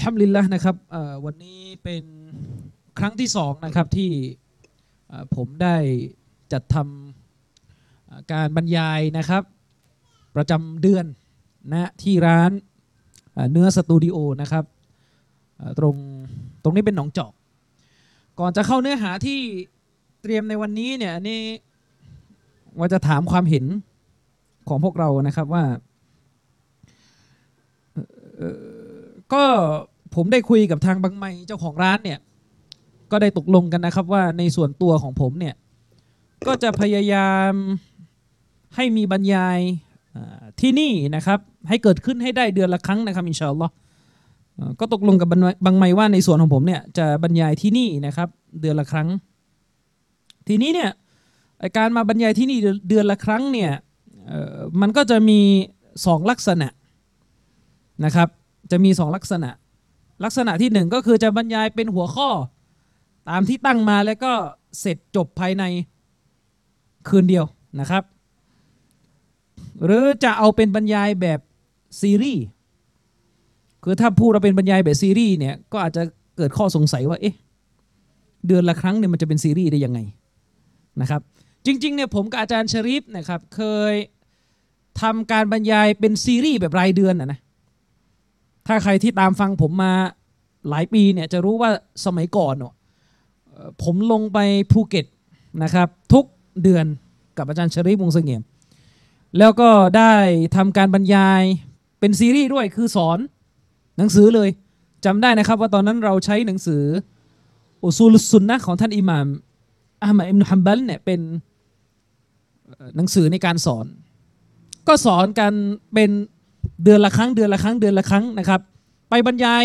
อัลฮัมดุลิลละนะครับวันนี้เป็นครั้งที่สองนะครับที่ผมได้จัดทำการบรรยายนะครับ ประจำเดือนนะที่ร้านเนื้อสตูดิโอนะครับตรงตรงนี้เป็นหนองจอก ก่อนจะเข้าเนื้อหาที่เตรียมในวันนี้เนี่ยอันนี้ว่าจะถามความเห็นของพวกเรานะครับว่าก็ ผมได้คุยกับทางบางไมเจ้าของร้านเนี่ย ก็ได้ตกลงกันนะครับว่าในส่วนตัวของผมเนี่ย ก็จะพยายามให้มีบรรยายที่นี่นะครับ ให้เกิดขึ้นให้ได้เดือนละครั้งนะครับอินชาอัลลอฮ์ก็ตกลงกับบางไมบางไมว่าในส่วนของผมเนี่ยจะบรรยายที่นี่นะครับ เดือนละครั้ง ทีนี้เนี่ยการมาบรรยายที่นี่เดือนละครั้งเนี่ยมันก็จะมีสองลักษณะนะครับ จะมีสองลักษณะ ลักษณะที่หนึ่งก็คือจะบรรยายเป็นหัวข้อ ตามที่ตั้งมาแล้วก็เสร็จจบภายในคืนเดียวนะครับ หรือจะเอาเป็นบรรยายแบบซีรีส์คือถ้าพูดเราเป็นบรรยายแบบซีรีส์เนี่ยก็อาจจะเกิดข้อสงสัยว่าเอ๊ะเดือนละครั้งเนี่ยมันจะเป็นซีรีส์ได้ยังไงนะครับจริงๆเนี่ยผมกับอาจารย์ชริฟนะครับเคยทำการบรรยายเป็นซีรีส์แบบรายเดือนนะนะ ถ้าใครที่ตามฟังผมมาหลายปีเนี่ยจะรู้ว่าสมัยก่อนเนอะผมลงไปภูเก็ตนะครับ ทุกเดือนกับอาจารย์ชริฟวงเสงี่ยม แล้วก็ได้ทำการบรรยายเป็นซีรีส์ด้วยคือสอนหนังสือเลยจำได้นะครับ ว่าตอนนั้นเราใช้หนังสืออุซูลสุนนะของท่านอิหม่ามอามัดอิมนุฮัมบัลเนี่ยเป็นหนังสือในการสอน ก็สอนกันเป็น เดือนละครั้งเดือนละครั้งเดือนละครั้งนะครับ ไปบรรยาย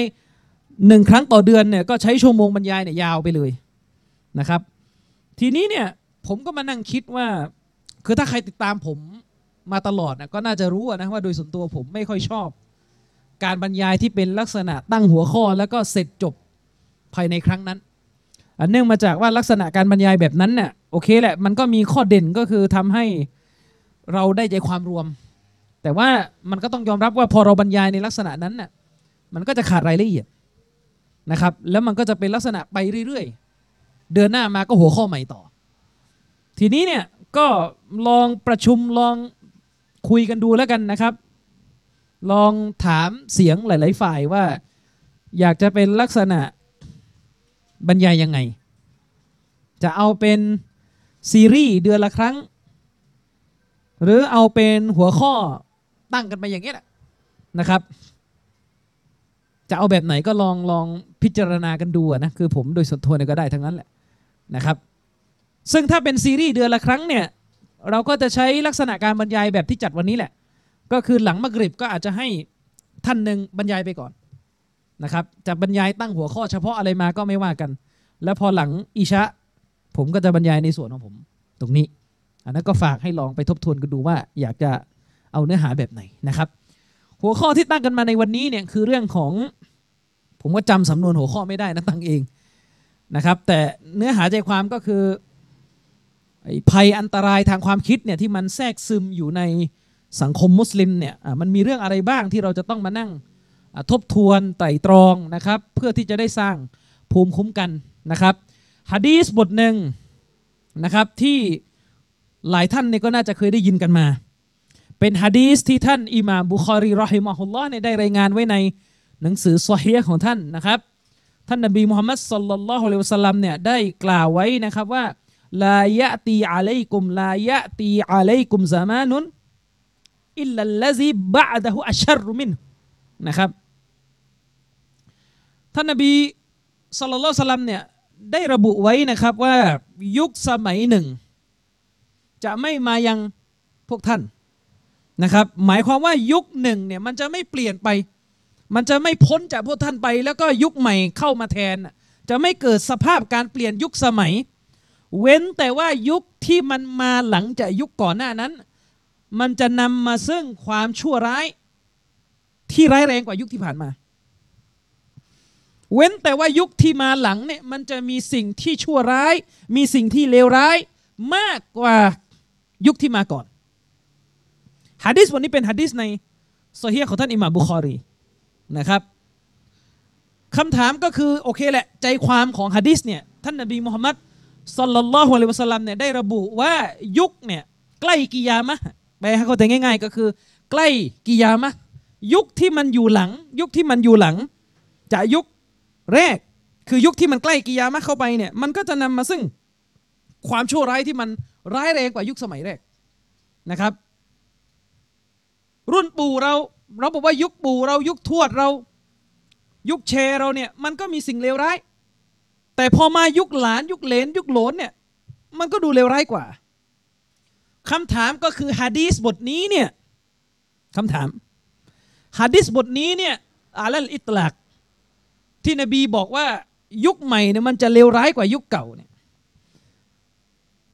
หนึ่งครั้งต่อเดือนเนี่ยก็ใช้ชั่วโมงบรรยายเนี่ยยาวไปเลยนะครับ ทีนี้เนี่ยผมก็มานั่งคิดว่า คือถ้าใครติดตามผมมาตลอดนะก็น่าจะรู้นะว่าโดยส่วนตัวผมไม่ค่อยชอบ การบรรยายที่เป็นลักษณะตั้งหัวข้อแล้วก็เสร็จจบภายในครั้งนั้นอันเนื่องมาจากว่าลักษณะการบรรยายแบบนั้นเนี่ยโอเคแหละมันก็มีข้อเด่นก็คือทำให้เราได้ใจความรวม แต่ว่ามันก็ต้องยอมรับว่าพอเราบรรยายในลักษณะนั้นน่ะมันก็จะขาดรายละเอียดนะครับ แล้วมันก็จะเป็นลักษณะไปเรื่อยๆ เดือนหน้ามาก็หัวข้อใหม่ต่อ ทีนี้เนี่ยก็ลองประชุมลองคุยกันดูแล้วกันนะครับ ลองถามเสียงหลาย ๆ ฝ่ายว่า อยากจะเป็นลักษณะบรรยายยังไง จะเอาเป็นซีรีส์เดือนละครั้ง หรือเอาเป็นหัวข้อ ตั้งกันไปอย่างนี้ยแหละนะครับ จะเอาแบบไหนก็ลองลองพิจารณากันดูนะคือผมโดยส่วนตัวเนี่ยก็ได้ทั้งนั้นแหละนะครับ ซึ่งถ้าเป็นซีรีส์เดือนละครั้งเนี่ยเราก็จะใช้ลักษณะการบรรยายแบบที่จัดวันนี้แหละ ก็คือหลังมะกริบก็อาจจะให้ท่านหนึ่งบรรยายไปก่อนนะครับ จะบรรยายตั้งหัวข้อเฉพาะอะไรมาก็ไม่ว่ากัน แล้วพอหลังอิชะ ผมก็จะบรรยายในส่วนของผม ตรงนี้ อันนั้นก็ฝากให้ลองไปทบทวนกันดูว่าอยากจะ เอาเนื้อหาแบบไหนนะครับ หัวข้อที่ตั้งกันมาในวันนี้เนี่ยคือเรื่องของ ผมก็จำสำนวนหัวข้อไม่ได้นะตั้งเองนะครับ แต่เนื้อหาใจความก็คือภัยอันตรายทางความคิดเนี่ยที่มันแทรกซึมอยู่ในสังคมมุสลิมเนี่ยมันมีเรื่องอะไรบ้างที่เราจะต้องมานั่งทบทวนไตร่ตรองนะครับ เพื่อที่จะได้สร้างภูมิคุ้มกันนะครับฮะดีสบทหนึ่งนะครับที่หลายท่านเนี่ยก็น่าจะเคยได้ยินกันมา เป็นฮะดีสที่ท่านอิหม่ามบุคอรีรอฮิมะฮุลลอฮ์เนี่ยได้รายงานไว้ในหนังสือซอฮีของท่านนะครับ ท่านนบีมุฮัมมัดสัลลัลลอฮุอะลัยฮิวะสัลลัมเนี่ยได้กล่าวไว้นะครับว่าลายะตีอะลัยกุมลายะตีอะลัยกุมซามานุนอิลลัลลซีบะดะฮุอัชรุมินนะครับ ท่านนบีสัลลัลลอฮุอะลัยวะสัลลัมเนี่ยได้ระบุไว้นะครับว่ายุคสมัยหนึ่ง จะไม่มายังพวกท่าน นะครับหมายความว่ายุคหนึ่งเนี่ยมันจะไม่เปลี่ยนไป มันจะไม่พ้นจากพวกท่านไป แล้วก็ยุคใหม่เข้ามาแทน จะไม่เกิดสภาพการเปลี่ยนยุคสมัย เว้นแต่ว่ายุคที่มันมาหลังจากยุคก่อนหน้านั้น มันจะนำมาซึ่งความชั่วร้าย ที่ร้ายแรงกว่ายุคที่ผ่านมา เว้นแต่ว่ายุคที่มาหลังเนี่ยมันจะมีสิ่งที่ชั่วร้าย มีสิ่งที่เลวร้าย มากกว่ายุคที่มาก่อน ฮะดิษวันนี้เป็นฮะดิษในโซเฮียของท่านอิหม่ามบุคอรีนะครับคำถามก็คือโอเคแหละใจความของฮะดิษเนี่ยท่านนบีมุฮัมมัดสัลลัลลอฮุอะลัยฮิวะสัลลัมเนี่ยได้ระบุว่ายุคเนี่ยใกล้กิยามะห์แปลให้เข้าใจง่าย ๆ ก็คือ ใกล้กิยามะยุคที่มันอยู่หลัง ยุคที่มันอยู่หลังจากยุคแรก คือยุคที่มันใกล้กิยามะเข้าไปเนี่ยมันก็จะนำมาซึ่งความชั่วร้ายที่มันร้ายแรงกว่ายุคสมัยแรกนะครับ รุ่นปู่เรา เราบอกว่ายุคปู่เรายุคทวดเรา ยุคเชเราเนี่ย มันก็มีสิ่งเลวร้าย แต่พอมายุคหลานยุคเหลนยุคโหลนเนี่ย มันก็ดูเลวร้ายกว่าคำถามก็คือฮะดีสบทนี้เนี่ยคำถามฮะดีสบทนี้เนี่ยอาลัลอิตลักที่นบีบอกว่ายุคใหม่เนี่ยมันจะเลวร้ายกว่ายุคเก่าเนี่ย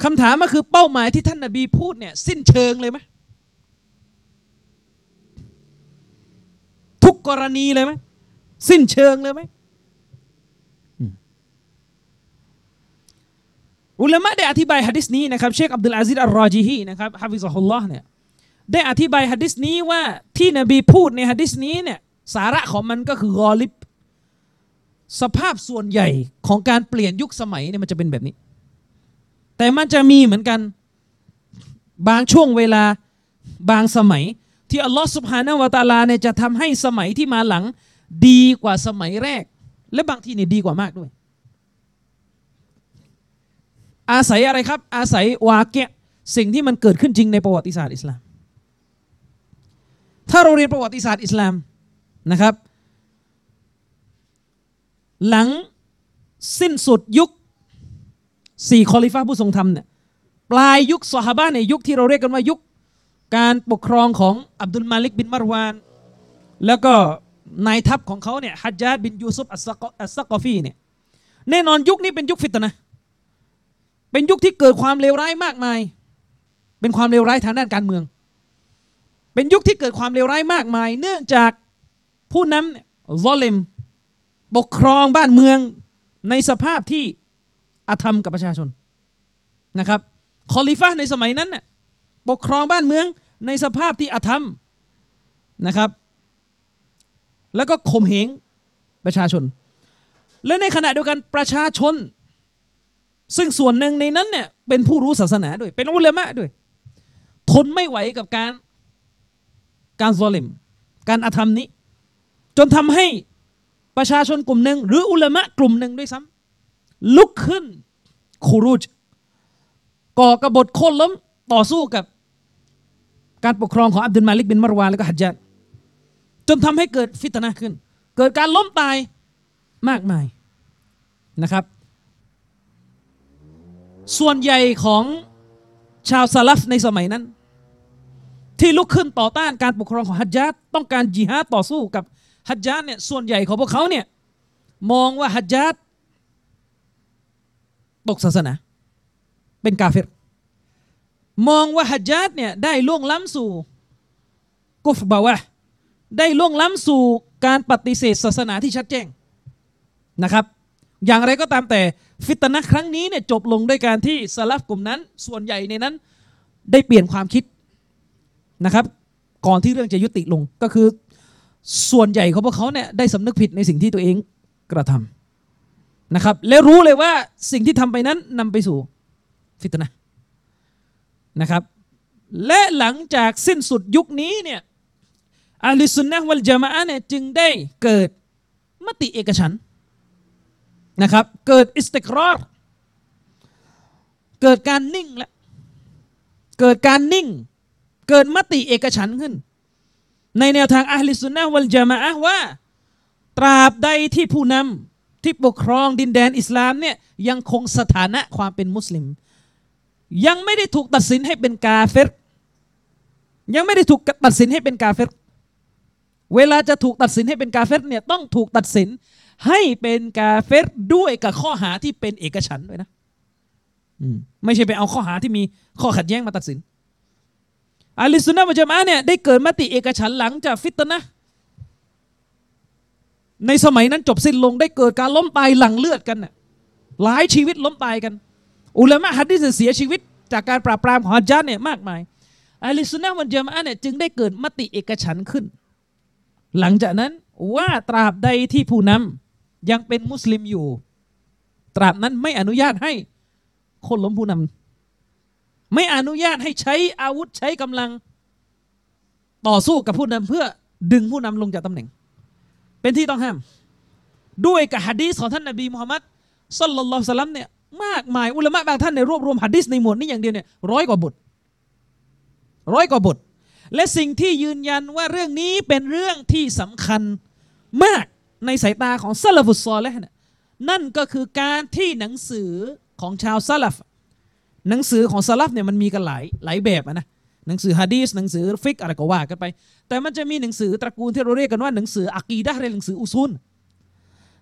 คำถามก็คือเป้าหมายที่ท่านนบีพูดเนี่ยสิ้นเชิงเลยไหม ทุกกรณีเลยไหมสิ้นเชิงเลยไหมอืมอุลามะได้อธิบายฮะดิษนี้นะครับเชคอับดุลอาซิดอัลรอจีฮีนะครับฮะฟิซะฮุลลอฮ์เนี่ยได้อธิบายฮะดิษนี้ว่าที่นบีพูดในฮะดิษนี้เนี่ยสาระของมันก็คือกอลิบสภาพส่วนใหญ่ของการเปลี่ยนยุคสมัยเนี่ยมันจะเป็นแบบนี้ แต่มันจะมีเหมือนกันบางช่วงเวลาบางสมัย ที่อัลลอฮ์สุบฮานาวตาลาเนี่ยจะทำให้สมัยที่มาหลังดีกว่าสมัยแรก และบางทีเนี่ยดีกว่ามากด้วย อาศัยอะไรครับ อาศัยواقعสิ่งที่มันเกิดขึ้นจริงในประวัติศาสตร์อิสลาม ถ้าเราเรียนประวัติศาสตร์อิสลามนะครับ หลังสิ้นสุดยุคสี่คอลีฟะฮ์ผู้ทรงธรรมเนี่ยปลายยุคซอฮาบะฮ์ในยุคที่เราเรียกกันว่ายุค การปกครองของอับดุลมาลิกบินมารวาน แล้วก็นายทัพของเขาเนี่ยฮัจญาดบินยูซุฟอัสซักอัสซักอฟีเนี่ยแน่นอนยุคนี้เป็นยุคฟิตนะ เป็นยุคที่เกิดความเลวร้ายมากมาย เป็นความเลวร้ายทางด้านการเมือง เป็นยุคที่เกิดความเลวร้ายมากมาย เนื่องจากผู้นำเนี่ยซอเลมปกครองบ้านเมืองในสภาพที่อาธรรมกับประชาชนนะครับคอลิฟะในสมัยนั้นเนี่ย ปกครองบ้านเมืองในสภาพที่อาธรรมนะครับ แล้วก็ข่มเหงประชาชน และในขณะเดียวกันประชาชน ซึ่งส่วนหนึ่งในนั้นเนี่ยเป็นผู้รู้ศาสนาด้วย เป็นอุลามะด้วย ทนไม่ไหวกับการการซอลิม การอาธรรมนี้ จนทำให้ประชาชนกลุ่มหนึ่งหรืออุลามะกลุ่มหนึ่งด้วยซ้ำลุกขึ้นคูรูจก่อกบฏโค่นล้ม ต่อสู้กับการปกครองของอับดุลมาลิกบินมารวานแล้วก็ฮัจญาดจนทำให้เกิดฟิตนะขึ้น เกิดการล้มตายมากมายนะครับ ส่วนใหญ่ของชาวซาลฟในสมัยนั้น ที่ลุกขึ้นต่อต้านการปกครองของฮัจญาดต้องการจิฮาดต่อสู้กับฮัจญาดเนี่ยส่วนใหญ่ของพวกเขาเนี่ยมองว่าฮัจญาดตกศาสนา เป็นกาเฟร มองว่าฮัจญาดเนี่ยได้ล่วงล้ำสู่กุฟบาวะได้ล่วงล้ำสู่การปฏิเสธศาสนาที่ชัดแจ้งนะครับ อย่างไรก็ตามแต่ฟิตนะครั้งนี้เนี่ยจบลงด้วยการที่สลัฟกลุ่มนั้น ส่วนใหญ่ในนั้นได้เปลี่ยนความคิดนะครับ ก่อนที่เรื่องจะยุติลงก็คือส่วนใหญ่ของพวกเขาเนี่ยได้สำนึกผิดในสิ่งที่ตัวเองกระทำนะครับ และรู้เลยว่าสิ่งที่ทำไปนั้นนำไปสู่ฟิตนะ นะครับ และหลังจากสิ้นสุดยุคนี้เนี่ยอาลิสุนนะวัลจามะเนี่ยจึงได้เกิดมติเอกฉันนะครับ เกิดอิสติกรอรเกิดการนิ่งและเกิดการนิ่ง เกิดมติเอกฉันขึ้น ในแนวทางอัลลิสุนนะวัลจามะว่า ตราบใดที่ผู้นำที่ปกครองดินแดนอิสลามเนี่ยยังคงสถานะความเป็นมุสลิม ยังไม่ได้ถูกตัดสินให้เป็นกาเฟรยังไม่ได้ถูกตัดสินให้เป็นกาเฟรเวลาจะถูกตัดสินให้เป็นกาเฟรเนี่ยต้องถูกตัดสินให้เป็นกาเฟรด้วยกับข้อหาที่เป็นเอกฉันด้วยนะไม่ใช่ไปเอาข้อหาที่มีข้อขัดแย้งมาตัดสินอาลิสุนนะมัจมะเนี่ยได้เกิดมติเอกฉันหลังจากฟิตนะในสมัยนั้นจบสิ้นลงได้เกิดการล้มตายหลังเลือดกันน่ะหลายชีวิตล้มตายกัน อุลามะฮัดดิษเสียชีวิต จากการปราบปรามของฮัจญาเนี่ยมากมายอาลิสุนนะวันจามะเนี่ยจึงได้เกิดมติเอกฉันขึ้น หลังจากนั้นว่าตราบใดที่ผู้นำยังเป็นมุสลิมอยู่ ตราบนั้นไม่อนุญาตให้คนล้มผู้นำไม่อนุญาตให้ใช้อาวุธใช้กำลังต่อสู้กับผู้นำเพื่อดึงผู้นำลงจากตำแหน่ง เป็นที่ต้องห้าม ด้วยกับฮะดีษของท่านนบีมุฮัมมัดสัลลัลลอฮุอะลัยฮิวะสัลลัมเนี่ย มากมายอุลามะบางท่านเนี่ยรวบรวมฮะดีษในหมวดนี้อย่างเดียวเนี่ยร้อยกว่าบทร้อยกว่าบท และสิ่งที่ยืนยันว่าเรื่องนี้เป็นเรื่องที่สำคัญมากในสายตาของالسلف الصالحนั่นก็คือการที่หนังสือของชาวซาลฟหนังสือของซาลฟเนี่ยมันมีกันหลายหลายแบบนะหนังสือฮะดีษหนังสือฟิกฮ์อะไรก็ว่ากันไป แต่มันจะมีหนังสือตระกูลที่เราเรียกกันว่าหนังสืออะกีดะหรือหนังสืออุซูล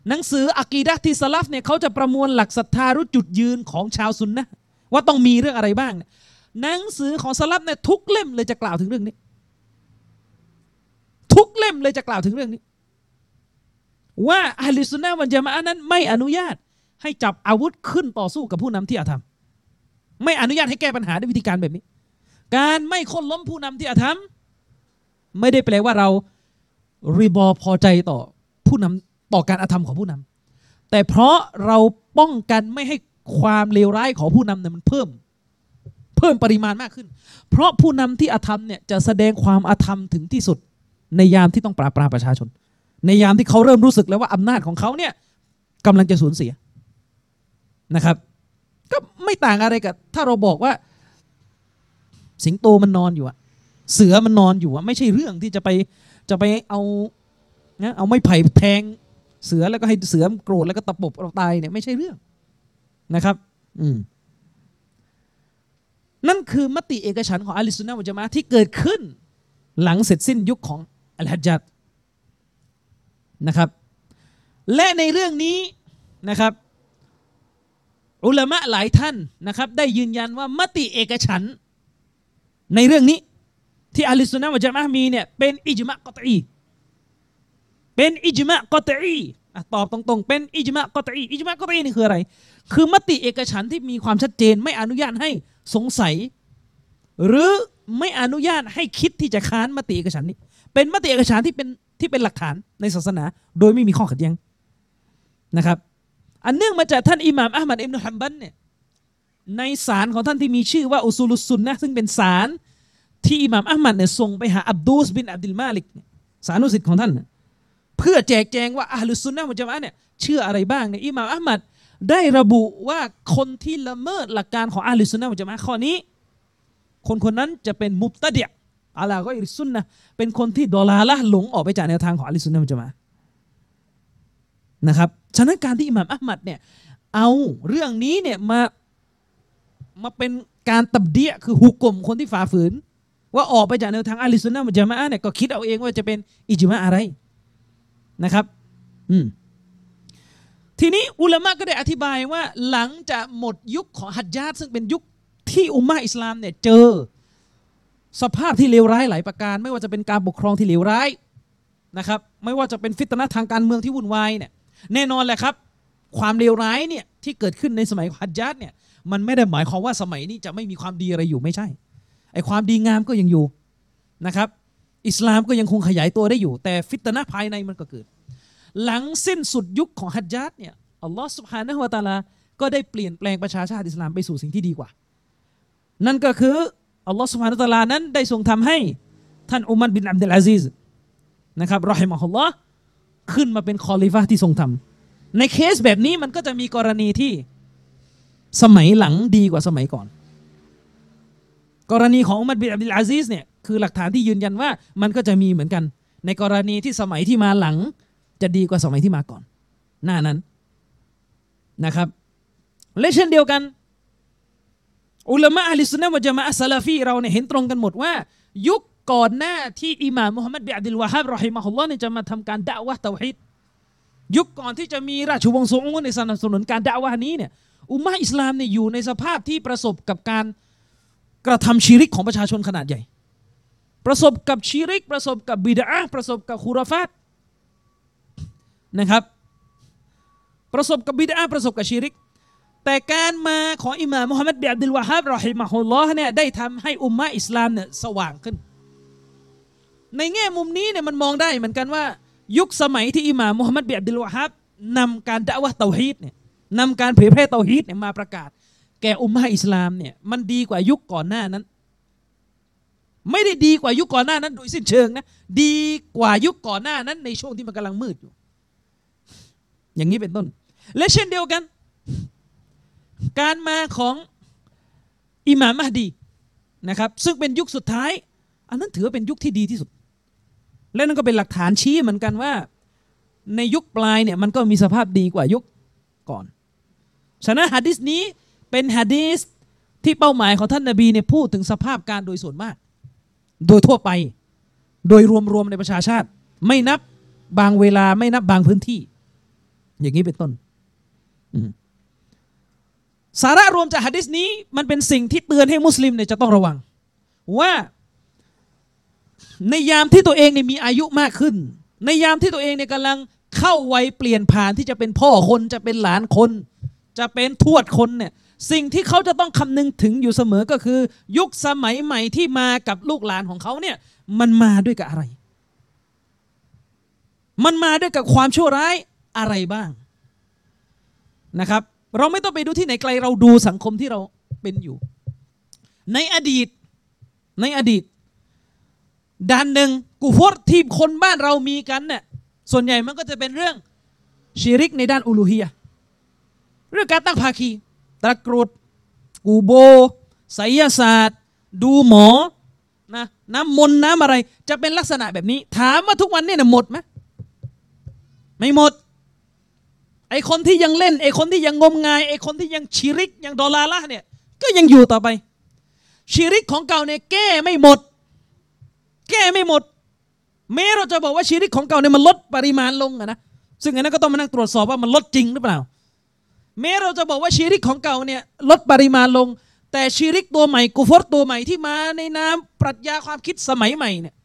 หนังสืออะกีดะที่ซาลฟเนี่ยเขาจะประมวลหลักศรัทธารู้จุดยืนของชาวซุนนะว่าต้องมีเรื่องอะไรบ้าง หนังสือของซาลฟเนี่ยทุกเล่มเลยจะกล่าวถึงเรื่องนี้ ทุกเล่มเลยจะกล่าวถึงเรื่องนี้ ว่าอะลิสุนนะวันจามะอะห์นั้นไม่อนุญาตให้จับอาวุธขึ้นต่อสู้กับผู้นำที่อาธรรม ไม่อนุญาตให้แก้ปัญหาด้วยวิธีการแบบนี้ การไม่ค้นล้มผู้นำที่อาธรรม ไม่ได้แปลว่าเรารีบอพอใจต่อผู้นำ ต่อการอาธรรมของผู้นำแต่เพราะเราป้องกันไม่ให้ความเลวร้ายของผู้นำเนี่ยมันเพิ่ม เพิ่มปริมาณมากขึ้น เพราะผู้นำที่อาธรรมเนี่ยจะแสดงความอาธรรมถึงที่สุด ในยามที่ต้องปราบปรามประชาชน ในยามที่เขาเริ่มรู้สึกแล้วว่าอำนาจของเขาเนี่ยกำลังจะสูญเสียนะครับ ก็ไม่ต่างอะไรกับ ถ้าเราบอกว่า สิงโตมันนอนอยู่อะเสือมันนอนอยู่อะไม่ใช่เรื่องที่จะไปจะไปเอานะเอาไม้ไผ่แทง เสือแล้วก็ให้เสือมโกรธแล้วก็ตะปบเราตายเนี่ยไม่ใช่เรื่องนะครับ อืมนั่นคือมติเอกฉันของอาลิสุนนะมุจมะห์ที่เกิดขึ้น หลังเสร็จสิ้นยุคของอัลฮัจญัดนะครับ และในเรื่องนี้นะครับ อุลามะหลายท่านนะครับ ได้ยืนยันว่ามติเอกฉันในเรื่องนี้ ที่อาลิสุนนะมุจมะห์มีเนี่ยเป็นอิจมะกตอี เป็นอิจมะกอตอีตอบตรงๆ เป็นอิจมะกอตอีอิจมะกอตอีนี่คืออะไร คือมติเอกฉันที่มีความชัดเจนไม่อนุญาตให้สงสัย หรือไม่อนุญาตให้คิดที่จะค้านมติเอกฉันนี้ เป็นมติเอกฉันที่เป็นที่เป็นหลักฐานในศาสนา โดยไม่มีข้อขัดแย้งนะครับ อันเนื่องมาจากท่านอิหม่ามอัลมัดอิบนุฮัมบันเนี่ยในสารของท่านที่มีชื่อว่าอุซูลุสุนนะซึ่งเป็นสารที่อิหม่ามอัลมัดเนี่ยส่งไปหาอับดูสบินอับดุลมาลิกสานุสิทธิ์ของท่านเนี่ย เพื่อแจกแจงว่าอัลลุสซุนนะมุจมะเนี่ยเชื่ออะไรบ้างเนี่ยอิหม่ามอัลมัดได้ระบุว่าคนที่ละเมิดหลักการของอัลลุสซุนนะมุจมะข้อนี้ คนคนนั้นจะเป็นมุบตะเดียอะลาก็อิริสซุนนะเป็นคนที่ดอลาละหลงออกไปจากแนวทางของอัลลุสซุนนะมุจมะนะครับฉะนั้นการที่อิหม่ามอัลมัดเนี่ยเอาเรื่องนี้เนี่ยมามาเป็นการตับเดียคือหุกกลมคนที่ฝ่าฝืน ว่าออกไปจากแนวทางอัลลุสซุนนะมุจามะเนี่ยก็คิดเอาเองว่าจะเป็นอิจมะอะไร นะครับ อืมทีนี้อุลามะก็ได้อธิบายว่าหลังจากหมดยุคของฮัจญาตซึ่งเป็นยุคที่อุมมะอิสลามเนี่ยเจอ สภาพที่เลวร้ายหลายประการ ไม่ว่าจะเป็นการปกครองที่เลวร้ายนะครับ ไม่ว่าจะเป็นฟิตนะทางการเมืองที่วุ่นวายเนี่ยแน่นอนแหละครับ ความเลวร้ายเนี่ยที่เกิดขึ้นในสมัยฮัจญาตเนี่ยมันไม่ได้หมายความว่าสมัยนี้จะไม่มีความดีอะไรอยู่ไม่ใช่ไอความดีงามก็ยังอยู่นะครับ อิสลามก็ยังคงขยายตัวได้อยู่ แต่ฟิตนะภายในมันก็เกิด หลังสิ้นสุดยุคของฮัจญาตเนี่ยอัลลอฮ์สุบฮานะฮูวะตาลา ก็ได้เปลี่ยนแปลงประชาชาติอิสลามไปสู่สิ่งที่ดีกว่า นั่นก็คืออัลลอฮ์سبحانه وتعالىนั้นได้ทรงทำให้ท่านอุมัรบินอับดุลอาซิซนะครับرحمه اللهขึ้นมาเป็นคอลิฟะที่ทรงธรรมในเคสแบบนี้มันก็จะมีกรณีที่สมัยหลังดีกว่าสมัยก่อน กรณีของอุมัรบินอับดุลอาซิซเนี่ย คือหลักฐานที่ยืนยันว่ามันก็จะมีเหมือนกัน ในกรณีที่สมัยที่มาหลัง จะดีกว่าสมัยที่มาก่อน หน้านั้นนะครับและเช่นเดียวกัน อุลามะอะลิสุนนะวะจามะอะซะลาฟีเราเนี่ยเห็นตรงกันหมดว่า ยุคก่อนหน้าที่อิหม่ามมุฮัมมัดบิอับดุลวะฮับรอฮิมะฮุลลอฮ์เนี่ยจะมาทำการดะวะเตาฮีดยุคก่อนที่จะมีราชวงศ์ซอุดในสนับสนุนการดะวะนี้เนี่ยอุมมะอิสลามเนี่ยอยู่ในสภาพที่ประสบกับการกระทำชีริกของประชาชนขนาดใหญ่ ประสบกับชีริก ประสบกับบิดาประสบกับคูรฟาตนะครับ ประสบกับบิดาประสบกับชีริก แต่การมาของอิหม่ามมุฮัมมัดบิอับดุลวะฮับรอฮิมะฮุลลอฮ์เนี่ยได้ทำให้อุมมะอิสลามเนี่ยสว่างขึ้น ในแง่มุมนี้เนี่ยมันมองได้เหมือนกันว่า ยุคสมัยที่อิหม่ามมุฮัมมัดบิอับดุลวะฮับนำการดะวะเตาฮีดเนี่ยนำการเผยแพร่เตาฮีดเนี่ยมาประกาศ แก่อุมมะอิสลามเนี่ยมันดีกว่ายุคก่อนหน้านั้น ไม่ได้ดีกว่ายุคก่อนหน้านั้นโดยสิ้นเชิงนะดีกว่ายุคก่อนหน้านั้น ในช่วงที่มันกำลังมืดอยู่ อย่างนี้เป็นต้น และเช่นเดียวกัน การมาของอิหม่ามมหดีนะครับ ซึ่งเป็นยุคสุดท้าย อันนั้นถือว่าเป็นยุคที่ดีที่สุด และนั่นก็เป็นหลักฐานชี้เหมือนกันว่า ในยุคปลายเนี่ยมันก็มีสภาพดีกว่ายุคก่อนฉะนั้นฮะดิษนี้เป็นฮะดิษที่เป้าหมายของท่านนบีเนี่ยพูดถึงสภาพการโดยส่วนมาก โดยทั่วไป โดยรวมๆในประชาชาติ ไม่นับบางเวลาไม่นับบางพื้นที่ อย่างนี้เป็นต้นสาระรวมจากฮะดิษนี้ มันเป็นสิ่งที่เตือนให้มุสลิมเนี่ยจะต้องระวัง ว่าในยามที่ตัวเองเนี่ยมีอายุมากขึ้น ในยามที่ตัวเองเนี่ยกำลังเข้าวัยเปลี่ยนผ่านที่จะเป็นพ่อคนจะเป็นหลานคน จะเป็นทวดคนเนี่ย สิ่งที่เขาจะต้องคำนึงถึงอยู่เสมอก็คือ ยุคสมัยใหม่ที่มากับลูกหลานของเขาเนี่ยมันมาด้วยกับอะไร มันมาด้วยกับความชั่วร้ายอะไรบ้างนะครับ เราไม่ต้องไปดูที่ไหนไกลเราดูสังคมที่เราเป็นอยู่ ในอดีตในอดีตด้านหนึ่งกูฟอร์ที่คนบ้านเรามีกันเนี่ยส่วนใหญ่มันก็จะเป็นเรื่องชีริกในด้านอุลูฮียเรื่องการตั้งภาคี ตะกรุดกูโบไสยศาสตร์ ดูหมอนะน้ำมนต์น้ำอะไร จะเป็นลักษณะแบบนี้ ถามว่าทุกวันนี้เนี่ยหมดไหมไม่หมด ไอคนที่ยังเล่น ไอคนที่ยังงมงาย ไอคนที่ยังชีริกยังดอลลาร์ละเนี่ย ก็ยังอยู่ต่อไปชีริกของเก่าเนี่ยแก้ไม่หมด แก้ไม่หมดแม้เราจะบอกว่าชีริกของเก่าเนี่ยมันลดปริมาณลงอะนะซึ่งอันนั้นก็ต้องมานั่งตรวจสอบว่ามันลดจริงหรือเปล่า แม้เราจะบอกว่าชีริกของเก่าเนี่ยลดปริมาณลง แต่ชีริกตัวใหม่กูฟอรตัวใหม่ที่มาในนามปรัชญาความคิดสมัยใหม่เนี่ย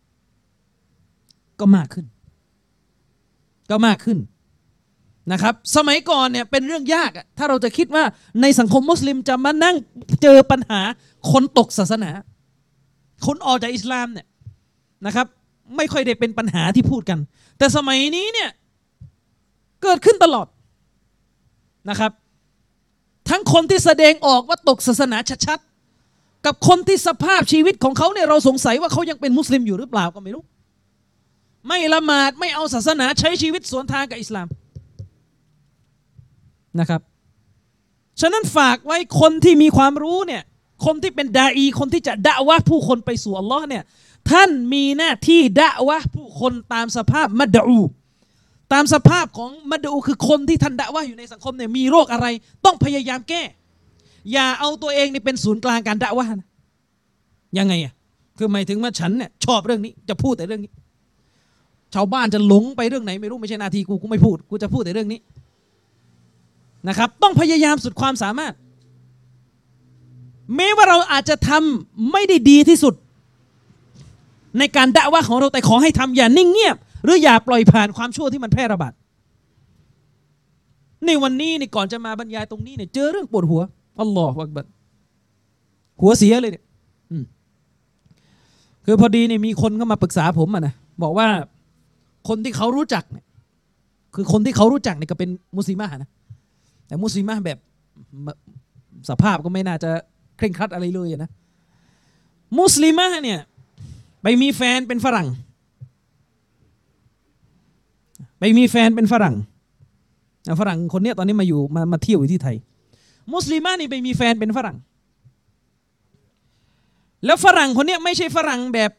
ก็มากขึ้น ก็มากขึ้นนะครับ สมัยก่อนเนี่ยเป็นเรื่องยากอะถ้าเราจะคิดว่าในสังคมมุสลิมจะมานั่งเจอปัญหาคนตกศาสนา คนออกจากอิสลามเนี่ยนะครับ ไม่ค่อยได้เป็นปัญหาที่พูดกัน แต่สมัยนี้เนี่ยเกิดขึ้นตลอด นะครับ ทั้งคนที่แสดงออกว่าตกศาสนาชัดๆกับคนที่สภาพชีวิตของเขาเนี่ยเราสงสัยว่าเขายังเป็นมุสลิมอยู่หรือเปล่าก็ไม่รู้ ไม่ละหมาดไม่เอาศาสนาใช้ชีวิตสวนทางกับอิสลามนะครับ ฉะนั้นฝากไว้คนที่มีความรู้เนี่ย คนที่เป็นดาอี คนที่จะดะวะผู้คนไปสู่อัลลอฮ์เนี่ย ท่านมีหน้าที่ดะวะผู้คนตามสภาพมัดอู ตามสภาพของมัดูคือคนที่ท่านดะวะอยู่ในสังคมเนี่ยมีโรคอะไร ต้องพยายามแก้ อย่าเอาตัวเองนี่เป็นศูนย์กลางการดะวะนะยังไงอะคือหมายถึงว่าฉันเนี่ยชอบเรื่องนี้จะพูดแต่เรื่องนี้ ชาวบ้านจะหลงไปเรื่องไหนไม่รู้ไม่ใช่นาทีกูกูไม่พูดกูจะพูดแต่เรื่องนี้นะครับ ต้องพยายามสุดความสามารถแม้ว่าเราอาจจะทำไม่ได้ดีที่สุด ในการด่าว่าของเราแต่ขอให้ทำอย่านิ่งเงียบ หรืออย่าปล่อยผ่านความชั่วที่มันแพร่ระบาดในวันนี้นี่ก่อนจะมาบรรยายตรงนี้เนี่ยเจอเรื่องปวดหัวอัลลอฮฺวักบัดหัวเสียเลยเนี่ยคือพอดีเนี่ยมีคนก็มาปรึกษาผมอะนะบอกว่าคนที่เขารู้จักเนี่ยคือคนที่เขารู้จักเนี่ยก็เป็นมุสลิมะนะแต่มุสลิมะแบบสภาพก็ไม่น่าจะเคร่งครัดอะไรเลยนะมุสลิมะเนี่ยไปมีแฟนเป็นฝรั่ง ไปมีแฟนเป็นฝรั่งฝรั่งคนเนี้ยตอนนี้มาอยู่มามาเที่ยวอยู่ที่ไทย มุสลิมะนี่ไปมีแฟนเป็นฝรั่ง แล้วฝรั่งคนเนี้ยไม่ใช่ฝรั่งแบบ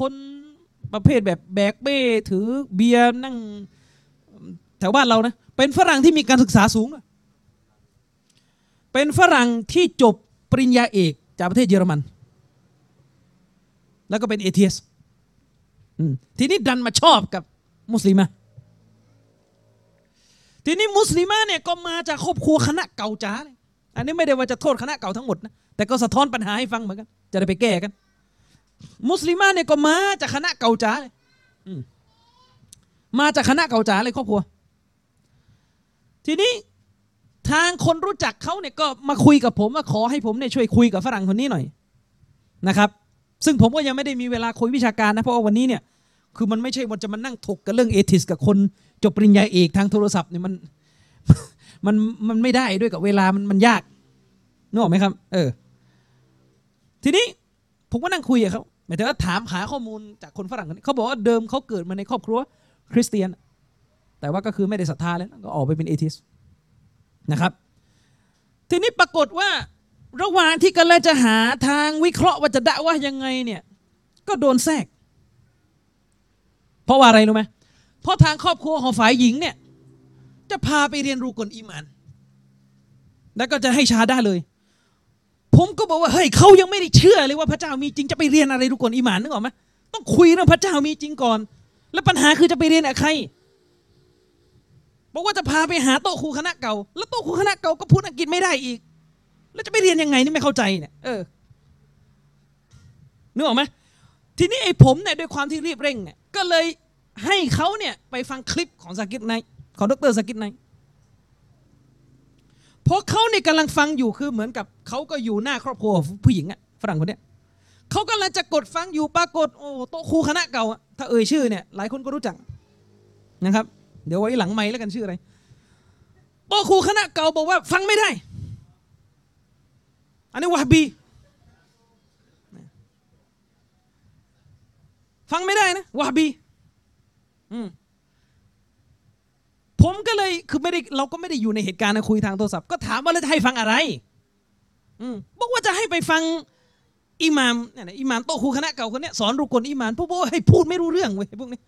คนประเภทแบบแบกเบ้ถือเบียร์นั่งแถวบ้านเรานะ เป็นฝรั่งที่มีการศึกษาสูง เป็นฝรั่งที่จบปริญญาเอกจากประเทศเยอรมัน แล้วก็เป็นเอเทียสอืมทีนี้ดันมาชอบกับมุสลิมะ ทีนี้มุสลิมะเนี่ยก็มาจากครอบครัวคณะเก่าจ๋าเลยอันนี้ไม่ได้ว่าจะโทษคณะเก่าทั้งหมดนะแต่ก็สะท้อนปัญหาให้ฟังเหมือนกัน จะได้ไปแก้กัน มุสลิมะเนี่ยก็มาจากคณะเก่าจ๋าเลยมมาจากคณะเก่าจ๋าเลยครอบครัว ทีนี้ทางคนรู้จักเขาเนี่ยก็มาคุยกับผมว่าขอให้ผมเนี่ยช่วยคุยกับฝรั่งคนนี้หน่อยนะครับ ซึ่งผมก็ยังไม่ได้มีเวลาคุยวิชาการนะเพราะว่าวันนี้เนี่ย คือมันไม่ใช่วันจะมานั่งถกกันเรื่องเอทิสกับคน จบปริญญาเอกทางโทรศัพท์เนี่ยมันมันมันไม่ได้ด้วยกับเวลามันมันยากนึกออกไหมครับ เออ ทีนี้ผมก็นั่งคุยกับเขาหมายถึงว่าถามหาข้อมูลจากคนฝรั่งคนนี้เขาบอกว่าเดิมเขาเกิดมาในครอบครัวคริสเตียน แต่ว่าก็คือไม่ได้ศรัทธาแล้วก็ออกไปเป็นเอทิสนะครับ ทีนี้ปรากฏว่าระหว่างที่กำลังจะหาทางวิเคราะห์ว่าจะดะว่ายังไงเนี่ย ก็โดนแทรก เพราะว่าอะไรรู้ไหมเเพราะทางครอบครัวของฝ่ายหญิงเนี่ยจะพาไปเรียนรู้กลอีมาน แล้วก็จะให้ชาได้เลย ผมก็บอกว่าเฮ้ยเขายังไม่ได้เชื่อเลยว่าพระเจ้ามีจริงจะไปเรียนอะไรรู้กลอีมานนึกออกไหมต้องคุยเรื่องพระเจ้ามีจริงก่อน แล้วปัญหาคือจะไปเรียนกับใครบอกว่าจะพาไปหาโต๊ะครูคณะเก่า แล้วโต๊ะครูคณะเก่าก็พูดอังกฤษไม่ได้อีก แล้วจะไปเรียนยังไงนี่ไม่เข้าใจเนี่ยเออนึกออกไหมทีนี้ไอ้ผมเนี่ยด้วยความที่รีบเร่งเนี่ยก็เลย ให้เขาเนี่ยไปฟังคลิปของซากิรไนค์ของดร.ซากิรไนค์เพราะเขาเนี่ยกำลังฟังอยู่คือเหมือนกับเขาก็อยู่หน้าครอบครัวผู้หญิงอะฝรั่งคนเนี้ยเขากำลังจะกดฟังอยู่ปรากฏโอ้โต๊ะครูคณะเก่าถ้าเอ่ยชื่อเนี่ยหลายคนก็รู้จักนะครับ เดี๋ยวไว้หลังไมค์แล้วกันชื่ออะไรโต๊ะครูคณะเก่าบอกว่าฟังไม่ได้ อันนี้วะบีฟังไม่ได้นะวะบี ผมก็เลยคือไม่ได้เราก็ไม่ได้อยู่ในเหตุการณ์นะคุยทางโทรศัพท์ก็ถามว่าแล้วจะให้ฟังอะไรอบอกว่าจะให้ไปฟังอิหมามเนี่ยอิหมามโตครูคณะเก่าคนเนี้ยสอนรุกลอิหมามพวกบอกให้พูดไม่รู้เรื่องเว้ยพวกนี้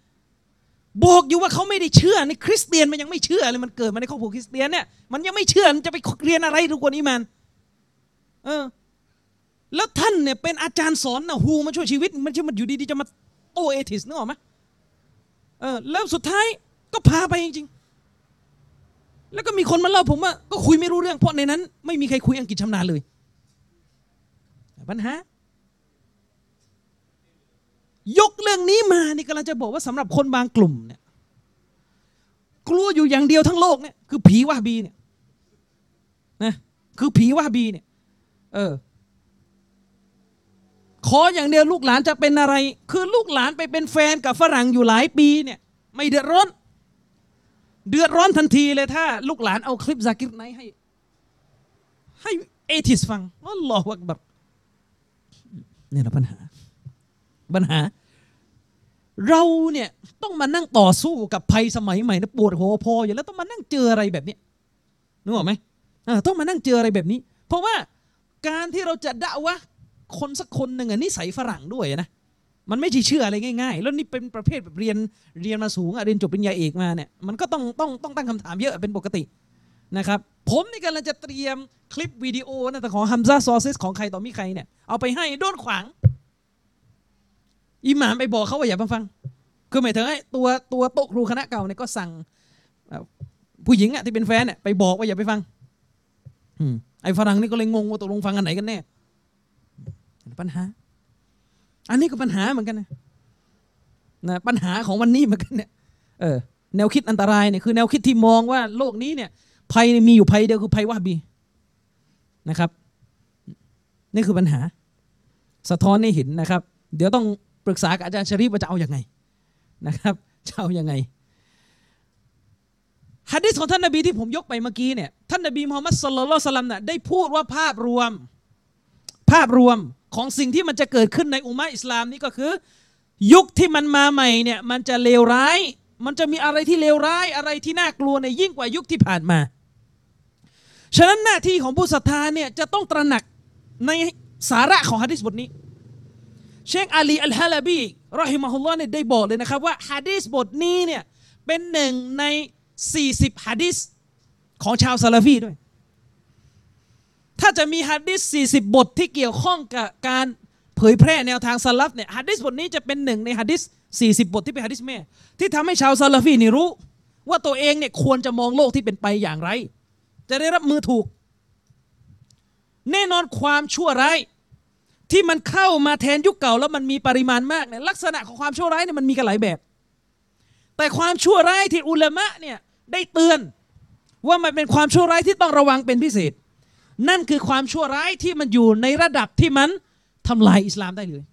บอกอยู่ว่าเขาไม่ได้เชื่อในคริสเตียนมันยังไม่เชื่อเลยมันเกิดมาในครอบครัวคริสเตียนเนี่ยมันยังไม่เชื่อมันจะไปเรียนอะไรรุกลอิหมามเออ แล้วท่านเนี่ยเป็นอาจารย์สอนนะฮูมาช่วยชีวิต มันใช่มันอยู่ดีๆจะมาโตเอทิสนึกออกไหม เออแล้วสุดท้ายก็พาไปจริงๆแล้วก็มีคนมาเล่าผมว่าก็คุยไม่รู้เรื่อง เพราะในนั้น ไม่มีใครคุยอังกฤษชำนาญเลย ปัญหายกเรื่องนี้มานี่กำลังจะบอกว่าสำหรับคนบางกลุ่มเนี่ยกลัวอยู่อย่างเดียวทั้งโลกเนี่ยคือผีวาฮาบีเนี่ยนะคือผีวาบีเนี่ยเออ ขออย่างเดียวลูกหลานจะเป็นอะไร คือลูกหลานไปเป็นแฟนกับฝรั่งอยู่หลายปีเนี่ยไม่เดือดร้อน เดือดร้อนทันทีเลยถ้า ลูกหลานเอาคลิปซากิรไนให้ ให้เอทิสฟังอัลลอฮฺอักบัรนี่แหละปัญหา ปัญหา เราเนี่ยต้องมานั่งต่อสู้กับภัยสมัยใหม่นะปวดหัวพออยู่แล้วต้องมานั่งเจออะไรแบบนี้นึกออกไหมอ่าต้องมานั่งเจออะไรแบบนี้ เพราะว่าการที่เราจะด่าวะ คนสักคนหนึ่งอะนิสัยฝรั่งด้วยนะมันไม่ใช่เชื่ออะไรง่ายๆ แล้วนี่เป็นประเภทแบบเรียนเรียนมาสูงอะเรียนจบปริญญาเอกมาเนี่ยมันก็ต้องต้องต้องตั้งคำถามเยอะเป็นปกตินะครับผมนี่กำลังจะเตรียมคลิปวิดีโอนะแต่ของฮัมซาซอซิสของใครต่อมีใครเนี่ยเอาไปให้โดนขวางอิหม่ามไปบอกเขาว่าอย่ามาฟัง คือหมายถึงไอ้ตัวตัวโต๊ะครูคณะเก่าเนี่ยก็สั่งผู้หญิงอะที่เป็นแฟนเนี่ยไปบอกว่าอย่าไปฟังอืมไอ้ฝรั่งนี่ก็เลยงงว่าตกลงฟังอันไหนกันแน่ ปัญหา อันนี้ก็ปัญหาเหมือนกันนะนะปัญหาของวันนี้เหมือนกันเนี่ยเออแนวคิดอันตรายเนี่ยคือแนวคิดที่มองว่าโลกนี้เนี่ยภัยมีอยู่ภัยเดียวคือภัยวะฮาบีนะครับ นี่คือปัญหา สะท้อนให้เห็นนะครับ เดี๋ยวต้องปรึกษากับอาจารย์ชริฟว่าจะเอาอยัางไงนะครับจะเอาอยัางไงฮะดิษของท่านนบีที่ผมยกไปเมื่อกี้เนี่ยท่านนบีมุฮัมมัดสุลลัลลอฮุอะลัยฮิวะซัลลัมน่ะได้พูดว่าภาพรวม ภาพรวม ของสิ่งที่มันจะเกิดขึ้นในอุมมะอิสลามนี้ก็คือ ยุคที่มันมาใหม่เนี่ยมันจะเลวร้าย มันจะมีอะไรที่เลวร้ายอะไรที่น่ากลัวในยิ่งกว่ายุคที่ผ่านมา ฉะนั้นหน้าที่ของผู้ศรัทธาเนี่ยจะต้องตระหนักในสาระของฮะดิษบทนี้ เชคอาลีอัลฮาลาบีรอฮิมะฮุลลอฮ์เนี่ยได้บอกเลยนะครับว่าฮะดีษบทนี้เนี่ยเป็นหนึ่งใน 40ฮะดีษของชาวซาลาฟีด้วย ถ้าจะมีฮะดีษ40 บทที่เกี่ยวข้องกับการเผยแพร่แนวทางสลับเนี่ยฮะดิษบทนี้จะเป็นหนึ่งในฮะดิษ40 บทที่เป็นฮะดิษแม่ที่ทำให้ชาวซาลาฟีนี่รู้ ว่าตัวเองเนี่ยควรจะมองโลกที่เป็นไปอย่างไร จะได้รับมือถูก แน่นอนความชั่วร้ายที่มันเข้ามาแทนยุคเก่าแล้วมันมีปริมาณมากเนี่ยลักษณะของความชั่วร้ายเนี่ยมันมีกันหลายแบบ แต่ความชั่วร้ายที่อุลามะเนี่ยได้เตือนว่ามันเป็นความชั่วร้ายที่ต้องระวังเป็นพิเศษ นั่นคือความชั่วร้ายที่มันอยู่ในระดับที่มันทำลายอิสลามได้เลย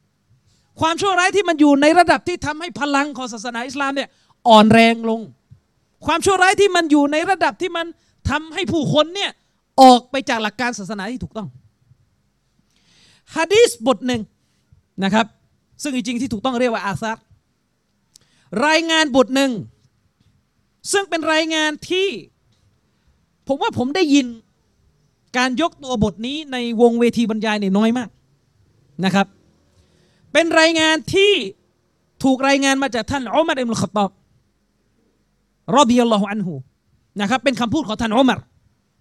ความชั่วร้ายที่มันอยู่ในระดับที่ทำให้พลังของศาสนาอิสลามเนี่ยอ่อนแรงลง ความชั่วร้ายที่มันอยู่ในระดับที่มันทำให้ผู้คนเนี่ยออกไปจากหลักการศาสนาที่ถูกต้องฮะดีษบทหนึ่งนะครับ ซึ่งจริงๆที่ถูกต้องเรียกว่าอาซักรายงานบทหนึ่งซึ่งเป็นรายงานที่ ผมว่าผมได้ยิน การยกตัวบทนี้ในวงเวทีบรรยายเนี่ยน้อยมากนะครับ เป็นรายงานที่ถูกรายงานมาจากท่านอุมัรอิบนุลขตอบรอดิยัลลอฮุอันฮูนะครับเป็นคำพูดของท่านอุมัร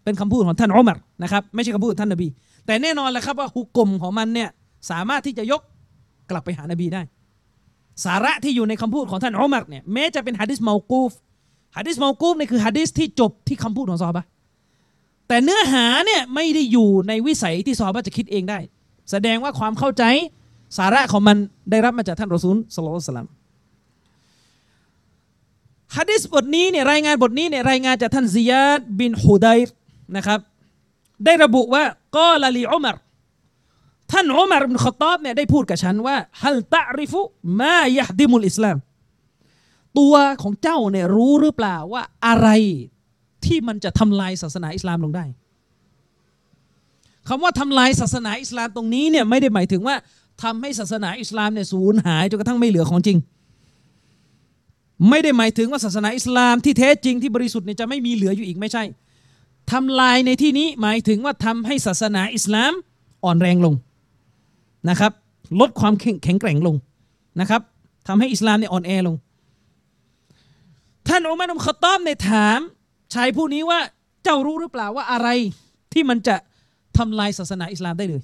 เป็นคำพูดของท่านอุมัรนะครับไม่ใช่คำพูดท่านนบี แต่แน่นอนแหละครับว่าฮุกกลมของมันเนี่ยสามารถที่จะยกกลับไปหานบีได้ สาระที่อยู่ในคำพูดของท่านอุมัรเนี่ยแม้จะเป็นฮะดิษเมากูฟฮะดิษเมากูฟเนี่ยคือฮะดิษที่จบที่คำพูดของซอฮาบะ แต่เนื้อหาเนี่ยไม่ได้อยู่ในวิสัยที่ซอฮาบะจะคิดเองได้ แสดงว่าความเข้าใจสาระของมันได้รับมาจากท่านรอซูลสลลัลลอฮุอะลัยฮิวะสัลลัมฮะดิษบทนี้เนี่ยรายงานบทนี้เนี่ยรายงานจากท่านซิยาดบินฮุดัยนะครับได้ระบุว่ากอลาลีอุมรท่านอุมรบินขตอบเนี่ยได้พูดกับฉันว่าฮัลตะริฟุมายะดิมุลอิสลามตัวของเจ้าเนี่ยรู้หรือเปล่าว่าอะไร ที่มันจะทำลายศาสนาอิสลามลงได้คำว่าทำลายศาสนาอิสลามตรงนี้เนี่ยไม่ได้หมายถึงว่าทำให้ศาสนาอิสลามเนี่ยสูญหายจนกระทั่งไม่เหลือของจริง ไม่ได้หมายถึงว่าศาสนาอิสลามที่แท้จริงที่บริสุทธิ์เนี่ยจะไม่มีเหลืออยู่อีกไม่ใช่ทำลายในที่นี้หมายถึงว่าทำให้ศาสนาอิสลามอ่อนแรงลงนะครับ ลดความแข็งแกร่งลงนะครับทำให้อิสลามเนี่ยอ่อนแอลง ท่านอุมัรอุมขตอบในถาม ชายผู้นี้ว่าเจ้ารู้หรือเปล่าว่าอะไรที่มันจะทำลายศาสนาอิสลามได้เลย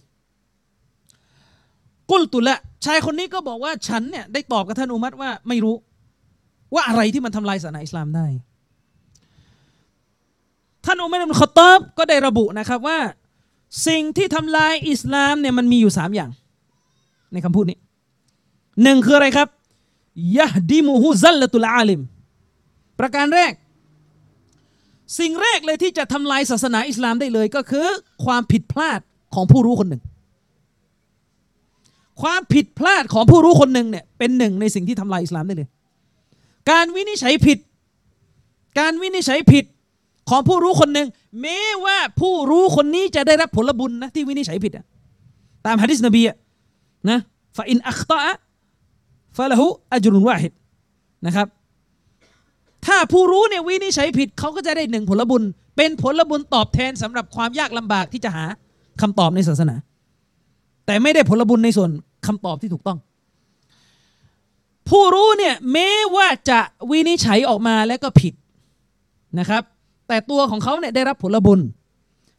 กุลตุละ ชายคนนี้ก็บอกว่าฉันเนี่ยได้ตอบกับท่านอุมัรว่าไม่รู้ ว่าอะไรที่มันทำลายศาสนาอิสลามได้ ท่านอุมัรอิบนุขตอบก็ได้ระบุนะครับว่า สิ่งที่ทำลายอิสลามเนี่ยมันมีอยู่สามอย่าง ในคำพูดนี้หนึ่งคืออะไรครับยะฮดิมูฮุซัลละตุลอาลิม ประการแรก สิ่งแรกเลยที่จะทำลายศาสนาอิสลามได้เลยก็คือ ความผิดพลาดของผู้รู้คนหนึ่ง ความผิดพลาดของผู้รู้คนหนึ่งเนี่ยเป็นหนึ่งในสิ่งที่ทำลายอิสลามได้เลย การวินิจฉัยผิด การวินิจฉัยผิดของผู้รู้คนหนึ่งแม้ว่าผู้รู้คนนี้จะได้รับผลบุญนะที่วินิจฉัยผิดอะตามฮะดิษนบีอะนะฟาอินอัคตะฟะละหุอัจรุนวาฮิดนะครับ ถ้าผู้รู้เนี่ยวินิจฉัยผิดเขาก็จะได้หนึ่งผลบุญ เป็นผลบุญตอบแทนสำหรับความยากลำบากที่จะหาคำตอบในศาสนา แต่ไม่ได้ผลบุญในส่วนคำตอบที่ถูกต้อง ผู้รู้เนี่ยแม้ว่าจะวินิจฉัยออกมาแล้วก็ผิดนะครับ แต่ตัวของเขาเนี่ยได้รับผลบุญ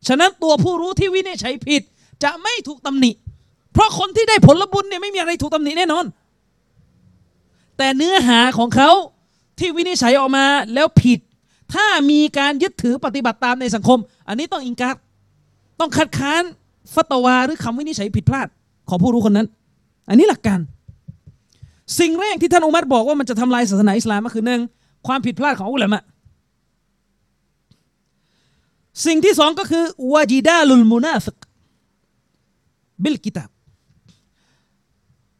ฉะนั้นตัวผู้รู้ที่วินิจฉัยผิดจะไม่ถูกตำหนิ เพราะคนที่ได้ผลบุญเนี่ยไม่มีอะไรถูกตำหนิแน่นอน แต่เนื้อหาของเขา ที่วินิจฉัยออกมาแล้วผิด ถ้ามีการยึดถือปฏิบัติตามในสังคม อันนี้ต้องอิงการต้องคัดค้านฟัตวาหรือคำวินิจฉัยผิดพลาดของผู้รู้คนนั้น อันนี้หลักการ สิ่งแรกที่ท่านอุมัรบอกว่ามันจะทำลายศาสนาอิสลามก็คือหนึ่งความผิดพลาดของอุลามะสิ่งที่สองก็คือوجدال المنافق بالكتاب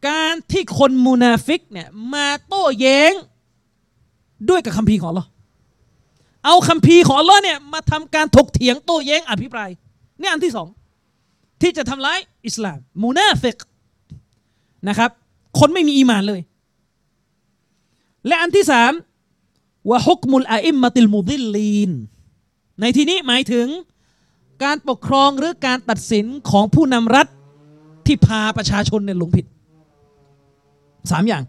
การที่คนมุนาฟิกเนี่ยมาโต้แย้ง ด้วยกับคัมภีร์ของอัลลอฮ์เอาคัมภีร์ของอัลลอฮ์เนี่ยมาทำการถกเถียงโต้แย้งอภิปรายนี่อันที่สองที่จะทำร้ายอิสลามมุนาฟิกนะครับ คนไม่มีอีมานเลย และอันที่สามوحكم الأئمة المضلين ในที่นี้หมายถึงการปกครองหรือการตัดสินของผู้นำรัฐที่พาประชาชนเนี่ยหลงผิดสามอย่าง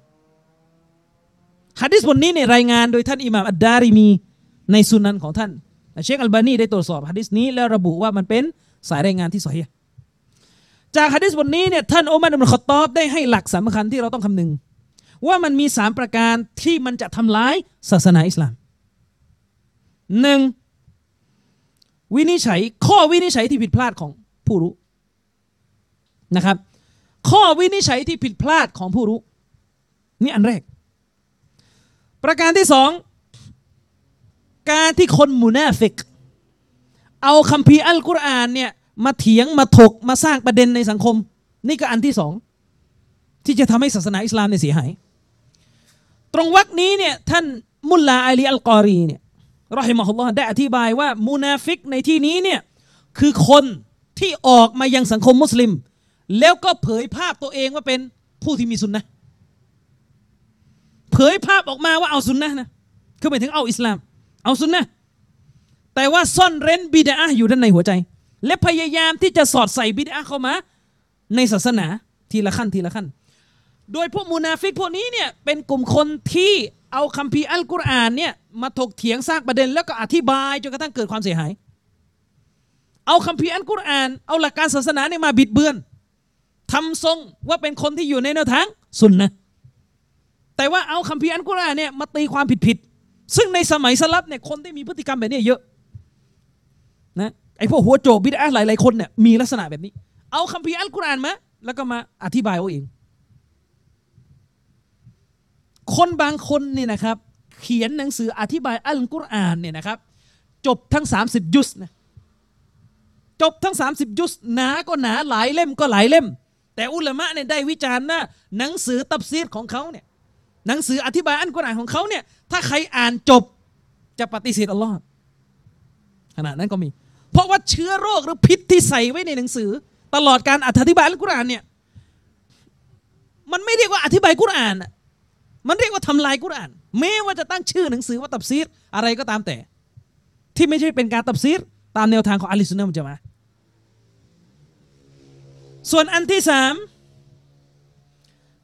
ฮะดิษบทนี้เนี่ยรายงานโดยท่านอิหม่ามอัดดาริมีในสุนันของท่านเชคอัลบานีได้ตรวจสอบฮะดิษนี้แล้วระบุว่ามันเป็นสายรายงานที่สอยจากฮะดิษบทนี้เนี่ยท่านอุมัรอิบนุลขอตตอบได้ให้หลักสำคัญที่เราต้องคำนึง ว่ามันมีสามประการที่มันจะทำร้ายศาสนาอิสลามหนึ่งวินิจฉัยข้อวินิจฉัยที่ผิดพลาดของผู้รู้นะครับ ข้อวินิจฉัยที่ผิดพลาดของผู้รู้ นี่อันแรก ประการที่สองการที่คนมุนาฟิก เอาคัมภีร์อัลกุรอานเนี่ยมาเถียงมาถกมาสร้างประเด็นในสังคม นี่ก็อันที่สองที่จะทำให้ศาสนาอิสลามเนี่ยเสียหาย ตรงวรรคนี้เนี่ยท่านมุลลาอาลีอัลกอรีเนี่ยرحمه اللهได้อธิบายว่ามุนาฟิกในที่นี้เนี่ยคือคนที่ออกมายังสังคมมุสลิม แล้วก็เผยภาพตัวเองว่าเป็นผู้ที่มีสุนนะ เผยภาพออกมาว่าเอาสุนนะนะคือหมายถึงเอาอิสลาม เอาสุนนะแต่ว่าซ่อนเร้นบิดอะฮ์อยู่ด้านในหัวใจ และพยายามที่จะสอดใส่บิดอะฮ์เข้ามา ในศาสนาทีละขั้นทีละขั้น โดยพวกมุนาฟิกพวกนี้เนี่ยเป็นกลุ่มคนที่เอาคัมภีร์อัลกุรอานเนี่ยมาถกเถียงสร้างประเด็นแล้วก็อธิบายจนกระทั่งเกิดความเสียหาย เอาคัมภีร์อัลกุรอาน เอาหลักการศาสนาเนี่ยมาบิดเบือนทำทรงว่าเป็นคนที่อยู่ในแนวทางสุนนะ แต่ว่าเอาคัมภีร์อัลกุรอานเนี่ยมาตีความผิดๆซึ่งในสมัยสลับเนี่ยคนที่มีพฤติกรรมแบบนี้เยอะนะไอพวกหัวโจกบิดาหลายๆคนเนี่ยมีลักษณะแบบนี้ เอาคัมภีร์อัลกุรอานมาแล้วก็มาอธิบายเอาเอง คนบางคนนี่นะครับ เขียนหนังสืออธิบายอัลกุรอานเนี่ยนะครับ จบทั้ง 30 ยุสนะจบทั้ง 30 ยุสหนาก็หนาหลายเล่มก็หลายเล่ม แต่อุลามะเนี่ยได้วิจารณ์ว่าหนังสือตับซีดของเขาเนี่ย หนังสืออธิบายอัลกุรอานของเขาเนี่ยถ้าใครอ่านจบจะปฏิเสธอัลลอฮ์ขนาดนั้นก็มี เพราะว่าเชื้อโรคหรือพิษที่ใส่ไว้ในหนังสือ ตลอดการอธิบายอัลกุรอานเนี่ยมันไม่เรียกว่าอธิบายกุรอาน มันเรียกว่าทำลายกุรอาน แม้ว่าจะตั้งชื่อหนังสือว่าตับซีรอะไรก็ตามแต่ ที่ไม่ใช่เป็นการตับซีรตามแนวทางของอะลิสุนนะมันจะมาส่วนอันที่สาม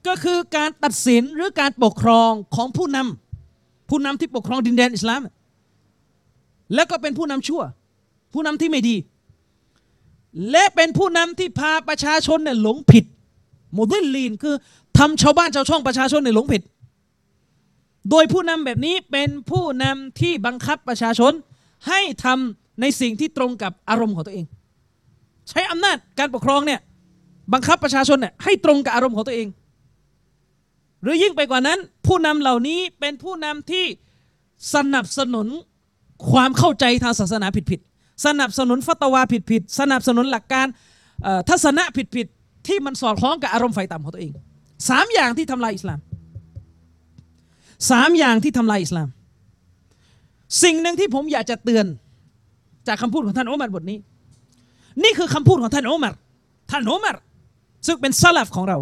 ก็คือการตัดสินหรือการปกครองของผู้นำผู้นำที่ปกครองดินแดนอิสลาม แล้วก็เป็นผู้นำชั่ว ผู้นำที่ไม่ดี และเป็นผู้นำที่พาประชาชนเนี่ยหลงผิดโมดิลลีนคือทำชาวบ้านชาวช่องประชาชนเนี่ยหลงผิด โดยผู้นำแบบนี้เป็นผู้นำที่บังคับประชาชนให้ทำในสิ่งที่ตรงกับอารมณ์ของตัวเอง ใช้อำนาจการปกครองเนี่ยบังคับประชาชนเนี่ยให้ตรงกับอารมณ์ของตัวเอง หรือยิ่งไปกว่านั้น ผู้นำเหล่านี้เป็นผู้นำที่สนับสนุนความเข้าใจทางศาสนาผิดๆสนับสนุนฟัตวาผิดๆสนับสนุนหลักการทัศนะผิดๆที่มันสอดคล้องกับอารมณ์ไฟต่ำของตัวเองสามอย่างที่ทำลายอิสลามสามอย่างที่ทำลายอิสลาม สิ่งหนึ่งที่ผมอยากจะเตือนจากคำพูดของท่านอุมัรบทนี้ นี่คือคำพูดของท่านอุมัรท่านอุมัรซึ่งเป็นซาลฟของเรา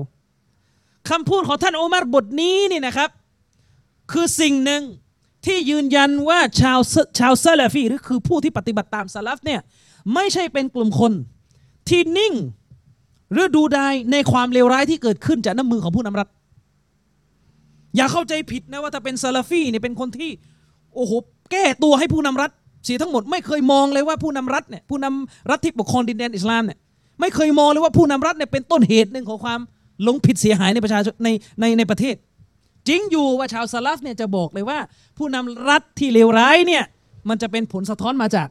คำพูดของท่านอุมัรบทนี้นี่นะครับ คือสิ่งหนึ่งที่ยืนยันว่าชาวชาวซาลาฟีหรือคือผู้ที่ปฏิบัติตามซาลฟเนี่ยไม่ใช่เป็นกลุ่มคนที่นิ่งหรือดูได้ในความเลวร้ายที่เกิดขึ้นจากน้ำมือของผู้นำรัฐ อย่าเข้าใจผิดนะว่าถ้าเป็นซาลาฟีเนี่ยเป็นคนที่โอ้โหแก้ตัวให้ผู้นำรัฐเสียทั้งหมดไม่เคยมองเลยว่าผู้นำรัฐเนี่ยผู้นำรัฐที่ปกครองดินแดนอิสลามเนี่ยไม่เคยมองเลยว่าผู้นำรัฐเนี่ยเป็นต้นเหตุหนึ่งของความ ลงผิดเสียหายในประชาชนในในในประเทศ จริงอยู่ว่าชาวซาลฟเนี่ยจะบอกเลยว่า ผู้นำรัฐที่เลวร้ายเนี่ยมันจะเป็นผลสะท้อนมาจาก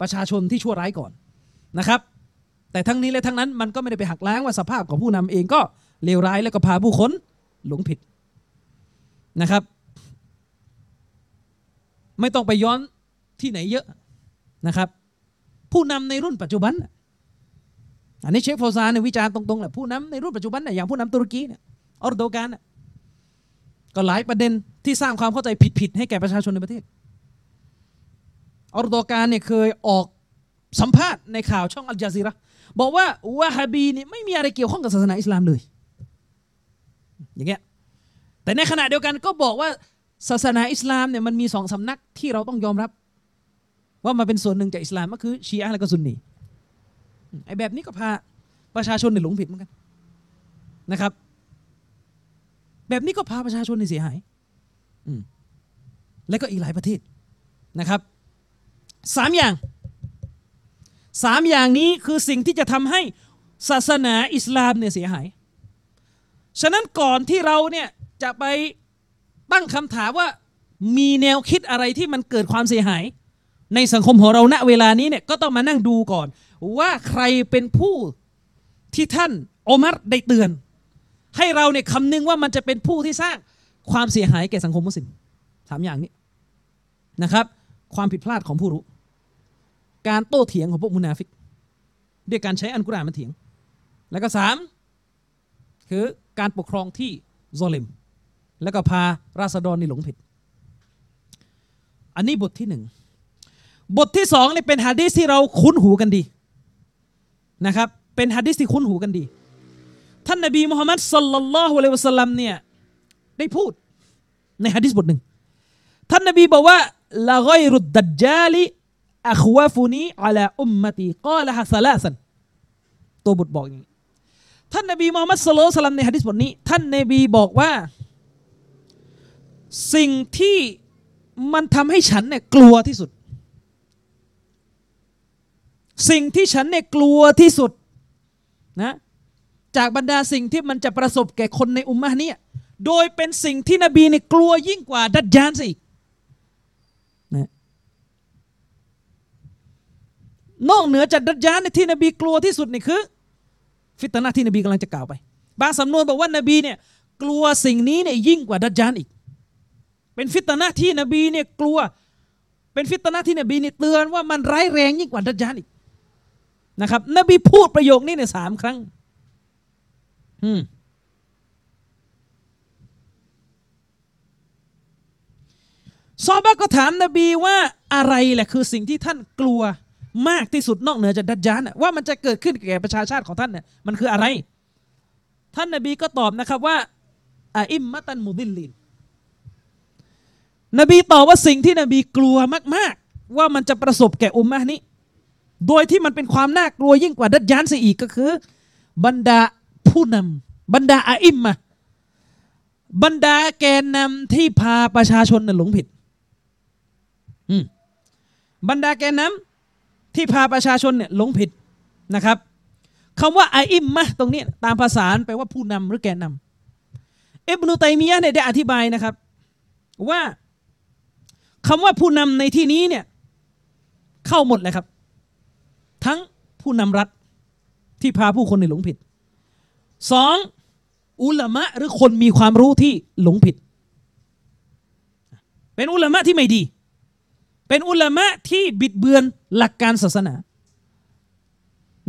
ประชาชนที่ชั่วร้ายก่อนนะครับ แต่ทั้งนี้และทั้งนั้นมันก็ไม่ได้ไปหักล้างว่าสภาพของผู้นำเองก็เลวร้ายแล้วก็พาผู้คนหลงผิดนะครับ ไม่ต้องไปย้อนที่ไหนเยอะนะครับ ผู้นำในรุ่นปัจจุบัน อันนี้เชคโฟซานเนี่ยวิจารณ์ตรงๆแหละผู้นำในรุ่นปัจจุบันเนี่ยอย่างผู้นำตุรกีเนี่ยออร์โดกานก็หลายประเด็นที่สร้างความเข้าใจผิดๆให้แก่ประชาชนในประเทศออร์โดกานเนี่ยเคยออกสัมภาษณ์ในข่าวช่องอัลจาซีร์บอกว่าวะฮาบีเนี่ยไม่มีอะไรเกี่ยวข้องกับศาสนาอิสลามเลย อย่างเงี้ยแต่ในขณะเดียวกันก็บอกว่าศาสนาอิสลามเนี่ยมันมีสองสำนักที่เราต้องยอมรับ ว่ามาเป็นส่วนหนึ่งจากอิสลามก็คือชีอะห์และก็ซุนนี ไอ้แบบนี้ก็พาประชาชนในยหลงผิดเหมือนกันนะครับ แบบนี้ก็พาประชาชนในเสียหายอืมและก็อีกหลายประเทศนะครับสามอย่างสามอย่างนี้คือสิ่งที่จะทำให้ศาสนาอิสลามเนี่ยเสียหาย ฉะนั้นก่อนที่เราเนี่ยจะไปตั้งคำถามว่ามีแนวคิดอะไรที่มันเกิดความเสียหาย ในสังคมของเราณเวลานี้เนี่ยก็ต้องมานั่งดูก่อน ว่าใครเป็นผู้ที่ท่านโอมัรได้เตือน ให้เราเนี่ยคำนึงว่ามันจะเป็นผู้ที่สร้างความเสียหายแก่สังคมมุสลิมสามอย่างนี้นะครับ ความผิดพลาดของผู้รู้ การโต้เถียงของพวกมุนาฟิก ด้วยการใช้อันกุรอานมาเถียง แล้วก็สามคือการปกครองที่โซเลมแล้วก็พาราษฎรนี่หลงผิด อันนี้บทที่หนึ่งบทที่สองนี่เป็นฮะดีษที่เราคุ้นหูกันดี นะครับเป็นฮะดีษที่คุ้นหูกันดี ท่านนบีมุฮัมมัดสัลลัลลอฮุอะลัยฮิวะสัลลัมเนี่ยได้พูดในฮะดีษบทหนึ่งท่านนบีบอกว่าละกอยรุดดัจจาลิอัควาฟุนีอัลาอุมมตีกาละฮะสลาสันตัวบทบอกอย่างนี้ท่านนบีมุฮัมมัดสลลัลลอฮุอะลัยฮิวะสัลลัมในฮะดีษบทนี้ ท่านนบีบอกว่า สิ่งที่มันทำให้ฉันเนี่ยกลัวที่สุด สิ่งที่ฉันเนี่ยกลัวที่สุดนะจากบรรดาสิ่งที่มันจะประสบแก่คนในอุมมะเนี่ยโดยเป็นสิ่งที่นบีเนี่ยกลัวยิ่งกว่าดัจญานซะอีกนะนอกเหนือจากดัจญานเนี่ยที่นบีกลัวที่สุดนี่คือ ฟิตนะที่นบีกำลังจะกล่าวไป บางสำนวนบอกว่านบีเนี่ยกลัวสิ่งนี้เนี่ยยิ่งกว่าดัจญานอีก เป็นฟิตนะที่นบีเนี่ยกลัว เป็นฟิตนะที่นบีเนี่ยเตือนว่ามันร้ายแรงยิ่งกว่าดัจญานอีก นะครับ นบีพูดประโยคนี้เนี่ยสามครั้งอืมซอฮาบะก็ถามนบีว่าอะไรแหละคือสิ่งที่ท่านกลัวมากที่สุดนอกเหนือจากดัจญานะว่ามันจะเกิดขึ้นแก่ประชาชาติของท่านเนี่ยมันคืออะไร ท่านนบีก็ตอบนะครับว่าอาอิมมะตันมุดิลลิน นบีตอบว่าสิ่งที่นบีกลัวมาก ๆ ว่ามันจะประสบแก่อุมมะห์นี้ โดยที่มันเป็นความน่ากลัวยิ่งกว่าดัจญานเสียอีกก็คือ บรรดาผู้นำบรรดาอาอิมมะบรรดาแกนนำที่พาประชาชนน่ะหลงผิดบรรดาแกนนำที่พาประชาชนเนี่ยหลงผิดนะครับคำว่าอาอิมมะตรงนี้ตามภาษาแปลว่าผู้นำหรือแกนนำอิบนุตัยมียะเนี่ยได้อธิบายนะครับ ว่าคำว่าผู้นำในที่นี้เนี่ย เข้าหมดเลยครับ ทั้งผู้นำรัฐที่พาผู้คนในหลงผิดสองอุลามะหรือคนมีความรู้ที่หลงผิด เป็นอุลามะที่ไม่ดี เป็นอุลามะที่บิดเบือนหลักการศาสนา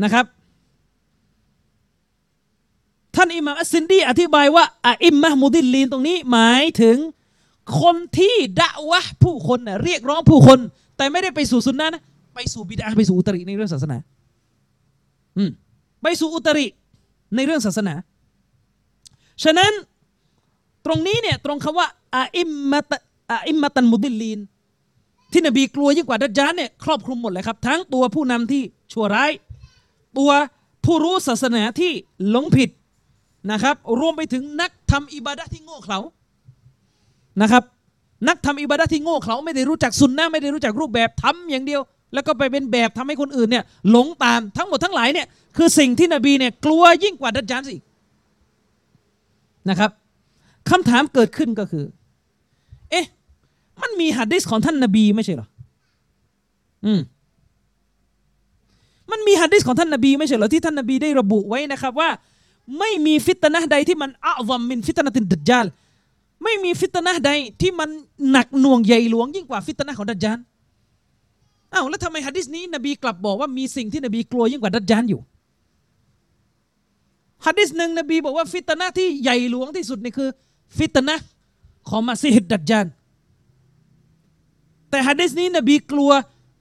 นะครับ ท่านอิหม่ามอัสซินดีอธิบายว่าอะอิมมะมุดิลลีนตรงนี้หมายถึงคนที่ดะวะผู้คนเรียกร้องผู้คน แต่ไม่ได้ไปสู่สุนนะนะ ไปสู่บิดาไปสู่อุตริในเรื่องศาสนา อืมไปสู่อุตริในเรื่องศาสนา ฉะนั้นตรงนี้เนี่ยตรงคำว่าอาอิมมะตะอาอิมมะตันมุดิลลีน ที่นบีกลัวยิ่งกว่าดัจจานเนี่ยครอบคลุมหมดเลยครับ ทั้งตัวผู้นำที่ชั่วร้าย ตัวผู้รู้ศาสนาที่หลงผิดนะครับ รวมไปถึงนักทำอิบาดะห์ที่โง่เขลานะครับ นักทำอิบาดะห์ที่โง่เขลาไม่ได้รู้จักสุนนะห์ไม่ได้รู้จักรูปแบบทำอย่างเดียว แล้วก็ไปเป็นแบบทำให้คนอื่นเนี่ยหลงตามทั้งหมดทั้งหลายเนี่ยคือสิ่งที่นบีเนี่ยกลัวยิ่งกว่าดัจญาลซะอีกนะครับคำถามเกิดขึ้นก็คือ เอ๊ะ มันมีฮะดีษของท่านนบีไม่ใช่หรอ อืม มันมีฮะดีษของท่านนบีไม่ใช่หรอที่ท่านนบีได้ระบุไว้นะครับว่า ไม่มีฟิตนะใดที่มันأعظم من فتنة الدجالไม่มีฟิตนะใดที่มันหนักหน่วงใหญ่หลวงยิ่งกว่าฟิตนะของดัจจาล อ้าวแล้วทำไมหัดดิสนี้นบีกลับบอกว่ามีสิ่งที่นบีกลัวยิ่งกว่าดัจจาลอยู่หัดดิสหนึ่งนบีบอกว่าฟิตนะที่ใหญ่หลวงที่สุดนี่คือ ฟิตนะของมาซิฮิดดัจจาลแต่ฮะดิษนี้นบีกลัว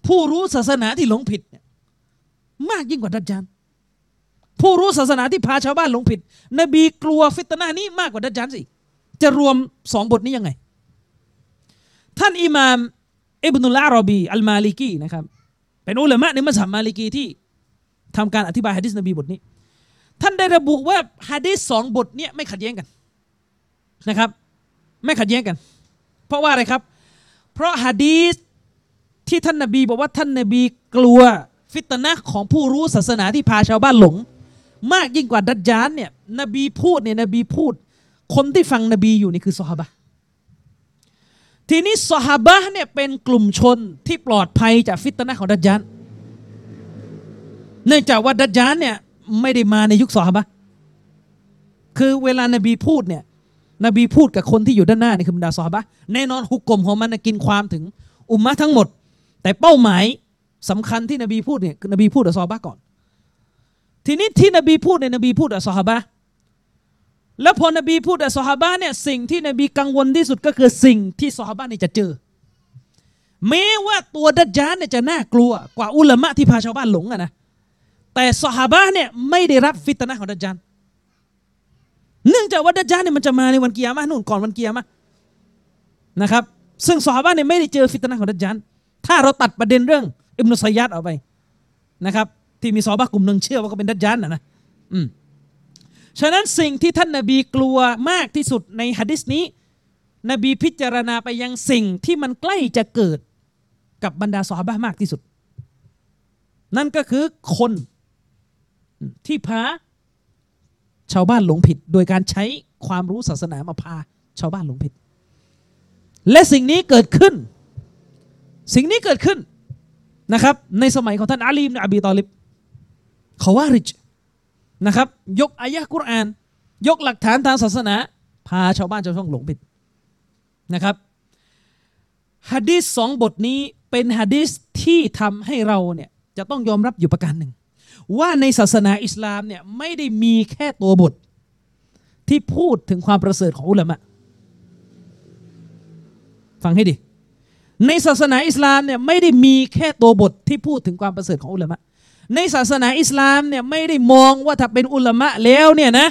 ผู้รู้ศาสนาที่หลงผิด มากยิ่งกว่าดัจจานผู้รู้ศาสนาที่พาชาวบ้านหลงผิด นบีกลัวฟิตนะนี้มากกว่าดัจจานสิจะรวมสองบทนี้ยังไง ท่านอิหม่าม อิบนุลอาราบีอัลมาลิกีนะครับเป็นอุลามะในมัสยิดมาลิกีที่ทำการอธิบายฮะดิษนบีบทนี้ ท่านได้ระบุว่าฮะดิษสองบทเนี้ไม่ขัดแย้งกันนะครับ ไม่ขัดแย้งกัน เพราะว่าอะไรครับ เพราะฮะดีษที่ท่านนบีบอกว่าท่านนบีกลัวฟิตนะของผู้รู้ศาสนาที่พาชาวบ้านหลง มากยิ่งกว่าดัจจานเนี่ยนบีพูดเนี่ยนบีพูด คนที่ฟังนบีอยู่นี่คือซอฮาบะ ทีนี้ซอฮาบะเนี่ยเป็นกลุ่มชนที่ปลอดภัยจากฟิตนะของดัจจานเนื่องจากว่าดัจจานเนี่ยไม่ได้มาในยุคซอฮาบะคือเวลานบีพูดเนี่ยนบีพูดกับคนที่อยู่ด้านหน้านี่คือบรรดาซอฮาบะแน่นอนฮุกกลมของมันกินความถึงอุมมะทั้งหมด แต่เป้าหมายสำคัญที่นบีพูดเนี่ยคือนบีพูดกับซอฮาบะก่อน ทีนี้ที่นบีพูดเนี่ยนบีพูดกับซอฮาบะ แล้วพอนบีพูดกับซอฮาบะห์เนี่ยสิ่งที่นบีกังวลที่สุดก็คือสิ่งที่ซอฮาบะห์เนี่จะเจอแม้ว่าตัวดัจจานเนี่ยจะน่ากลัวกว่าอุลามะที่พาชาวบ้านหลงอะนะแต่ซอฮาบะห์เนี่ยไม่ได้รับฟิตนะของดัจจานเนื่องจากว่าดัจจานเนี่ยมันจะมาในวันกิยามะนู่นก่อนวันกิยามะนะครับ ซึ่งซอฮาบะห์เนี่ยไม่ได้เจอฟิตนะของดัจจานถ้าเราตัดประเด็นเรื่องอิบนุซัยยัดออกไปนะครับ ที่มีซอฮาบะห์กลุ่มหนึ่งเชื่อว่าเขาเป็นดัจจานนะนะอืม ฉะนั้นสิ่งที่ท่านนบีกลัวมากที่สุดในหะดิษนี้ นบีพิจารณาไปยังสิ่งที่มันใกล้จะเกิดกับบรรดาซอฮาบะห์มากที่สุด นั่นก็คือคนที่พาชาวบ้านหลงผิด โดยการใช้ความรู้ศาสนามาพาชาวบ้านหลงผิด และสิ่งนี้เกิดขึ้น สิ่งนี้เกิดขึ้นนะครับ ในสมัยของท่านอาลีมนอบีตอลิบเขาว่าริจ นะครับ ยกอายะกุรอาน ยกหลักฐานทางศาสนา พาชาวบ้านชาวช่องหลงผิดนะครับฮะดีษสองบทนี้เป็นฮะดีษที่ทำให้เราเนี่ยจะต้องยอมรับอยู่ประการหนึ่ง ว่าในศาสนาอิสลามเนี่ยไม่ได้มีแค่ตัวบท ที่พูดถึงความประเสริฐของอุลามะฟังให้ดี ในศาสนาอิสลามเนี่ยไม่ได้มีแค่ตัวบทที่พูดถึงความประเสริฐของอุลามะ ในศาสนาอิสลามเนี่ยไม่ได้มองว่าถ้าเป็นอุลามะแล้วเนี่ยนะ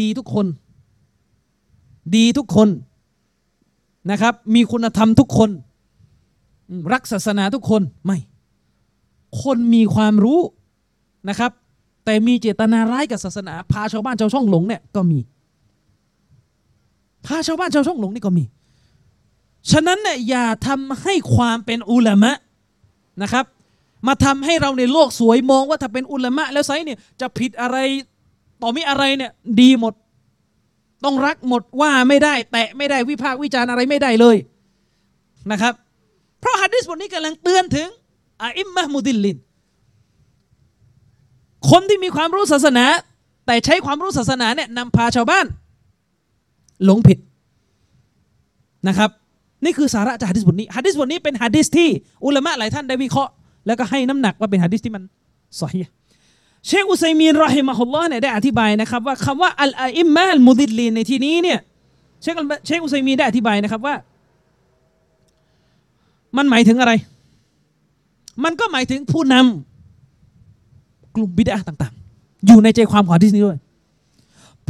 ดีทุกคน ดีทุกคนนะครับ มีคุณธรรมทุกคน รักศาสนาทุกคนไม่ คนมีความรู้นะครับ แต่มีเจตนาร้ายกับศาสนา พาชาวบ้านชาวช่องหลงเนี่ยก็มี พาชาวบ้านชาวช่องหลงนี่ก็มี ฉะนั้นเนี่ยอย่าทำให้ความเป็นอุลามะนะครับ มาทำให้เราในโลกสวยมองว่าถ้าเป็นอุลามะแล้วไซเนี่ยจะผิดอะไรต่อมีอะไรเนี่ยดีหมด ต้องรักหมดว่าไม่ได้ แตะไม่ได้วิพากษ์วิจารณ์อะไรไม่ได้เลยนะครับ เพราะฮะดิษบทนี้กำลังเตือนถึงอาอิมมะมุดิลลิน คนที่มีความรู้ศาสนา แต่ใช้ความรู้ศาสนาเนี่ยนำพาชาวบ้าน หลงผิดนะครับ นี่คือสาระจากฮะดิษบทนี้ฮะดิษบทนี้เป็นฮะดิษที่อุลามะหลายท่านได้วิเคราะห์ แล้วก็ให้น้ำหนักว่าเป็นฮะดิษที่มันสอยเชคอุซัยมีนรอฮิมะฮุลลอฮ์เนี่ยได้อธิบายนะครับว่าคำว่าอัลอาอิมมะอัลมุดิลลินในที่นี้เนี่ยเชคอัลเชคอุซัยมีนได้อธิบายนะครับว่า มันหมายถึงอะไร มันก็หมายถึงผู้นำกลุ่มบิดาต่าง ๆ อยู่ในใจความของฮะดิษนี้ด้วย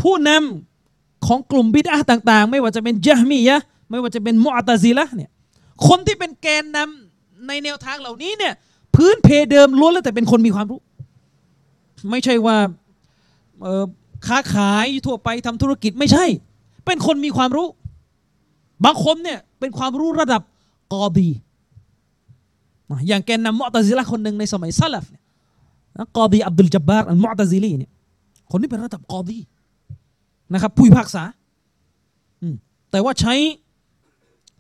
ผู้นำของกลุ่มบิดาต่าง ๆ ไม่ว่าจะเป็นยะฮ์มียะไม่ว่าจะเป็นมุอตซิละเนี่ยคนที่เป็นแกนนำในแนวทางเหล่านี้เนี่ย พื้นเพเดิมล้วนแล้วแต่เป็นคนมีความรู้ ไม่ใช่ว่าค้าขายทั่วไปทำธุรกิจไม่ใช่ เป็นคนมีความรู้ บางคนเนี่ยเป็นความรู้ระดับกอดีอย่างแกนนำมอตซิละคนหนึ่งในสมัยซะลัฟเนี่ยกอดีอับดุลจับบาร์อัลมอตซิลีเนี่ยคนนี้เป็นระดับกอดีนะครับผู้พิพากษาแต่ว่าใช้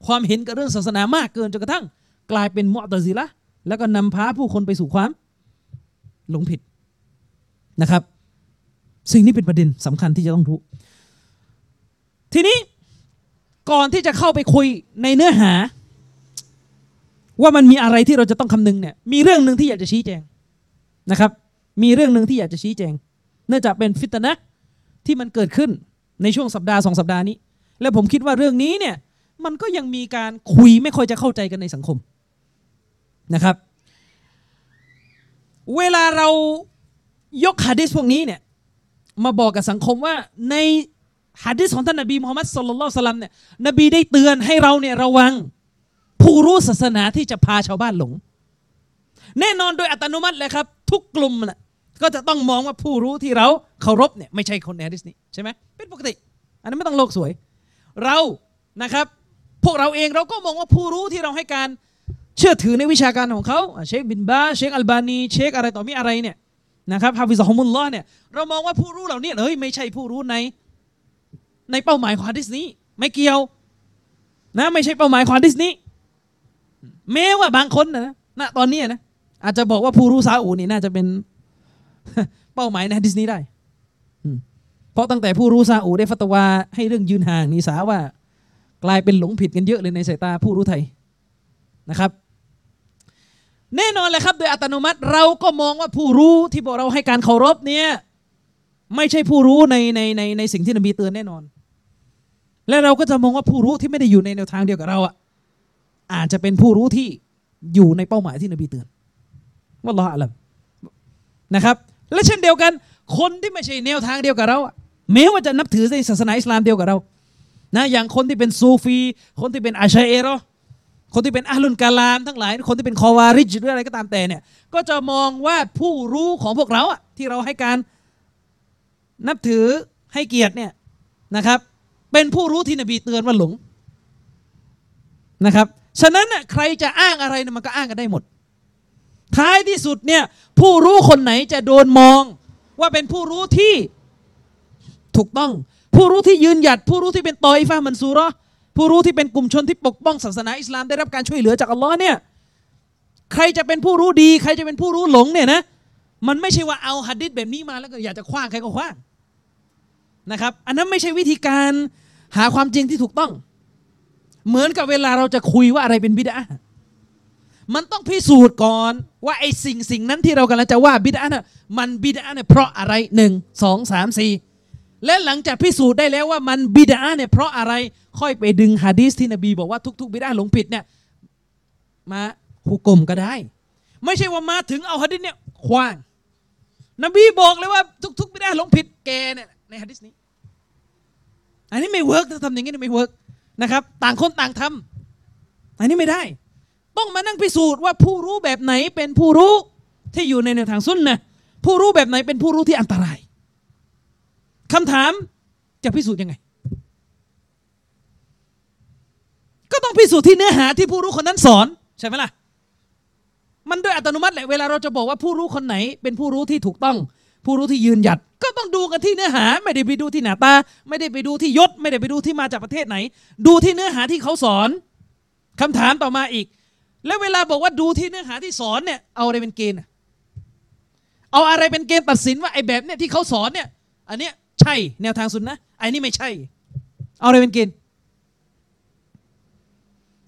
ความเห็นกับเรื่องศาสนามากเกินจนกระทั่ง กลายเป็นมอตซิละ แล้วก็นำพาผู้คนไปสู่ความหลงผิดนะครับ สิ่งนี้เป็นประเด็นสำคัญที่จะต้องรู้ ทีนี้ก่อนที่จะเข้าไปคุยในเนื้อหา ว่ามันมีอะไรที่เราจะต้องคำนึงเนี่ยมีเรื่องหนึ่งที่อยากจะชี้แจงนะครับ มีเรื่องหนึ่งที่อยากจะชี้แจง เนื่องจากเป็นฟิตนะที่มันเกิดขึ้นในช่วงสัปดาห์สองสัปดาห์นี้ และผมคิดว่าเรื่องนี้เนี่ยมันก็ยังมีการคุยไม่ค่อยจะเข้าใจกันในสังคม นะครับ เวลาเรายกฮะดิษพวกนี้เนี่ยมาบอกกับสังคมว่าในฮะดิษของท่านนบีมุฮัมมัดสุลลัลลอฮุอะลัยฮิวะซัลลัมเนี่ยนบีได้เตือนให้เราเนี่ยระวังผู้รู้ศาสนาที่จะพาชาวบ้านหลง แน่นอนโดยอัตโนมัติเลยครับ ทุกกลุ่มนะก็จะต้องมองว่าผู้รู้ที่เราเคารพเนี่ยไม่ใช่คนในฮะดิษนี้ใช่ไหมเป็นปกติ อันนั้นไม่ต้องโลกสวย เรานะครับ พวกเราเองเราก็มองว่าผู้รู้ที่เราให้การ เชื่อถือในวิชาการของเขาเชคบินบาซเชคอัลบานีเชคอะไรต่อมีอะไรเนี่ยนะครับحفظهم اللهเนี่ยเรามองว่าผู้รู้เหล่านี้เฮ้ยไม่ใช่ผู้รู้ใน ในเป้าหมายของฮะดิษนี้ ไม่เกี่ยวนะไม่ใช่เป้าหมายของฮะดิษนี้แม้ว่าบางคนนะณตอนนี้นะอาจจะบอกว่าผู้รู้ซาอุนี่น่าจะเป็นเป้าหมายในฮะดิษนี้ได้เพราะตั้งแต่ผู้รู้ซาอูได้ฟัตวาให้เรื่องยืนห่างนี่สาว่า กลายเป็นหลงผิดกันเยอะเลยในสายตาผู้รู้ไทยนะครับ แน่นอนเลยครับ โดยอัตโนมัติเราก็มองว่าผู้รู้ที่บอกเราให้การเคารพเนี่ยไม่ใช่ผู้รู้ในในในในสิ่งที่นบีเตือนแน่นอน และเราก็จะมองว่าผู้รู้ที่ไม่ได้อยู่ในแนวทางเดียวกับเราอะอาจจะเป็นผู้รู้ที่อยู่ในเป้าหมายที่นบีเตือนว่าลออาลัมนะครับ และเช่นเดียวกัน คนที่ไม่ใช่แนวทางเดียวกับเราอะแม้ว่าจะนับถือในศาสนาอิสลามเดียวกับเรานะอย่างคนที่เป็นซูฟี คนที่เป็นอาชัยเอรอ คนที่เป็นอัลลุนกาลามทั้งหลาย คนที่เป็นคอวาริจหรืออะไรก็ตามแต่เนี่ย ก็จะมองว่าผู้รู้ของพวกเราอะที่เราให้การนับถือให้เกียรติเนี่ยนะครับ เป็นผู้รู้ที่นบีเตือนว่าหลงนะครับ ฉะนั้นน่ะใครจะอ้างอะไรเนี่ยมันก็อ้างกันได้หมด ท้ายที่สุดเนี่ยผู้รู้คนไหนจะโดนมองว่าเป็นผู้รู้ที่ถูกต้อง ผู้รู้ที่ยืนหยัด ผู้รู้ที่เป็นตอยฟ้ามันซูราะห์ ผู้รู้ที่เป็นกลุ่มชนที่ปกป้องศาสนาอิสลามได้รับการช่วยเหลือจากอัลลอฮ์เนี่ยใครจะเป็นผู้รู้ดี ใครจะเป็นผู้รู้หลงเนี่ยนะมันไม่ใช่ว่าเอาหัดดิษแบบนี้มาแล้วก็อยากจะคว้างใครก็คว้างนะครับอันนั้นไม่ใช่วิธีการหาความจริงที่ถูกต้อง เหมือนกับเวลาเราจะคุยว่าอะไรเป็นบิดามันต้องพิสูจน์ก่อนว่าไอ้สิ่งสิ่งนั้นที่เรากำลังจะว่าบิดาน่ะมันบิดาเนี่ยเพราะอะไรหนึ่งสองสามสี่ และหลังจากพิสูจน์ได้แล้วว่ามันบิดาเนี่ยเพราะอะไรค่อยไปดึงฮะดีษที่นบีบอกว่าทุก ๆ บิดาหลงผิดเนี่ยมาหุกกลมก็ได้ ไม่ใช่ว่ามาถึงเอาฮะดีษเนี่ยคว้าง นบีบอกเลยว่าทุกๆบิดาหลงผิดแกเนี่ยในฮะดีษนี้ อันนี้ไม่ work ถ้าทำอย่างนี้ไม่ work นะครับ ต่างคนต่างทำอันนี้ไม่ได้ ต้องมานั่งพิสูจน์ว่าผู้รู้แบบไหนเป็นผู้รู้ที่อยู่ในแนวทางสุนนะผู้รู้แบบไหนเป็นผู้รู้ที่อันตราย คำถามจะพิสูจน์ยังไง ก็ต้องพิสูจน์ที่เนื้อหาที่ผู้รู้คนนั้นสอนใช่ไหมล่ะ มันโดยอัตโนมัติแหละเวลาเราจะบอกว่าผู้รู้คนไหน เป็นผู้รู้ที่ถูกต้อง ผู้รู้ที่ยืนหยัด ก็ต้องดูกันที่เนื้อหา ไม่ได้ไปดูที่หน้าตา ไม่ได้ไปดูที่ยศ ไม่ได้ไปดูที่มาจากประเทศไหน ดูที่เนื้อหาที่เขาสอนคำถามต่อมาอีก แล้วเวลาบอกว่าดูที่เนื้อหาที่สอนเนี่ย เอาอะไรเป็นเกณฑ์เอาอะไรเป็นเกณฑ์ตัดสินว่าไอ้แบบเนี่ยที่เขาสอนเนี่ย อันเนี้ย ใช่ แนวทางสุนนะไอ้นี่ไม่ใช่ เอาอะไรเป็นเกณฑ์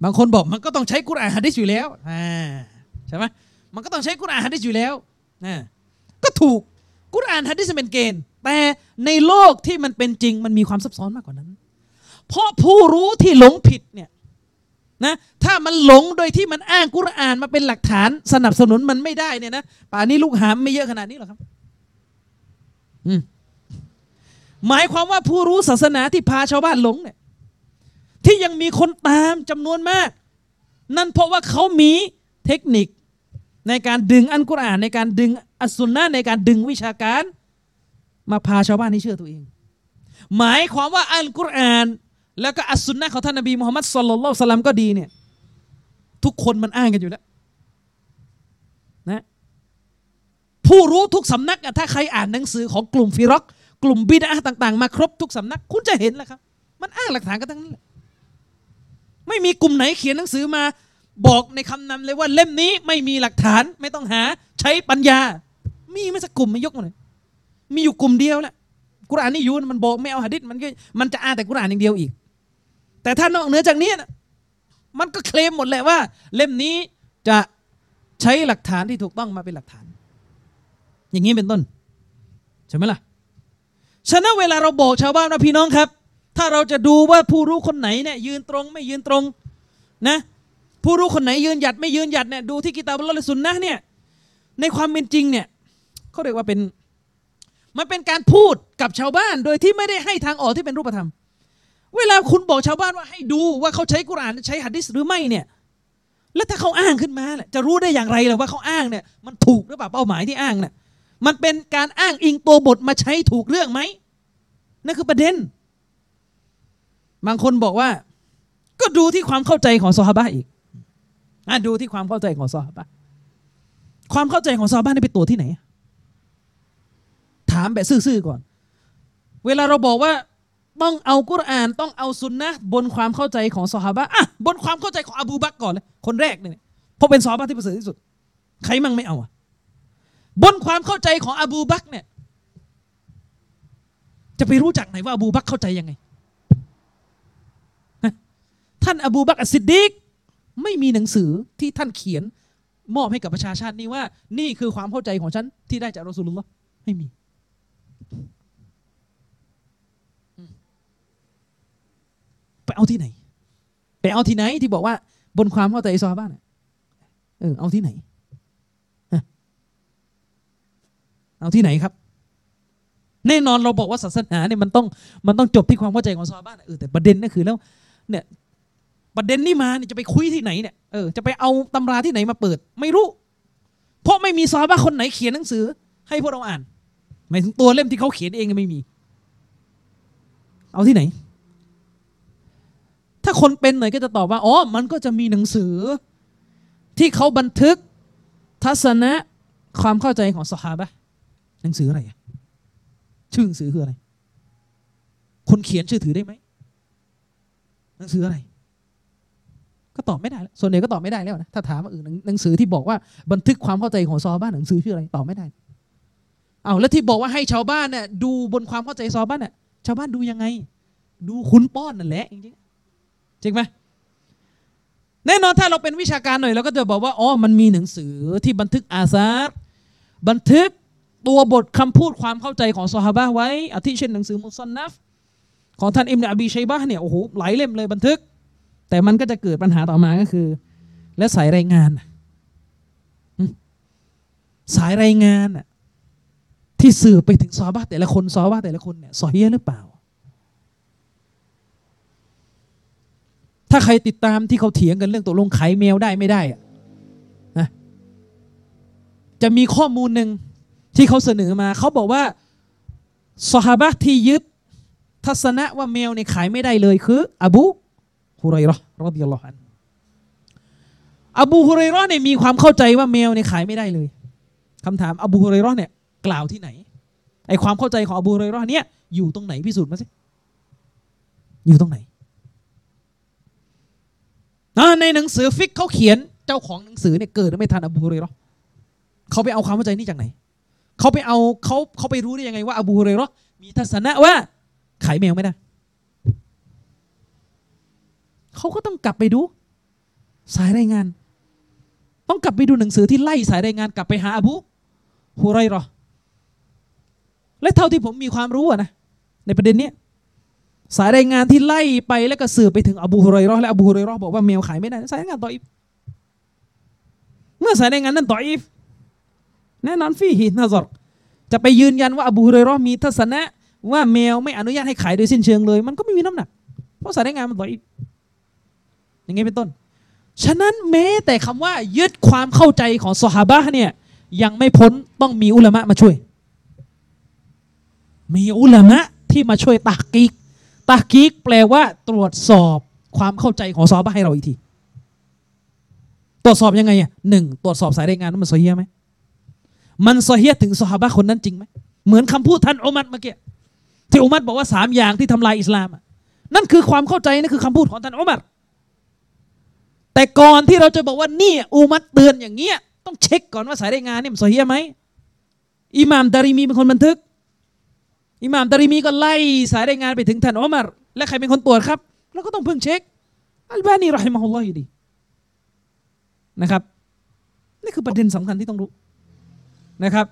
บางคนบอกมันก็ต้องใช้กุรอานฮะดิษอยู่แล้วอ่าใช่ไหมมันก็ต้องใช้กุรอานฮะดิษอยู่แล้วอ่าก็ถูกกุรอานฮะดิษเป็นเกณฑ์ แต่ในโลกที่มันเป็นจริงมันมีความซับซ้อนมากกว่านั้น เพราะผู้รู้ที่หลงผิดเนี่ยนะถ้ามันหลงโดยที่มันอ้างกุรอานมาเป็นหลักฐานสนับสนุนมันไม่ได้เนี่ยนะป่านนี้ลูกหามไม่เยอะขนาดนี้หรอกครับ อืม หมายความว่าผู้รู้ศาสนาที่พาชาวบ้านหลงเนี่ยที่ยังมีคนตามจำนวนมาก นั่นเพราะว่าเขามีเทคนิคในการดึงอันกุรอานในการดึงอัสุนนะในการดึงวิชาการ มาพาชาวบ้านให้เชื่อตัวเอง หมายความว่าอัลกุรอาน แล้วก็อัสุนนะของท่านนบีมุฮัมมัดสุลลัลลอฮุสลัมก็ดีเนี่ยทุกคนมันอ้างกันอยู่แล้วนะผู้รู้ทุกสำนักถ้าใครอ่านหนังสือของกลุ่มฟิรอก กลุ่มบิดาต่างๆ มาครบทุกสำนัก คุณจะเห็นแหละครับ มันอ้างหลักฐานกันทั้งนั้นแหละไม่มีกลุ่มไหนเขียนหนังสือมาบอกในคำนำเลยว่าเล่มนี้ไม่มีหลักฐานไม่ต้องหาใช้ปัญญา มีไม่สักกลุ่มไม่ยกมาเลยมีอยู่กลุ่มเดียวแหละกุรอานนี่ยูนมันบอกไม่เอาหะดิษมันก็มันจะอ่านแต่กุรอานอย่างเดียวอีก แต่ถ้านอกเหนือจากนี้นะมันก็เคลมหมดแหละว่า เล่มนี้จะใช้หลักฐานที่ถูกต้องมาเป็นหลักฐาน อย่างนี้เป็นต้น ใช่ไหมล่ะ ฉะนั้นเวลาเราบอกชาวบ้านว่าพี่น้องครับ ถ้าเราจะดูว่าผู้รู้คนไหนเนี่ยยืนตรงไม่ยืนตรงนะผู้รู้คนไหนยืนหยัดไม่ยืนหยัดเนี่ยดูที่กิตาบุลลอฮ์และสุนนะเนี่ยในความเป็นจริงเนี่ยเขาเรียกว่าเป็นมันเป็นการพูดกับชาวบ้านโดยที่ไม่ได้ให้ทางออกที่เป็นรูปธรรม เวลาคุณบอกชาวบ้านว่าให้ดูว่าเขาใช้กุรานใช้หะดิษหรือไม่เนี่ยแล้วถ้าเขาอ้างขึ้นมาเนี่ยจะรู้ได้อย่างไรล่ะว่าเขาอ้างเนี่ยมันถูกหรือเปล่าเป้าหมายที่อ้างเนี่ย มันเป็นการอ้างอิงตัวบทมาใช้ถูกเรื่องไหมนั่นคือประเด็น บางคนบอกว่า ก็ดูที่ความเข้าใจของซอฮาบะอีกอะดูที่ความเข้าใจของซอฮาบะความเข้าใจของซอฮาบะนี่ไปตัวที่ไหน ถามแบบซื่อๆก่อน เวลาเราบอกว่าต้องเอากุรอานต้องเอาซุนนะบนความเข้าใจของซอฮาบะอะบนความเข้าใจของอบูบักก่อนเลยคนแรกเนี่ยเพราะเป็นซอฮาบะที่ประเสริฐที่สุด ใครมั่งไม่เอาอะ บนความเข้าใจของอบูบักเนี่ยจะไปรู้จักไหนว่าอบูบักเข้าใจยังไง ท่านอบูบักอัสซิดดีกไม่มีหนังสือที่ท่านเขียนมอบให้กับประชาชาตินี่ว่า นี่คือความเข้าใจของฉันที่ได้จากรอสูลุลลอฮ์ไม่มี ไปเอาที่ไหน ไปเอาที่ไหนที่บอกว่า บนความเข้าใจซอฮาบ้านเออเอาที่ไหนฮะ เอาที่ไหนครับ แน่นอนเราบอกว่าศาสนาเนี่ยมันต้องมันต้องจบที่ความเข้าใจของซอฮาบ้านเออแต่ประเด็นนั่คือแล้ว เนี่ยประเด็นนี่มาเนี่ยจะไปคุยที่ไหนเนี่ยเออจะไปเอาตำราที่ไหนมาเปิด ไม่รู้ เพราะไม่มีซอฮาบ้าคนไหนเขียนหนังสือ ให้พวกเราอ่านหมายถึงตัวเล่มที่เขาเขียนเองก็ไม่มี เอาที่ไหน ถ้าคนเป็นหน่อยก็จะตอบว่าอ๋อมันก็จะมีหนังสือ ที่เขาบันทึกทัศนะความเข้าใจของสหาบะ หนังสืออะไรอะชื่อหนังสือคืออะไร คนเขียนชื่อถือได้ไหมหนังสืออะไร ก็ตอบไม่ได้แล้วส่วนใหญ่ก็ตอบไม่ได้แล้วนะถ้าถามว่าออหนังหนังสือที่บอกว่าบันทึกความเข้าใจของซอบ้านหนังสือชื่ออะไรตอบไม่ได้เอาแล้วที่บอกว่าให้ชาวบ้านเนี่ยดูบนความเข้าใจซอบ้านเนี่ยชาวบ้านดูยังไง ดูคุ้นป้อนนั่นแหละจริงจริงไหมแน่นอนถ้าเราเป็นวิชาการหน่อยเราก็จะบอกว่าอ๋อมันมีหนังสือที่บันทึกอาซาร์บันทึก ตัวบทคำพูดความเข้าใจของซอฮาบะไว้อาทิเช่นหนังสือมุซันนัฟของท่านอิมนอบีชัยบะเนี่ยโอ้โหหลายเล่มเลยบันทึก แต่มันก็จะเกิดปัญหาต่อมาก็คือ และสายรายงาน สายรายงานที่สื่อไปถึงซอฮาบะแต่ละคนซอฮาบะแต่ละคนเนี่ยซอฮียหรือเปล่า ถ้าใครติดตามที่เขาเถียงกันเรื่องตกลงไขแมวได้ไม่ได้อะนะจะมีข้อมูลหนึ่ง ที่เขาเสนอมาเขาบอกว่าสหาบะที่ยึดทัศนะว่าแมวเนี่ยขายไม่ได้เลยคือ อบูฮุไรเราะห์รอฎิยัลลอฮุอันอบูฮุไรราะห์เนี่ยมีความเข้าใจว่าแมวเนี่ยขายไม่ได้เลยคำถามอบูฮุไรราะห์เนี่ยกล่าวที่ไหนไอความเข้าใจของอบูฮุไรราะห์เนี่ยอยู่ตรงไหนพิสูจน์มาสิอยู่ตรงไหนอ่าในหนังสือฟิกเขาเขียนเจ้าของหนังสือเนี่ยเกิดไม่ทันอบูฮุเรราะห์เขาไปเอาความเข้าใจนี้จากไหน เขาไปเอาเขาเขาไปรู้ได้ยังไงว่าอบูฮุเรยเราะมีทัศนะว่าขายแมวไม่ได้เขาก็ต้องกลับไปดู สายรายงาน ต้องกลับไปดูหนังสือที่ไล่สายรายงานกลับไปหาอบูฮุเรยเราะและเท่าที่ผมมีความรู้นะในประเด็นนี้สายรายงานที่ไล่ไปแล้วก็สืบไปถึงอบูฮุไรเราะและอบูฮุไรเราะบอกว่าแมวขายไม่ได้ สายรายงานต่ออีฟเมื่อสายรายงานนั้นต่ออีฟ แน่นอนฟีฮินาซอรจะไปยืนยันว่าอบูฮุไรเราะห์มีทัศนะว่าแมวไม่อนุญาตให้ขายโดยสิ้นเชิงเลย มันก็ไม่มีน้ำหนัก เพราะสายงานมันต่ออีฟอย่างงี้เป็นต้น ฉะนั้นแม้แต่คำว่ายึดความเข้าใจของซอฮาบะเนี่ยยังไม่พ้นต้องมีอุลามะมาช่วย มีอุลามะที่มาช่วยตักกีกตากีกแปลว่าตรวจสอบความเข้าใจของซอฮาบะให้เราอีกที ตรวจสอบยังไงอะหนึ่งตรวจสอบสายรายงานว่ามันโซเฮียไหม มันโซเฮียถึงซฮาบะคนนั้นจริงไหมเหมือนคำพูดท่านอุมัดเมื่อกี้ที่อุมัดบอกว่าสามอย่างที่ทำลายอิสลามนั่นคือความเข้าใจนั่นคือคำพูดของท่านอุมัดแต่ก่อนที่เราจะบอกว่านี่อุมัดเตือนอย่างเงี้ยต้องเช็คก่อนว่าสายรายงานเนี่ยมันโซเฮียไหมอิหม่ามดาริมีเป็นคนบันทึก อิหม่ามดาริมีก็ไล่สายรายงานไปถึงท่านอุมัรและใครเป็นคนตรวจครับเราก็ต้องเพิ่งเช็คอัลบานีรอฮิมะฮุลลอฮ์อยู่ดีนะครับนี่คือประเด็นสำคัญที่ต้องรู้ นะครับ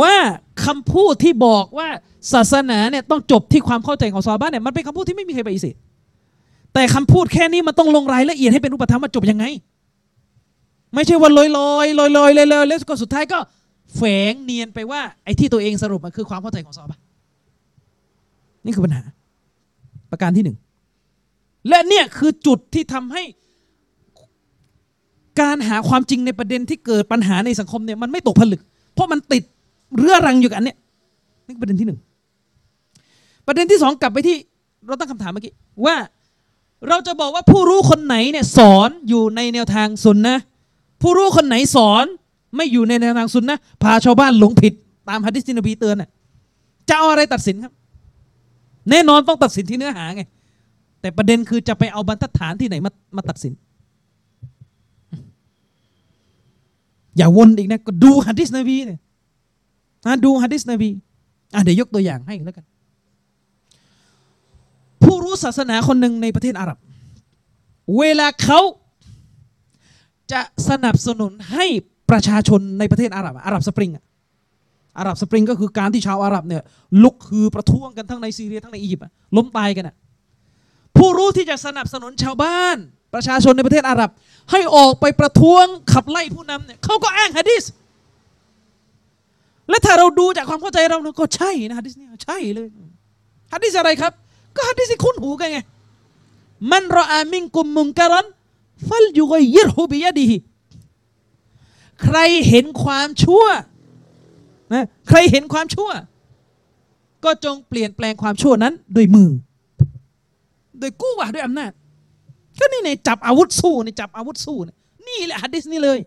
ว่าคำพูดที่บอกว่าศาสนาเนี่ยต้องจบที่ความเข้าใจของซอบะห์เนี่ยมันเป็นคำพูดที่ไม่มีใครปฏิเสธแต่คำพูดแค่นี้มันต้องลงรายละเอียดให้เป็นรูปธรรมว่าจบยังไง ไม่ใช่ว่าลอยลอยลอยลอยเลยเลยแล้วก็สุดท้ายก็แฝงเนียนไปว่าไอ้ที่ตัวเองสรุปมันคือความเข้าใจของซอบะห์นี่คือปัญหา ประการที่หนึ่งและเนี่ยคือจุดที่ทำให้ การหาความจริงในประเด็นที่เกิดปัญหาในสังคมเนี่ยมันไม่ตกผลึก เพราะมันติดเรื้อรังอยู่กับอันเนี้ยนี่ประเด็นที่หนึ่งประเด็นที่สองกลับไปที่เราตั้งคำถามเมื่อกี้ว่าเราจะบอกว่าผู้รู้คนไหนเนี่ยสอนอยู่ในแนวทางสุนนะผู้รู้คนไหนสอนไม่อยู่ในแนวทางสุนนะพาชาวบ้านหลงผิดตามฮะดิษที่นบีเตือนน่ะจะเอาอะไรตัดสินครับ แน่นอนต้องตัดสินที่เนื้อหาไง แต่ประเด็นคือจะไปเอาบรรทัดฐานที่ไหนมามาตัดสิน อย่าวนอีกนะก็ดูฮะดิษนบีเนี่ยอะดูฮะดิษนบีอะเดี๋ยวยกตัวอย่างให้แล้วกัน ผู้รู้ศาสนาคนหนึ่งในประเทศอาหรับ เวลาเขาจะสนับสนุนให้ประชาชนในประเทศอาหรับอาหรับสปริงอะอาหรับสปริงก็คือการที่ชาวอาหรับเนี่ยลุกคือประท้วงกันทั้งในซีเรียทั้งในอียิปต์ล้มตายกันอะผู้รู้ที่จะสนับสนุนชาวบ้าน ประชาชนในประเทศอาหรับ ให้ออกไปประท้วงขับไล่ผู้นำเนี่ยเขาก็อ้างฮะดิษและถ้าเราดูจากความเข้าใจเราเนี่ยก็ใช่นะฮะดิษเนี่ยใช่เลยฮะดิษอะไรครับ ก็ฮะดิษที่คุ้นหูกันไงมันรออามิงกุมมุงการันฟัลยุกยิรฮูบิยะดีใครเห็นความชั่วนะใครเห็นความชั่ว ก็จงเปลี่ยนแปลงความชั่วนั้นด้วยมือ โดยกู้วะด้วยอำนาจ ก็นี่ในจับอาวุธสู้ในจับอาวุธสู้เนี่ยนี่แหละฮัดดิสนี่เลย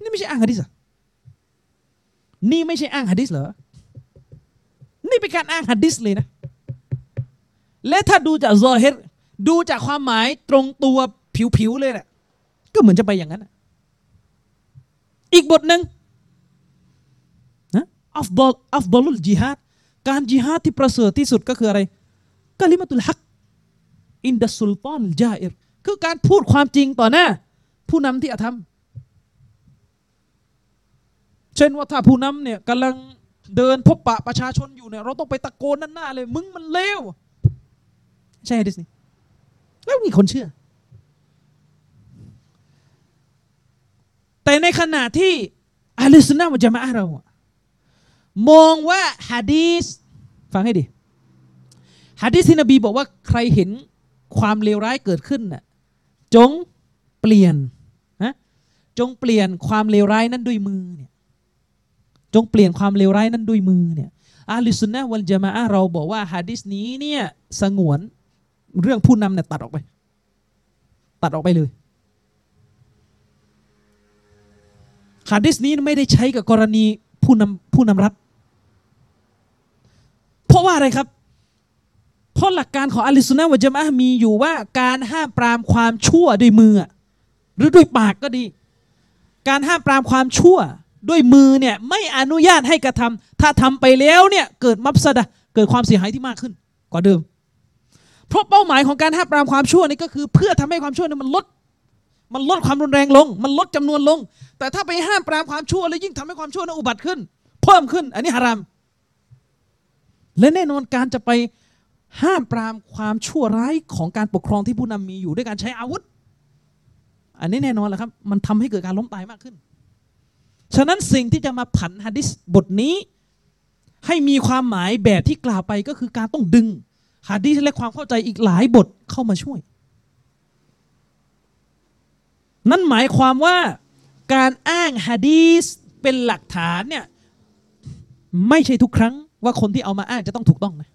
นี่ไม่ใช่อ้างฮัดดิสเหรอนี่ไม่ใช่อ้างฮัดดิสเหรอ นี่เป็นการอ้างฮัดดิสเลยนะ และถ้าดูจากظاهرดูจากความหมายตรงตัวผิวๆเลยแหละก็เหมือนจะไปอย่างนั้น อีกบทหนึ่งนะأفضل أفضل الجهادการจิฮาดที่ประเสริฐที่สุดก็คืออะไรكلمة الحق عند سلطان جائرคือการพูดความจริงต่อหน้า ผู้นำที่อาธรรม เช่นว่าถ้าผู้นำเนี่ยกำลังเดินพบปะประชาชนอยู่เนี่ยเราต้องไปตะโกนนั่นหน้าเลย มึงมันเลวใช่ดิสนี่แล้วมีคนเชื่อ แต่ในขณะที่อาลิสนนะมุจามะเรามองว่าฮะดีสฟังให้ดีฮะดีสที่นบีบอกว่าใครเห็น ความเลวร้ายเกิดขึ้นน่ะจงเปลี่ยนนะจงเปลี่ยนความเลวร้ายนั้นด้วยมือเนี่ยจงเปลี่ยนความเลวร้ายนั้นด้วยมือเนี่ยอาลิสุนนะวัลจามะเราบอกว่าฮะดิษนี้เนี่ยสงวนเรื่องผู้นำเนี่ยตัดออกไป ตัดออกไปเลยฮะดิษนี้ไม่ได้ใช้กับกรณีผู้นำผู้นำรัฐ เพราะว่าอะไรครับ เพราะหลักการของอลิสุนนะวะจามะมีอยู่ว่าการห้ามปรามความชั่วด้วยมือ หรือด้วยปากก็ดี การห้ามปรามความชั่วด้วยมือเนี่ยไม่อนุญาตให้กระทำถ้าทำไปแล้วเนี่ยเกิดมัฟสดะเกิดความเสียหายที่มากขึ้นกว่าเดิม เพราะเป้าหมายของการห้ามปรามความชั่วนี่ก็คือ เพื่อทำให้ความชั่วเนี่ยมันลด มันลดความรุนแรงลง มันลดจำนวนลง แต่ถ้าไปห้ามปรามความชั่วแล้วยิ่งทำให้ความชั่วนั้นอุบัติขึ้น เพิ่มขึ้น อันนี้ฮาราม และแน่นอนการจะไป ห้ามปรามความชั่วร้ายของการปกครองที่ผู้นำมีอยู่ด้วยการใช้อาวุธ อันนี้แน่นอนแหละครับ มันทำให้เกิดการล้มตายมากขึ้น ฉะนั้นสิ่งที่จะมาผันฮะดิษบทนี้ ให้มีความหมายแบบที่กล่าวไปก็คือการต้องดึงฮะดิษและความเข้าใจอีกหลายบทเข้ามาช่วย นั่นหมายความว่าการอ้างฮะดีษเป็นหลักฐานเนี่ยไม่ใช่ทุกครั้งว่าคนที่เอามาอ้างจะต้องถูกต้องนะ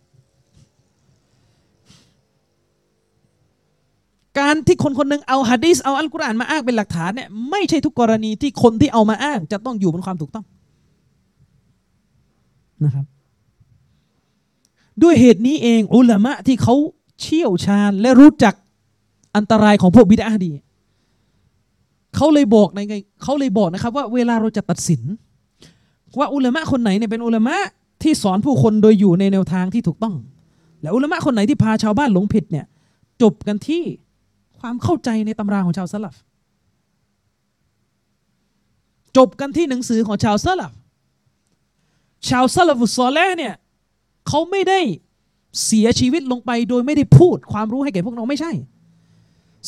การที่คนคนหนึ่งเอาฮะดีษเอาอัลกุรอานมาอ้างเป็นหลักฐานเนี่ยไม่ใช่ทุกกรณีที่คนที่เอามาอ้าง จะต้องอยู่บนความถูกต้องนะครับ ด้วยเหตุนี้เองอุลามะที่เขาเชี่ยวชาญและรู้จักอันตรายของพวกบิดาดี เขาเลยบอกในไงเขาเลยบอกนะครับ ว่าเวลาเราจะตัดสิน ว่าอุลามะคนไหนเนี่ยเป็นอุลามะที่สอนผู้คนโดยอยู่ในแนวทางที่ถูกต้อง และอุลามะคนไหนที่พาชาวบ้านหลงผิดเนี่ยจบกันที่ ความเข้าใจในตำราของชาวสลับจบกันที่หนังสือของชาวสลับชาวสลัฟุสซอลแลเนี่ยเขาไม่ได้เสียชีวิตลงไปโดยไม่ได้พูดความรู้ให้แก่พวกเราไม่ใช่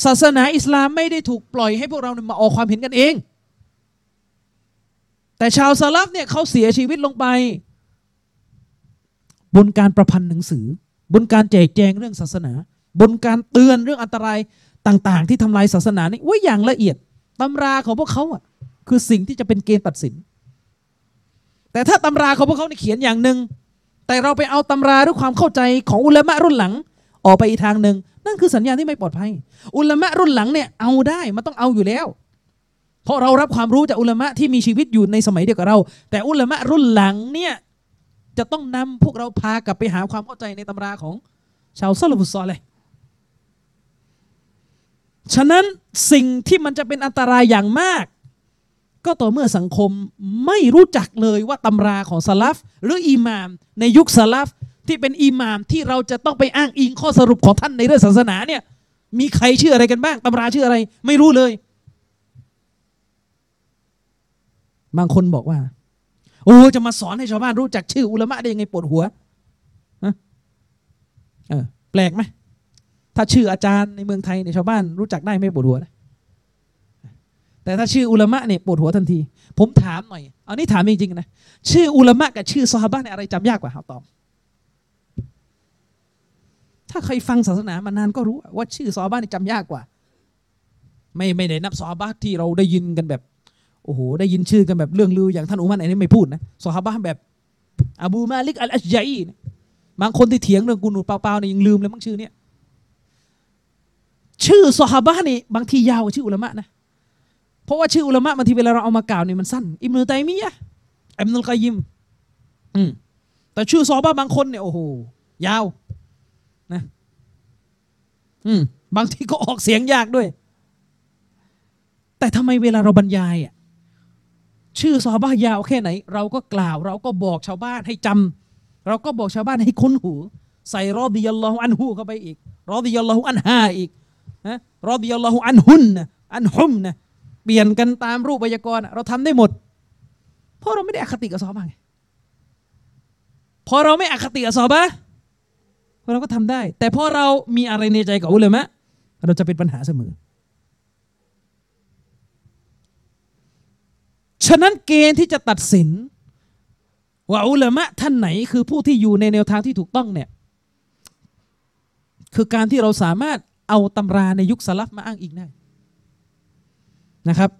ศาสนาอิสลามไม่ได้ถูกปล่อยให้พวกเรามาออกความเห็นกันเอง แต่ชาวสลับเนี่ยเขาเสียชีวิตลงไป บนการประพันธ์หนังสือ บนการแจกแจงเรื่องศาสนา บนการเตือนเรื่องอันตราย ต่างๆ ที่ทำลายศาสนานี่ว่าอย่างละเอียดตำราของพวกเขาอะคือสิ่งที่จะเป็นเกณฑ์ตัดสิน แต่ถ้าตำราของพวกเขาเนี่ยเขียนอย่างหนึ่งแต่เราไปเอาตำราหรือความเข้าใจของอุลามะรุ่นหลัง ออกไปอีกทางหนึ่งนั่นคือสัญญาณที่ไม่ปลอดภัย อุลามะรุ่นหลังเนี่ยเอาได้มันต้องเอาอยู่แล้ว เพราะเรารับความรู้จากอุลามะที่มีชีวิตอยู่ในสมัยเดียวกับเรา แต่อุลามะรุ่นหลังเนี่ยจะต้องนำพวกเราพากลับไปหาความเข้าใจในตำราของชาวซาลฟุซอลเลย ฉะนั้นสิ่งที่มันจะเป็นอันตรายอย่างมาก ก็ต่อเมื่อสังคมไม่รู้จักเลยว่าตำราของสลัฟหรืออิหมาม ในยุคสลัฟที่เป็นอิหมามที่เราจะต้องไปอ้างอิงข้อสรุปของท่านในเรื่องศาสนาเนี่ยมีใครชื่ออะไรกันบ้างตำราชื่ออะไร ไม่รู้เลย บางคนบอกว่า โอ้จะมาสอนให้ชาวบ้านรู้จักชื่ออุลามะได้ยังไงปวดหัวเออแปลกไหม ถ้าชื่ออาจารย์ในเมืองไทยเนี่ยชาวบ้านรู้จักได้ไม่ปวดหัวนะแต่ถ้าชื่ออุลามะเนี่ยปวดหัวทันที ผมถามหน่อย เอานี่ถามจริงๆนะ ชื่ออุลามะกับชื่อซอฮาบะเนี่ยอะไรจำยากกว่าครับตอบ ถ้าใครฟังศาสนามานานก็รู้ว่าชื่อซอฮาบะนี่จำยากกว่า ไม่ไม่ได้นับซอฮาบะที่เราได้ยินกันแบบ โอ้โห ได้ยินชื่อกันแบบเรื่องลืออย่างท่านอุมัรอันนี้ไม่พูดนะซอฮาบะแบบอบูมาลิกอัลอัชยัยบางคนที่เถียงเรื่องกูนูเปล่าๆเนี่ยยังลืมเลยมั้งชื่อเนี่ย ชื่อซอฮาบะนี่บางทียาวกว่าชื่ออุลามะนะเพราะว่าชื่ออุลามะบางทีเวลาเราเอามากล่าวเนี่ยมันสั้นอิบนุตัยมียะอิบนุลกอยยิมอืมแต่ชื่อซอฮาบะบางคนเนี่ยโอ้โหยาวนะอืมบางทีก็ออกเสียงยากด้วย แต่ทำไมเวลาเราบรรยายอะชื่อซอฮาบะยาวแค่ไหน เราก็กล่าว เราก็บอกชาวบ้านให้จำเราก็บอกชาวบ้านให้คุ้นหู ใส่รอดิยัลลอฮุอันฮูเข้าไปอีกรอดิยัลลอฮุอันฮาอีก นะรอดิยัลลอฮุอันฮุนนะอันฮุมนะเปลี่ยนกันตามรูปไวยากรณ์เราทำได้หมด เพราะเราไม่ได้อคติกับซอบะห์ไงพอเราไม่อคติกับซอบะห์เราก็ทำได้ แต่พอเรามีอะไรในใจกับอุลามะเราจะเป็นปัญหาเสมอ ฉะนั้นเกณฑ์ที่จะตัดสิน ว่าอุลามะท่านไหนคือผู้ที่อยู่ในแนวทางที่ถูกต้องเนี่ย คือการที่เราสามารถ เอาตำราในยุคสลับมาอ้างอิงได้นะครับ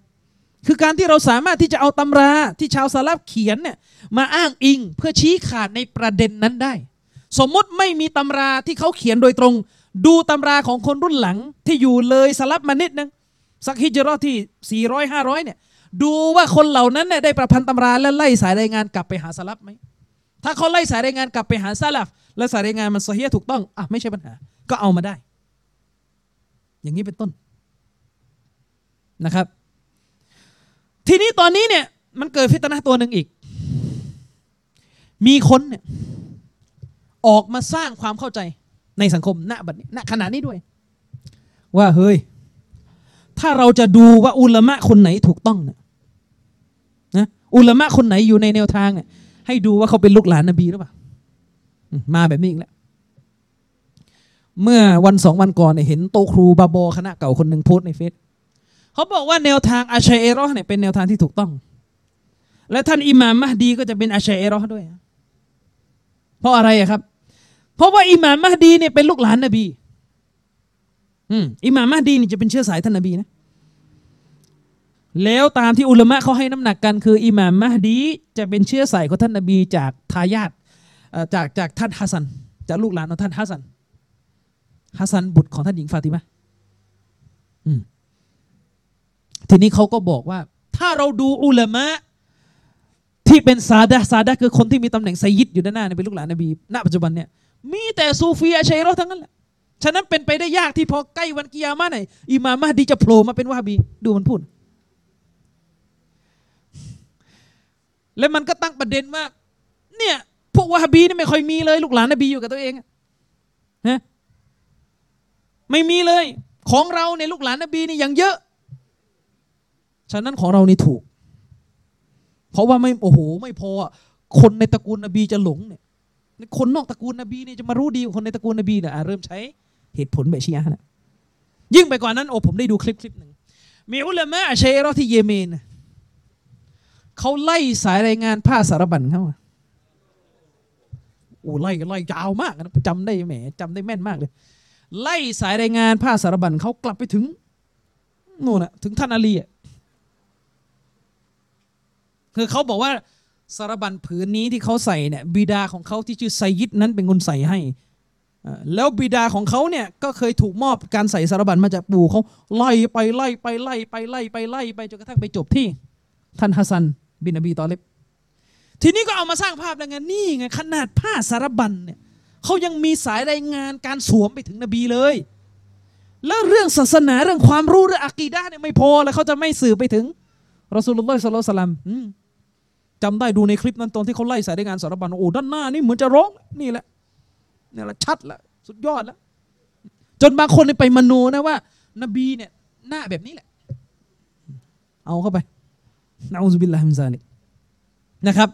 คือการที่เราสามารถที่จะเอาตำราที่ชาวสลับเขียนเนี่ยมาอ้างอิงเพื่อชี้ขาดในประเด็นนั้นได้ สมมติไม่มีตำราที่เขาเขียนโดยตรง ดูตำราของคนรุ่นหลังที่อยู่เลยสลับมานิดนึงสักฮิจเราะห์ที่ 400 500เนี่ยดูว่าคนเหล่านั้นเนี่ยได้ประพันธ์ตำราและไล่สายรายงานกลับไปหาสลับไหมถ้าเขาไล่สายรายงานกลับไปหาซาลับและสายรายงานมันซอฮีฮ์ถูกต้องอะไม่ใช่ปัญหา ก็เอามาได้ อย่างนี้เป็นต้นนะครับ ทีนี้ตอนนี้เนี่ยมันเกิดฟิตนะตัวหนึ่งอีก มีคนเนี่ยออกมาสร้างความเข้าใจในสังคมณบัดนี้ณขณะนี้ด้วย ว่าเฮ้ย ถ้าเราจะดูว่าอุลมะคนไหนถูกต้องเนี่ยนะอุลมะคนไหนอยู่ในแนวทางเนี่ยให้ดูว่าเขาเป็นลูกหลานนบีหรือเปล่ามมาแบบนี้อีกแล้ว เมื่อวันสองวันก่อนเนี่ยเห็นโตครูบาโบคณะเก่าคนหนึ่งโพสในเฟซเขาบอกว่าแนวทางอาชัยเอรอเนี่ยเป็นแนวทางที่ถูกต้อง และท่านอิหม่ามมหดีก็จะเป็นอาชัยเอรอด้วย เพราะอะไรอะครับ เพราะว่าอิหม่ามมหดีเนี่ยเป็นลูกหลานนบีอืมอิหม่ามมหดีนี่จะเป็นเชื้อสายท่านนบีนะแล้วตามที่อุลามะเขาให้น้ำหนักกันคืออิหม่ามมหดีจะเป็นเชื้อสายของท่านนบีจากทายาทจากจากท่านฮัสซันจากลูกหลานของท่านฮัสซัน ฮัสซันบุตรของท่านหญิงฟาติมาทีนี้เขาก็บอกว่า ถ้าเราดูอุลามะที่เป็นซาดะห์ซาดะห์คือคนที่มีตำแหน่งไซยิดอยู่ด้านหน้าเนี่ยเป็นลูกหลานนบีณปัจจุบันเนี่ยมีแต่ซูฟีอาชัยรอทั้งนั้นแหละฉะนั้นเป็นไปได้ยากที่พอใกล้วันกิยามะห์ไหนอิหม่ามมหดีจะโผล่มาเป็นวะฮาบี ดูมันพูด แล้วมันก็ตั้งประเด็นว่าเนี่ย พวกวะฮาบีนี่ไม่ค่อยมีเลย ลูกหลานนบีอยู่กับตัวเองนะ ไม่มีเลย ของเราเนี่ยลูกหลานนบีนี่ยังเยอะ ฉะนั้นของเรานี่ถูก เพราะว่าไม่โอ้โหไม่พอคนในตระกูลนบีจะหลงเนี่ยคนนอกตระกูลนบีเนี่ยจะมารู้ดีกว่าคนในตระกูลนบีเนี่ยเริ่มใช้เหตุผลแบบชีอะห์นะยิ่งไปกว่านั้นโอ้ผมได้ดูคลิปคลิปหนึ่งมีอุลามะอัชชัยเราะห์ที่เยเมนเขาไล่สายรายงานผ้าสารบัญเขาอะโอ้ไล่ไล่ยาวมากนะจำได้แหมจำได้แม่นมากเลย ไล่สายรายงานผ้าสารบัญเขากลับไปถึงนู่นนะถึงท่านอาลีอะคือเขาบอกว่าสารบัญผืนนี้ที่เขาใส่เนี่ยบิดาของเขาที่ชื่อไซยิดนั้นเป็นคนใส่ให้อ่อแล้วบิดาของเขาเนี่ยก็เคยถูกมอบการใส่สะระบั่นมาจากปู่เขาไล่ไปไล่ไปไล่ไปไล่ไปไล่ไปจนกระทั่งไปจบที่ท่านฮัสซัน บินอบีตอเลบทีนี้ก็เอามาสร้างภาพแล้วไงนี่ไงขนาดผ้าสะระบั่นเนี่ย เขายังมีสายรายงานการสวมไปถึงนบีเลย แล้วเรื่องศาสนาเรื่องความรู้เรื่องอะกีดะเนี่ยไม่พอแล้วเขาจะไม่สืบไปถึงรอสูลุลลอฮ์صلى الله عليه وسلمจำได้ดูในคลิปนั้นตอนที่เขาไล่สายรายงานสะระบั่นโอ้ด้านหน้านี่เหมือนจะร้องนี่แหละนี่แหละชัดละสุดยอดแล้วจนบางคนไปมโนนะว่า นบีเนี่ยหน้าแบบนี้แหละ เอาเข้าไปนะอุบิลลาฮิมซาลิกนะครับ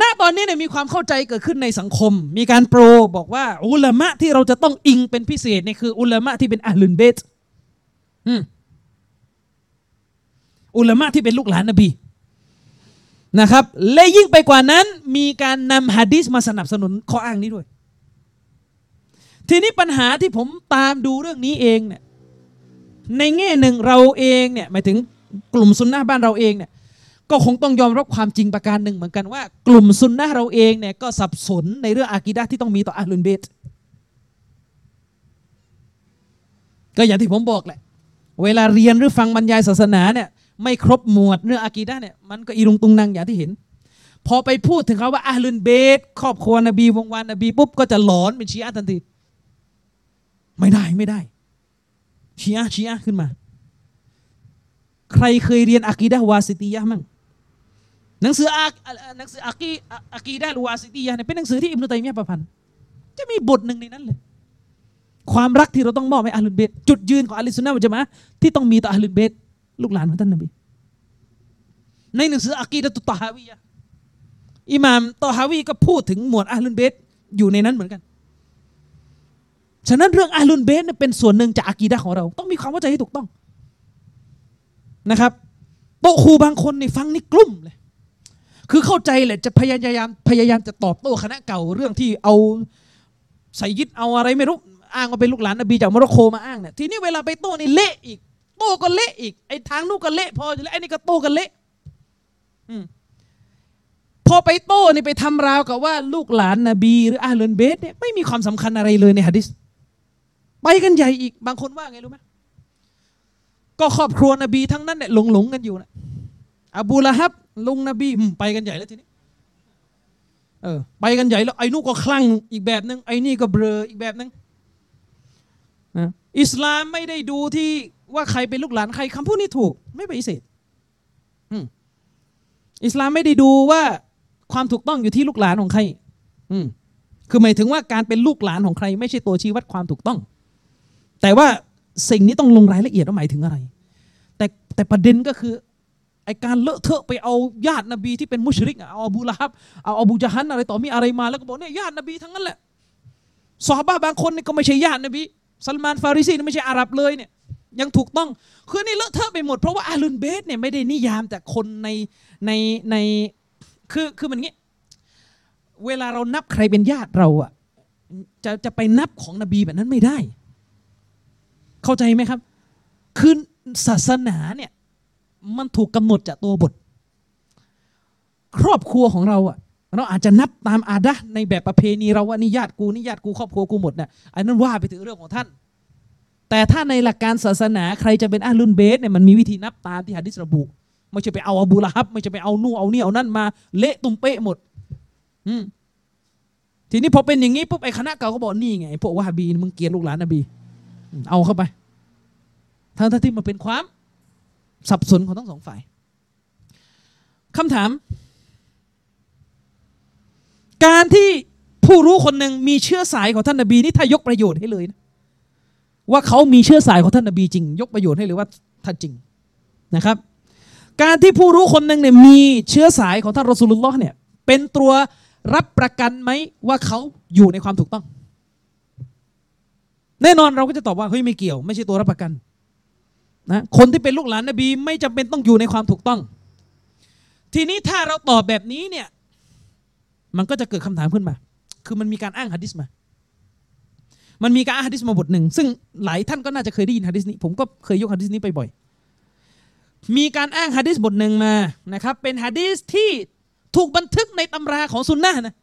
ณตอนนี้เนี่ยมีความเข้าใจเกิดขึ้นในสังคม มีการโปรบอกว่า อุลามะที่เราจะต้องอิงเป็นพิเศษเนี่ยคือ อุลามะที่เป็นอัลลุนเบตอุลามะที่เป็นลูกหลานนบีนะครับ และยิ่งไปกว่านั้น มีการนำฮะดีษมาสนับสนุนข้ออ้างนี้ด้วย ทีนี้ปัญหาที่ผมตามดูเรื่องนี้เองเนี่ยในแง่หนึ่งเราเองเนี่ยหมายถึงกลุ่มซุนนะบ้านเราเองเนี่ย ก็คงต้องยอมรับความจริงประการหนึ่งเหมือนกันว่ากลุ่มซุนนะเราเองเนี่ยก็สับสนในเรื่องอากีดะที่ต้องมีต่ออัลลุนเบตก็อย่างที่ผมบอกแหละ เวลาเรียนหรือฟังบรรยายศาสนาเนี่ยไม่ครบหมวดเรื่องอากีดะเนี่ยมันก็อีรุงตุงนังอย่างที่เห็น พอไปพูดถึงเขาว่าอัลลุนเบตครอบครัวนบีวงวานนบีปุ๊บก็จะหลอนเป็นชีอะทันทีไม่ได้ไม่ได้ชีอะชีอะขึ้นมา ใครเคยเรียนอากีดะวาสิตียะมั่ง หนังสืออาหนังสืออากีอากีดะห์วาสิตียะเนี่ยเป็นหนังสือที่อิบนุตัยมียะประพันธ์จะมีบทหนึ่งในนั้นเลย ความรักที่เราต้องมอบให้อาลุนเบตจุดยืนของอาลิสุนนะวะจะมาที่ต้องมีต่ออาลุนเบตลูกหลานของท่านนบีในหนังสืออากีดะตุตตะฮาวียะอิหม่ามตอฮาวีก็พูดถึงหมวดอาลุนเบตอยู่ในนั้นเหมือนกันฉะนั้นเรื่องอาลุนเบตเนี่ยเป็นส่วนหนึ่งจากอากีดะของเรา ต้องมีความเข้าใจให้ถูกต้องนะครับโตครูบางคนนี่ฟังนี่กลุ่มเลย คือเข้าใจแหละจะพยายามพยายามจะตอบโต้คณะเก่าเรื่องที่เอาไซยิดเอาอะไรไม่รู้อ้างว่าเป็นลูกหลานนบีจากโมร็อกโกมาอ้างเนี่ยทีนี้เวลาไปโต้นี่เละอีก โต้ก็เละอีกไอ้ทางนู้นก็เละพออยู่แล้วไอ้นี่ก็โต้กันเละอพอไปโต้นี่ไปทำราวกับว่าลูกหลานนบีหรือأهل البيتเนี่ยไม่มีความสำคัญอะไรเลยในฮะดิษไปกันใหญ่อีกบางคนว่าไงรู้ไหมก็ครอบครัวนบีทั้งนั้นเนี่ยหลงหลงๆกันอยู่นะอบูละฮับ ลุงนบีไปกันใหญ่แล้วทีนี้เออไปกันใหญ่แล้วไอ้นู่นก็คลั่งอีกแบบนึงไอ้นี่ก็เบลออีกแบบนึงนะอิสลามไม่ได้ดูที่ว่าใครเป็นลูกหลานใครคำพูดนี้ถูก ไม่ปฏิเสธอืมอิสลามไม่ได้ดูว่าความถูกต้องอยู่ที่ลูกหลานของใคร อืมคือหมายถึงว่าการเป็นลูกหลานของใคร ไม่ใช่ตัวชี้วัดความถูกต้อง แต่ว่าสิ่งนี้ต้องลงรายละเอียดว่าหมายถึงอะไร แต่แต่ประเด็นก็คือ ไอการเลอะเทอะไปเอาญาตินบีที่เป็นมุชริกอะเอาอบูละฮับเอาอบูจาฮัลอะไรต่อมีอะไรมาแล้วก็บอกเนี่ยญาตินบีทั้งนั้นแหละซอฮาบะบางคนนี่ก็ไม่ใช่ญาตินบีซัลมานฟาริซีนี่ไม่ใช่อาหรับเลยเนี่ยยังถูกต้องคือนี่เลอะเทอะไปหมดเพราะว่าأهل البيتเนี่ยไม่ได้นิยามแต่คนในในในคือคือมันงี้ เวลาเรานับใครเป็นญาติเราอะจะจะไปนับของนบีแบบนั้นไม่ได้ เข้าใจไหมครับ คือศาสนาเนี่ย มันถูกกำหนดจากตัวบท ครอบครัวของเราอะเราอาจจะนับตามอาดะในแบบประเพณีเราว่านี่ญาติกูนี่ญาติกูครอบครัวกูหมดเนี่ยอันนั้นว่าไปถึงเรื่องของท่าน แต่ถ้าในหลักการศาสนาใครจะเป็นอาลุนเบสเนี่ยมันมีวิธีนับตามที่หะดิษระบุไม่ใช่ไปเอาอบูละฮับไม่ใช่ไปเอานู่นเอานี่เอานั่นมา เละตุ้มเป๊ะหมด อืมทีนี้พอเป็นอย่างนี้ปุ๊บไอ้คณะเก่าก็บอกนี่ไงพวกวะฮาบีมึงเกลียดลูกหลานนบีเอาเข้าไปทั้งที่มันเป็นความ สับสนของทั้งสองฝ่ายคำถาม การที่ผู้รู้คนหนึ่งมีเชื้อสายของท่านนบีนี่ถ้ายกประโยชน์ให้เลยนะว่าเขามีเชื้อสายของท่านนบีจริง ยกประโยชน์ให้เลยว่าท่านจริงนะครับ การที่ผู้รู้คนหนึ่งเนี่ยมีเชื้อสายของท่านรอสูลุลลอฮ์เนี่ยเป็นตัวรับประกันไหมว่าเขาอยู่ในความถูกต้อง แน่นอนเราก็จะตอบว่าเฮ้ยไม่เกี่ยว ไม่ใช่ตัวรับประกัน นะคนที่เป็นลูกหลานนบีไม่จำเป็นต้องอยู่ในความถูกต้อง ทีนี้ถ้าเราตอบแบบนี้เนี่ย มันก็จะเกิดคำถามขึ้นมา คือมันมีการอ้างหะดิษมา มันมีการอ้างหะดิษมาบทหนึ่ง ซึ่งหลายท่านก็น่าจะเคยได้ยินหะดิษนี้ ผมก็เคยยกหะดิษนี้ไปบ่อย มีการอ้างหะดิษบทหนึ่งมานะครับ เป็นหะดิษที่ถูกบันทึกในตำราของซุนนะนะ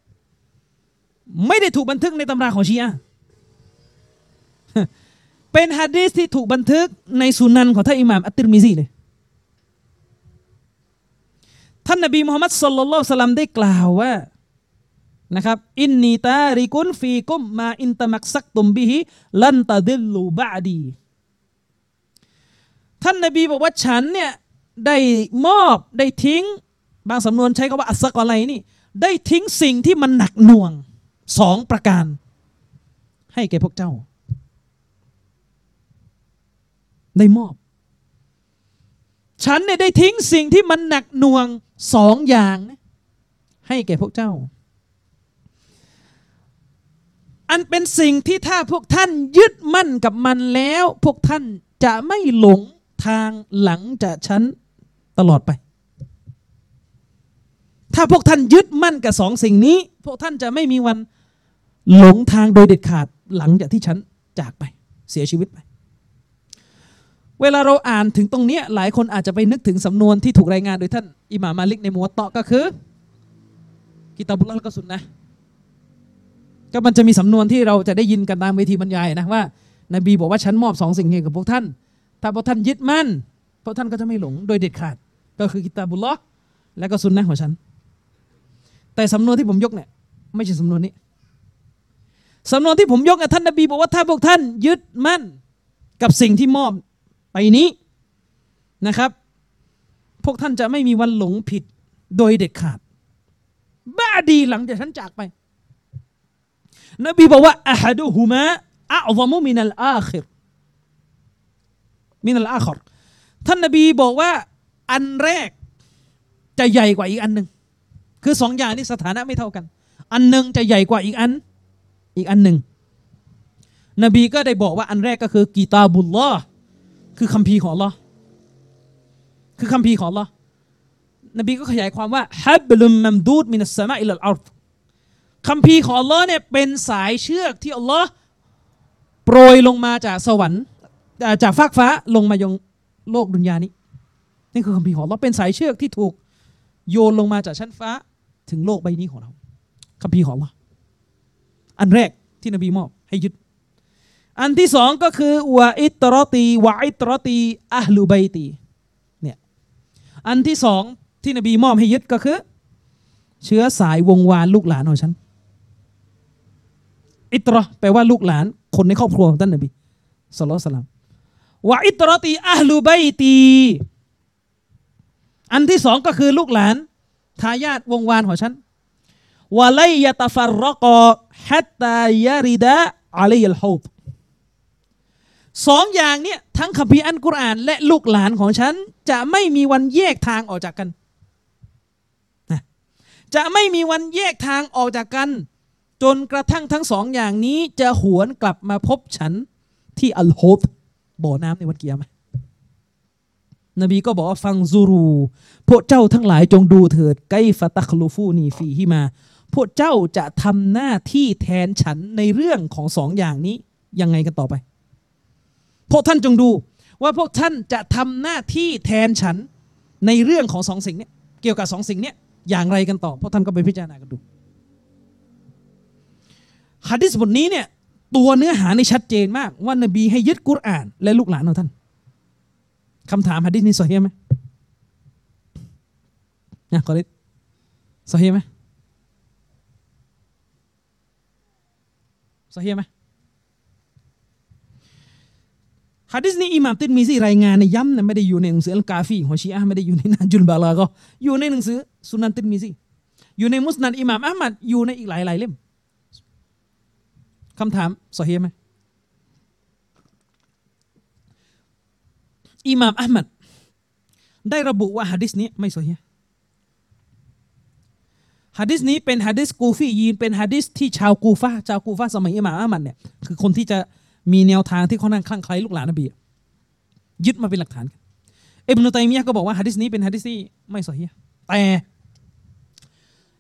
ไม่ได้ถูกบันทึกในตำราของชีอะ เป็นฮะดีษที่ถูกบันทึกในสุนันของท่านอิหม่ามอัตติรมิซีเลยท่านนบีมุฮัมมัดصلى الله عليه وسلمได้กล่าวว่านะครับإني تارك فيكم ما إن تمسكتم به لن تضلوا بعدي ท่านนบีบอกว่าฉันเนี่ยได้มอบได้ทิ้ง บางสำนวนใช้คำว่าอัสซักอะไรนี่ ได้ทิ้งสิ่งที่มันหนักหน่วงสองประการ ให้แก่พวกเจ้า ได้มอบ ฉันเนี่ยได้ทิ้งสิ่งที่มันหนักหน่วงสองอย่างนะให้แก่พวกเจ้า อันเป็นสิ่งที่ถ้าพวกท่านยึดมั่นกับมันแล้ว พวกท่านจะไม่หลงทางหลังจากฉันตลอดไป ถ้าพวกท่านยึดมั่นกับสองสิ่งนี้ พวกท่านจะไม่มีวันหลงทางโดยเด็ดขาดหลังจากที่ฉันจากไป เสียชีวิตไป เวลาเราอ่านถึงตรงนี้หลายคนอาจจะไปนึกถึงสำนวนที่ถูกรายงานโดยท่านอิหม่ามาลิกในมัวเตาะก็คือกิตาบุลละกสุนนะก็มันจะมีสำนวนที่เราจะได้ยินกันตามเวทีบรรยายนะว่า นบีบอกว่าฉันมอบสองสิ่งให้กับพวกท่าน ถ้าพวกท่านยึดมั่นพวกท่านก็จะไม่หลงโดยเด็ดขาด ก็คือกิตาบุลละและก็สุนนะของฉัน แต่สำนวนที่ผมยกเนี่ยไม่ใช่สำนวนนี้สำนวนที่ผมยกท่านนบีบอกว่าถ้าพวกท่านยึดมั่นกับสิ่งที่มอบ ไปนี้นะครับ พวกท่านจะไม่มีวันหลงผิดโดยเด็ดขาด บ้าดีหลังจากฉันจากไป นบีบอกว่าอะฮัดุฮุมะอัลมุมินัลอาคิรมินัลอาครท่านนบีบอกว่าอันแรกจะใหญ่กว่าอีกอันหนึ่งคือสองอย่างนี้สถานะไม่เท่ากัน อันหนึ่งจะใหญ่กว่าอีกอัน อีกอันหนึ่งนบีก็ได้บอกว่าอันแรกก็คือกีตาบุลลอ คือคัมภีร์ของ Allah คือคัมภีร์ของ Allah นบีก็ขยายความว่าحبل ممدود من السماء إلى الأرضคัมภีร์ของ Allah เนี่ยเป็นสายเชือกที่ Allah โปรยลงมาจากสวรรค์จากฟากฟ้าลงมายังโลกดุนยานี้นี่คือคัมภีร์ของ Allah เป็นสายเชือกที่ถูกโยนลงมาจากชั้นฟ้าถึงโลกใบนี้ของเราคัมภีร์ของ Allah อันแรกที่นบีมอบให้ยึด อันที่สองก็คือوعترتي وعترتيอัลลูบัยตีเนี่ยอันที่สองที่นบีมอบให้ยึดก็คือ เชื้อสายวงวานลูกหลานของฉันอิตรอแปลว่าลูกหลานคนในครอบครัวของท่านนบีสุลัยฮิวะสัลลัมวะอิตรอตีอัลลูบัยตีอันที่สองก็คือลูกหลานทายาทวงวานของฉันวะไลยะตฟัรรกอฮัตตายาริดะอะลัยลฮาวบ สองอย่างเนี่ยทั้งคัมภีร์อันกุรอานและลูกหลานของฉัน จะไม่มีวันแยกทางออกจากกันนะจะไม่มีวันแยกทางออกจากกัน จนกระทั่งทั้งสองอย่างนี้จะหวนกลับมาพบฉันที่อัลโฮบบ่อน้ำในวันเกียร์มนบีก็บอกว่าฟังซูรู พวกเจ้าทั้งหลายจงดูเถิดไกฟตัคลูฟูนีฟีฮิมา พวกเจ้าจะทำหน้าที่แทนฉันในเรื่องของสองอย่างนี้ยังไงกันต่อไป พวกท่านจงดู ว่าพวกท่านจะทำหน้าที่แทนฉันในเรื่องของสองสิ่งนี้เกี่ยวกับสองสิ่งนี้อย่างไรกันต่อ พวกท่านก็ไปพิจารณากันดูฮะดิษบทนี้เนี่ยตัวเนื้อหาในชัดเจนมากว่านบีให้ยึดกุรอาน และลูกหลานของท่านคำถามฮะดิษนี้สอฮีไหมนะขอริดสอฮีไหมสอฮีไหม ฮะดิษนี้อิหม่ามติดมีซีรายงานในย้ำนะไม่ได้อยู่ในหนังสืออัลกาฟีของชีอะไม่ได้อยู่ในนาจุลบาลาก็อยู่ในหนังสือสุนันติดมีซีอยู่ในมุสนัดอิหม่ามอัลมัดอยู่ในอีกหลายหลายเล่มคำถามสอฮีไหมอิหม่ามอัลมัดได้ระบุว่าฮะดิษนี้ไม่สอฮีฮะดิษนี้เป็นฮะดิษกูฟียีนเป็นฮะดิษที่ชาวกูฟาชาวกูฟาสมัยอิหม่ามอัลมัดเนี่ยคือคนที่จะ มีแนวทางที่ค่อนข้างคลั่งไคล้ลูกหลานนบียึดมาเป็นหลักฐานกันอิบนุตัยมียะก็บอกว่าฮะดิษนี้เป็นฮะดิษที่ไม่สอฮีแต่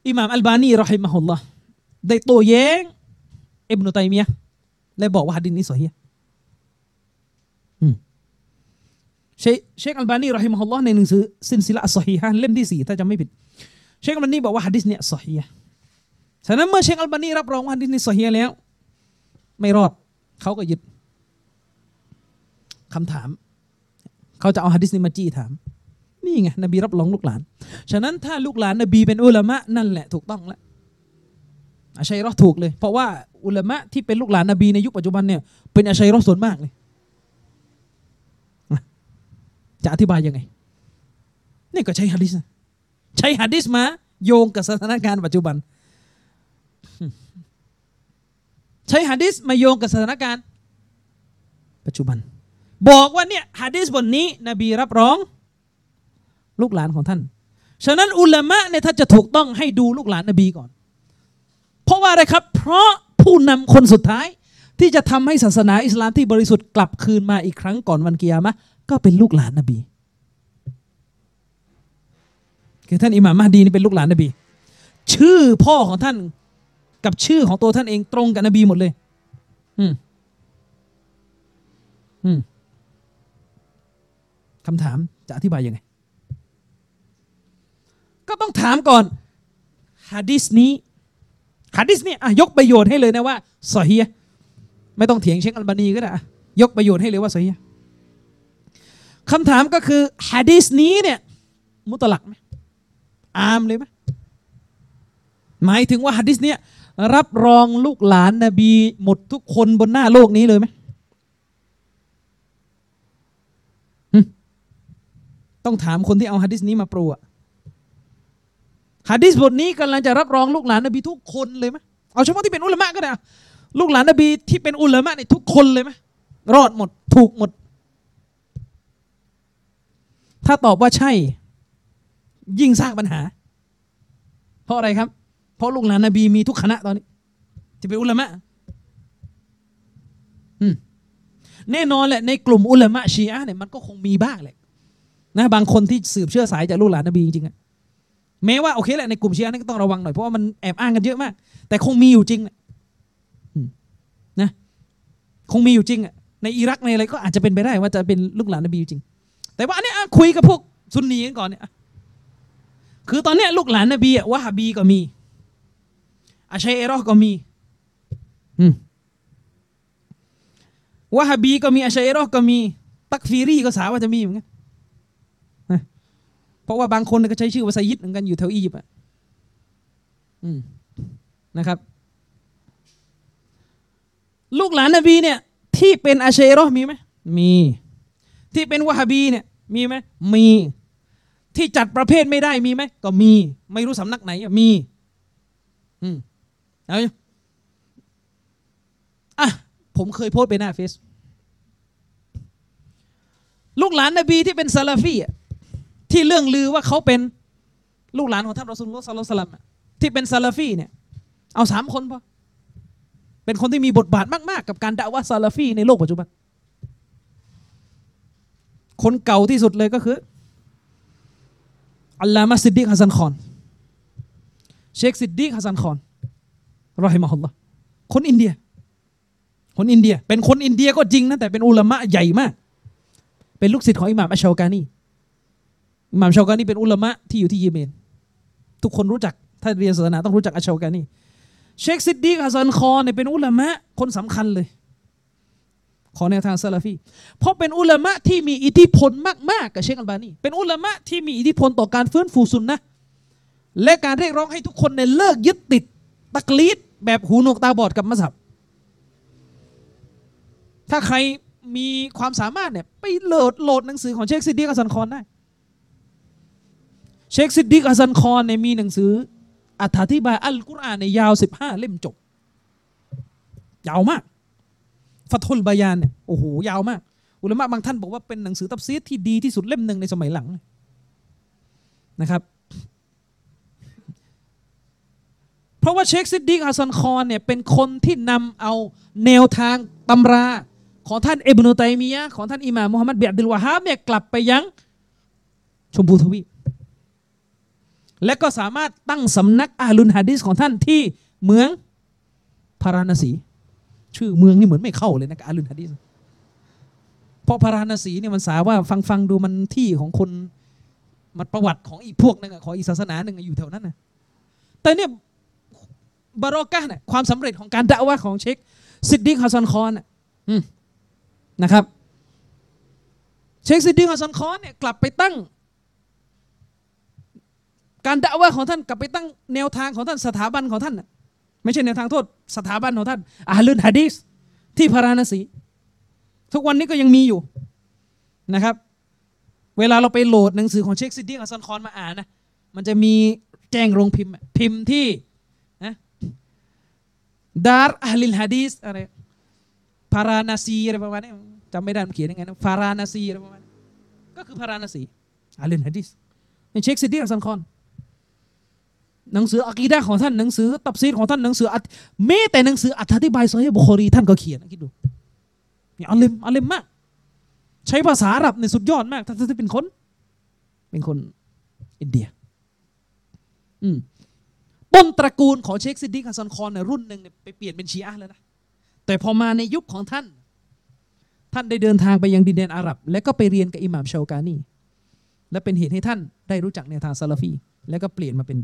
อิหม่ามอัลบานีรอฮิมะฮุลลอฮ์ได้โต้แย้งอิบนุตัยมียะและบอกว่าฮะดิษนี้สอฮีฮ์อืมเชคเชคอัลบานีرحمه اللهในหนังสือซิลซิละสอฮีฮะเล่มที่สี่ถ้าจำไม่ผิด เชคอัลบานีบอกว่าฮะดิษเนี่ยสอฮีฉะนั้นเมื่อเชคอัลบานีรับรองว่าฮะดิษนี้ซอฮีแล้ว ไม่รอด เขาก็ยึดคำถาม เขาจะเอาฮะดิษนี้มาจี้ถาม นี่ไงนบีรับรองลูกหลาน ฉะนั้นถ้าลูกหลานนบีเป็นอุลามะนั่นแหละถูกต้องแล้วอาชัยรอถูกเลย เพราะว่าอุลามะที่เป็นลูกหลานนบีในยุคปัจจุบันเนี่ยเป็นอาชัยรอส่วนมากเลยจะอธิบายยังไงนี่ก็ใช้ฮะดิษนะใช้ฮะดิษมาโยงกับสถานการณ์ปัจจุบัน ใช้ฮะดิษมาโยงกับสถานการณ์ ปัจจุบัน บอกว่าเนี่ยฮะดิษบทนี้ นบีรับรอง ลูกหลานของท่าน ฉะนั้นอุลามะเนี่ยถ้าจะถูกต้องให้ดูลูกหลานนบีก่อน เพราะว่าอะไรครับ เพราะผู้นำคนสุดท้าย ที่จะทำให้ศาสนาอิสลามที่บริสุทธิ์กลับคืนมาอีกครั้งก่อนวันกิยามะห์ก็เป็นลูกหลานนบีคือท่านอิหม่ามมหดีนี่เป็นลูกหลานนบี ชื่อพ่อของท่าน กับชื่อของตัวท่านเองตรงกับนบีหมดเลย อืม อืมคำถามจะอธิบายยังไง ก็ต้องถามก่อนฮะดิษนี้ฮะดิษนี้อะยกประโยชน์ให้เลยนะว่าซอฮีไม่ต้องเถียงเชคอัลบานีก็ได้ยกประโยชน์ให้เลยว่าซอฮีคำถามก็คือฮะดิษนี้เนี่ย มุตลักไหมอามเลยไหมหมายถึงว่าฮะดิษเนี้ย รับรองลูกหลานนบีหมดทุกคนบนหน้าโลกนี้เลยไหมต้องถามคนที่เอาฮะดิษนี้มาปรูอะฮะดิษบทนี้กำลังจะรับรองลูกหลานนบีทุกคนเลยไหมเอาเฉพาะที่เป็นอุลามะก็ได้ลูกหลานนบีที่เป็นอุลามะเนี่ยทุกคนเลยไหมรอดหมดถูกหมด ถ้าตอบว่าใช่ ยิ่งสร้างปัญหา เพราะอะไรครับ เพราะลูกหลานนบีมีทุกคณะตอนนี้ ที่เป็นอุลามะแน่นอนแหละในกลุ่มอุลามะชีอะเนี่ยมันก็คงมีบ้างแหละนะบางคนที่สืบเชื้อสายจากลูกหลานนบีจริงๆแม้ว่าโอเคแหละในกลุ่มชีอะนี่ก็ต้องระวังหน่อยเพราะว่ามันแอบอ้างกันเยอะมาก แต่คงมีอยู่จริงแหละนะคงมีอยู่จริงอะในอิรักในอะไรก็อาจจะเป็นไปได้ว่าจะเป็นลูกหลานนบีอยู่จริง แต่ว่าอันนี้คุยกับพวกซุนนีกันก่อนเนี่ยคือตอนนี้ลูกหลานนบีอะวะฮาบีก็มี อาชัยเอรอห์ก็มีอืมวะฮาบีก็มีอาชัยเอรอห์ก็มี ตักฟีรีก็สาว่าจะมีเหมือนกันนะเพราะว่าบางคนก็ใช้ชื่อว่าไซยิดเหมือนกันอยู่แถวอียิปต์อะอืมนะครับ ลูกหลานนบีเนี่ย ที่เป็นอาชัยเอรอห์มีไหมมี ที่เป็นวะฮาบีเนี่ย มีไหมมีที่จัดประเภทไม่ได้มีไหมก็มี ไม่รู้สำนักไหนอะมี อืม เอาอยู่อะผมเคยโพสไปหน้าเฟซลูกหลานนบีที่เป็นซาลาฟีอะที่เลื่องลือว่าเขาเป็นลูกหลานของท่านรอซูลุลลอฮ์صلى الله عليه وسلمอะที่เป็นซาลาฟีเนี่ย เอาสามคนพอเป็นคนที่มีบทบาทมาก ๆ กับการดะอ์วะฮ์ซาลาฟีในโลกปัจจุบัน คนเก่าที่สุดเลยก็คืออัลลามะซิดดิกฮัสซันคอน เชคซิดดิกฮัสซันคอน رحمه اللهคนอินเดีย คนอินเดีย เป็นคนอินเดียก็จริงนะแต่เป็นอุลามะใหญ่มาก เป็นลูกศิษย์ของอิหม่ามอัชชาวกานีอิหม่ามอัชชาวกานีเป็นอุลามะที่อยู่ที่เยเมน ทุกคนรู้จักถ้าเรียนศาสนาต้องรู้จักอัชชาวกานีเชคซิดดิกฮัสซันคอนเนี่ยเป็นอุลามะคนสำคัญเลย ของแนวทางซาลาฟีเพราะเป็นอุลามะที่มีอิทธิพลมาก ๆ กับเชคอัลบานีเป็นอุลามะที่มีอิทธิพลต่อการฟื้นฟูซุนนะและการเรียกร้องให้ทุกคนเนี่ยเลิกยึดติด ตักลีดแบบหูหนวกตาบอดกับมัสฮับ ถ้าใครมีความสามารถเนี่ยไปโหลดโหลดหนังสือของเชคซิดดิกฮัสซันคอนได้ เชคซิดดิกฮัสซันคอนเนี่ยมีหนังสืออธิบายอัลกุรอานในยาว 15 เล่มจบ ยาวมากฟัตฮุลบายานเนี่ยโอ้โหยาวมาก อุลามะบางท่านบอกว่าเป็นหนังสือตัฟซีรที่ดีที่สุดเล่มหนึ่งในสมัยหลังนะครับ เพราะว่าเชคซิดดิกฮัสซันคอนเนี่ยเป็นคนที่นำเอาแนวทางตำราของท่านอิบนุตัยมียะของท่านอิหม่ามมุฮัมมัดบินอับดิลวะฮาบเนี่ยกลับไปยังชมพูทวีปและก็สามารถตั้งสำนักอาลุนฮะดิษของท่านที่เมืองพาราณสี ชื่อเมืองนี่เหมือนไม่เข้าเลยนะอาลุนฮะดิษเพราะพาราณสีเนี่ยมันสาว่าฟังฟังดูมันที่ของคนมันประวัติของอีกพวกนึงอะของอีกศาสนาหนึ่งอยู่แถวนั้นนะแต่เนี่ย บารอกะเนี่ยความสำเร็จของการดะวะของเชคซิดดิกฮัสซันคอนน่ะนะครับ เชคซิดดิกฮัสซันคอนเนี่ยกลับไปตั้ง การดะวะของท่านกลับไปตั้งแนวทางของท่านสถาบันของท่านไม่ใช่แนวทางโทษสถาบันของท่านอะฮ์ลุลฮะดีสที่พาราณสี ทุกวันนี้ก็ยังมีอยู่นะครับ เวลาเราไปโหลดหนังสือของเชคซิดดิกฮัสซันคอนมาอ่านนะมันจะมีแจ้งโรงพิมพ์พิมพ์ที่ ดาร์อะฮ์ลิลฮะดีสอะไรพาราณสีอะไรประมาณนี้จำไม่ได้มันเขียนยังไงนะพาราณสีอะไรประมาณนี้ก็คือพาราณสีอะฮ์ลิลฮะดีสเป็นเชคซิดดิกฮัสซันคอนหนังสืออะกีดะของท่านหนังสือตัฟซีรของท่านหนังสืออัตแม้แต่หนังสืออธิบายซอฮีห์บุคอรีท่านก็เขียนนะคิดดูนี่อาเล็มอาเล็มมาก ใช้ภาษาอาหรับในสุดยอดมากท่านจะเป็นคน เป็นคนอินเดีย อืม ต้นตระกูลของเชคซิดดิกฮัสซันคอนเนี่ยรุ่นหนึ่งเนี่ยไปเปลี่ยนเป็นชีอะห์แล้วนะแต่พอมาในยุคของท่าน ท่านได้เดินทางไปยังดินแดนอาหรับ และก็ไปเรียนกับอิหม่ามเชากานีและเป็นเหตุให้ท่านได้รู้จักแนวทางซาลาฟี แล้วก็เปลี่ยนมาเป็น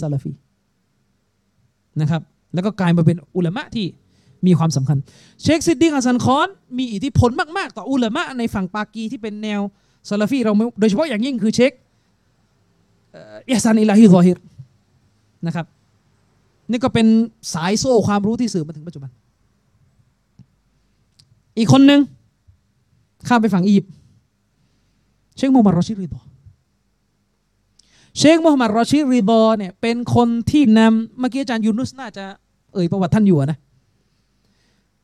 ซาลาฟีนะครับ แล้วก็กลายมาเป็นอุลามะที่มีความสำคัญ เชคซิดดิกฮัสซันคอน มีอิทธิพลมาก ๆ ต่ออุลามะในฝั่งปากีที่เป็นแนวซาลาฟีเราโดยเฉพาะอย่างยิ่งคือเชคเอ่ออิฮ์ซานอิลาฮีซอฮีร นะครับนี่ก็เป็นสายโซ่ความรู้ที่สืบมาถึงปัจจุบัน อีกคนหนึ่งข้ามไปฝั่งอียิปต์เชคมูฮัมหมัดรอชิดริดอเชคมูฮัมหมัดรอชิดริดอเนี่ยเป็นคนที่นำเมื่อกี้อาจารย์ยูนุสน่าจะเอ่ยประวัติท่านอยู่นะ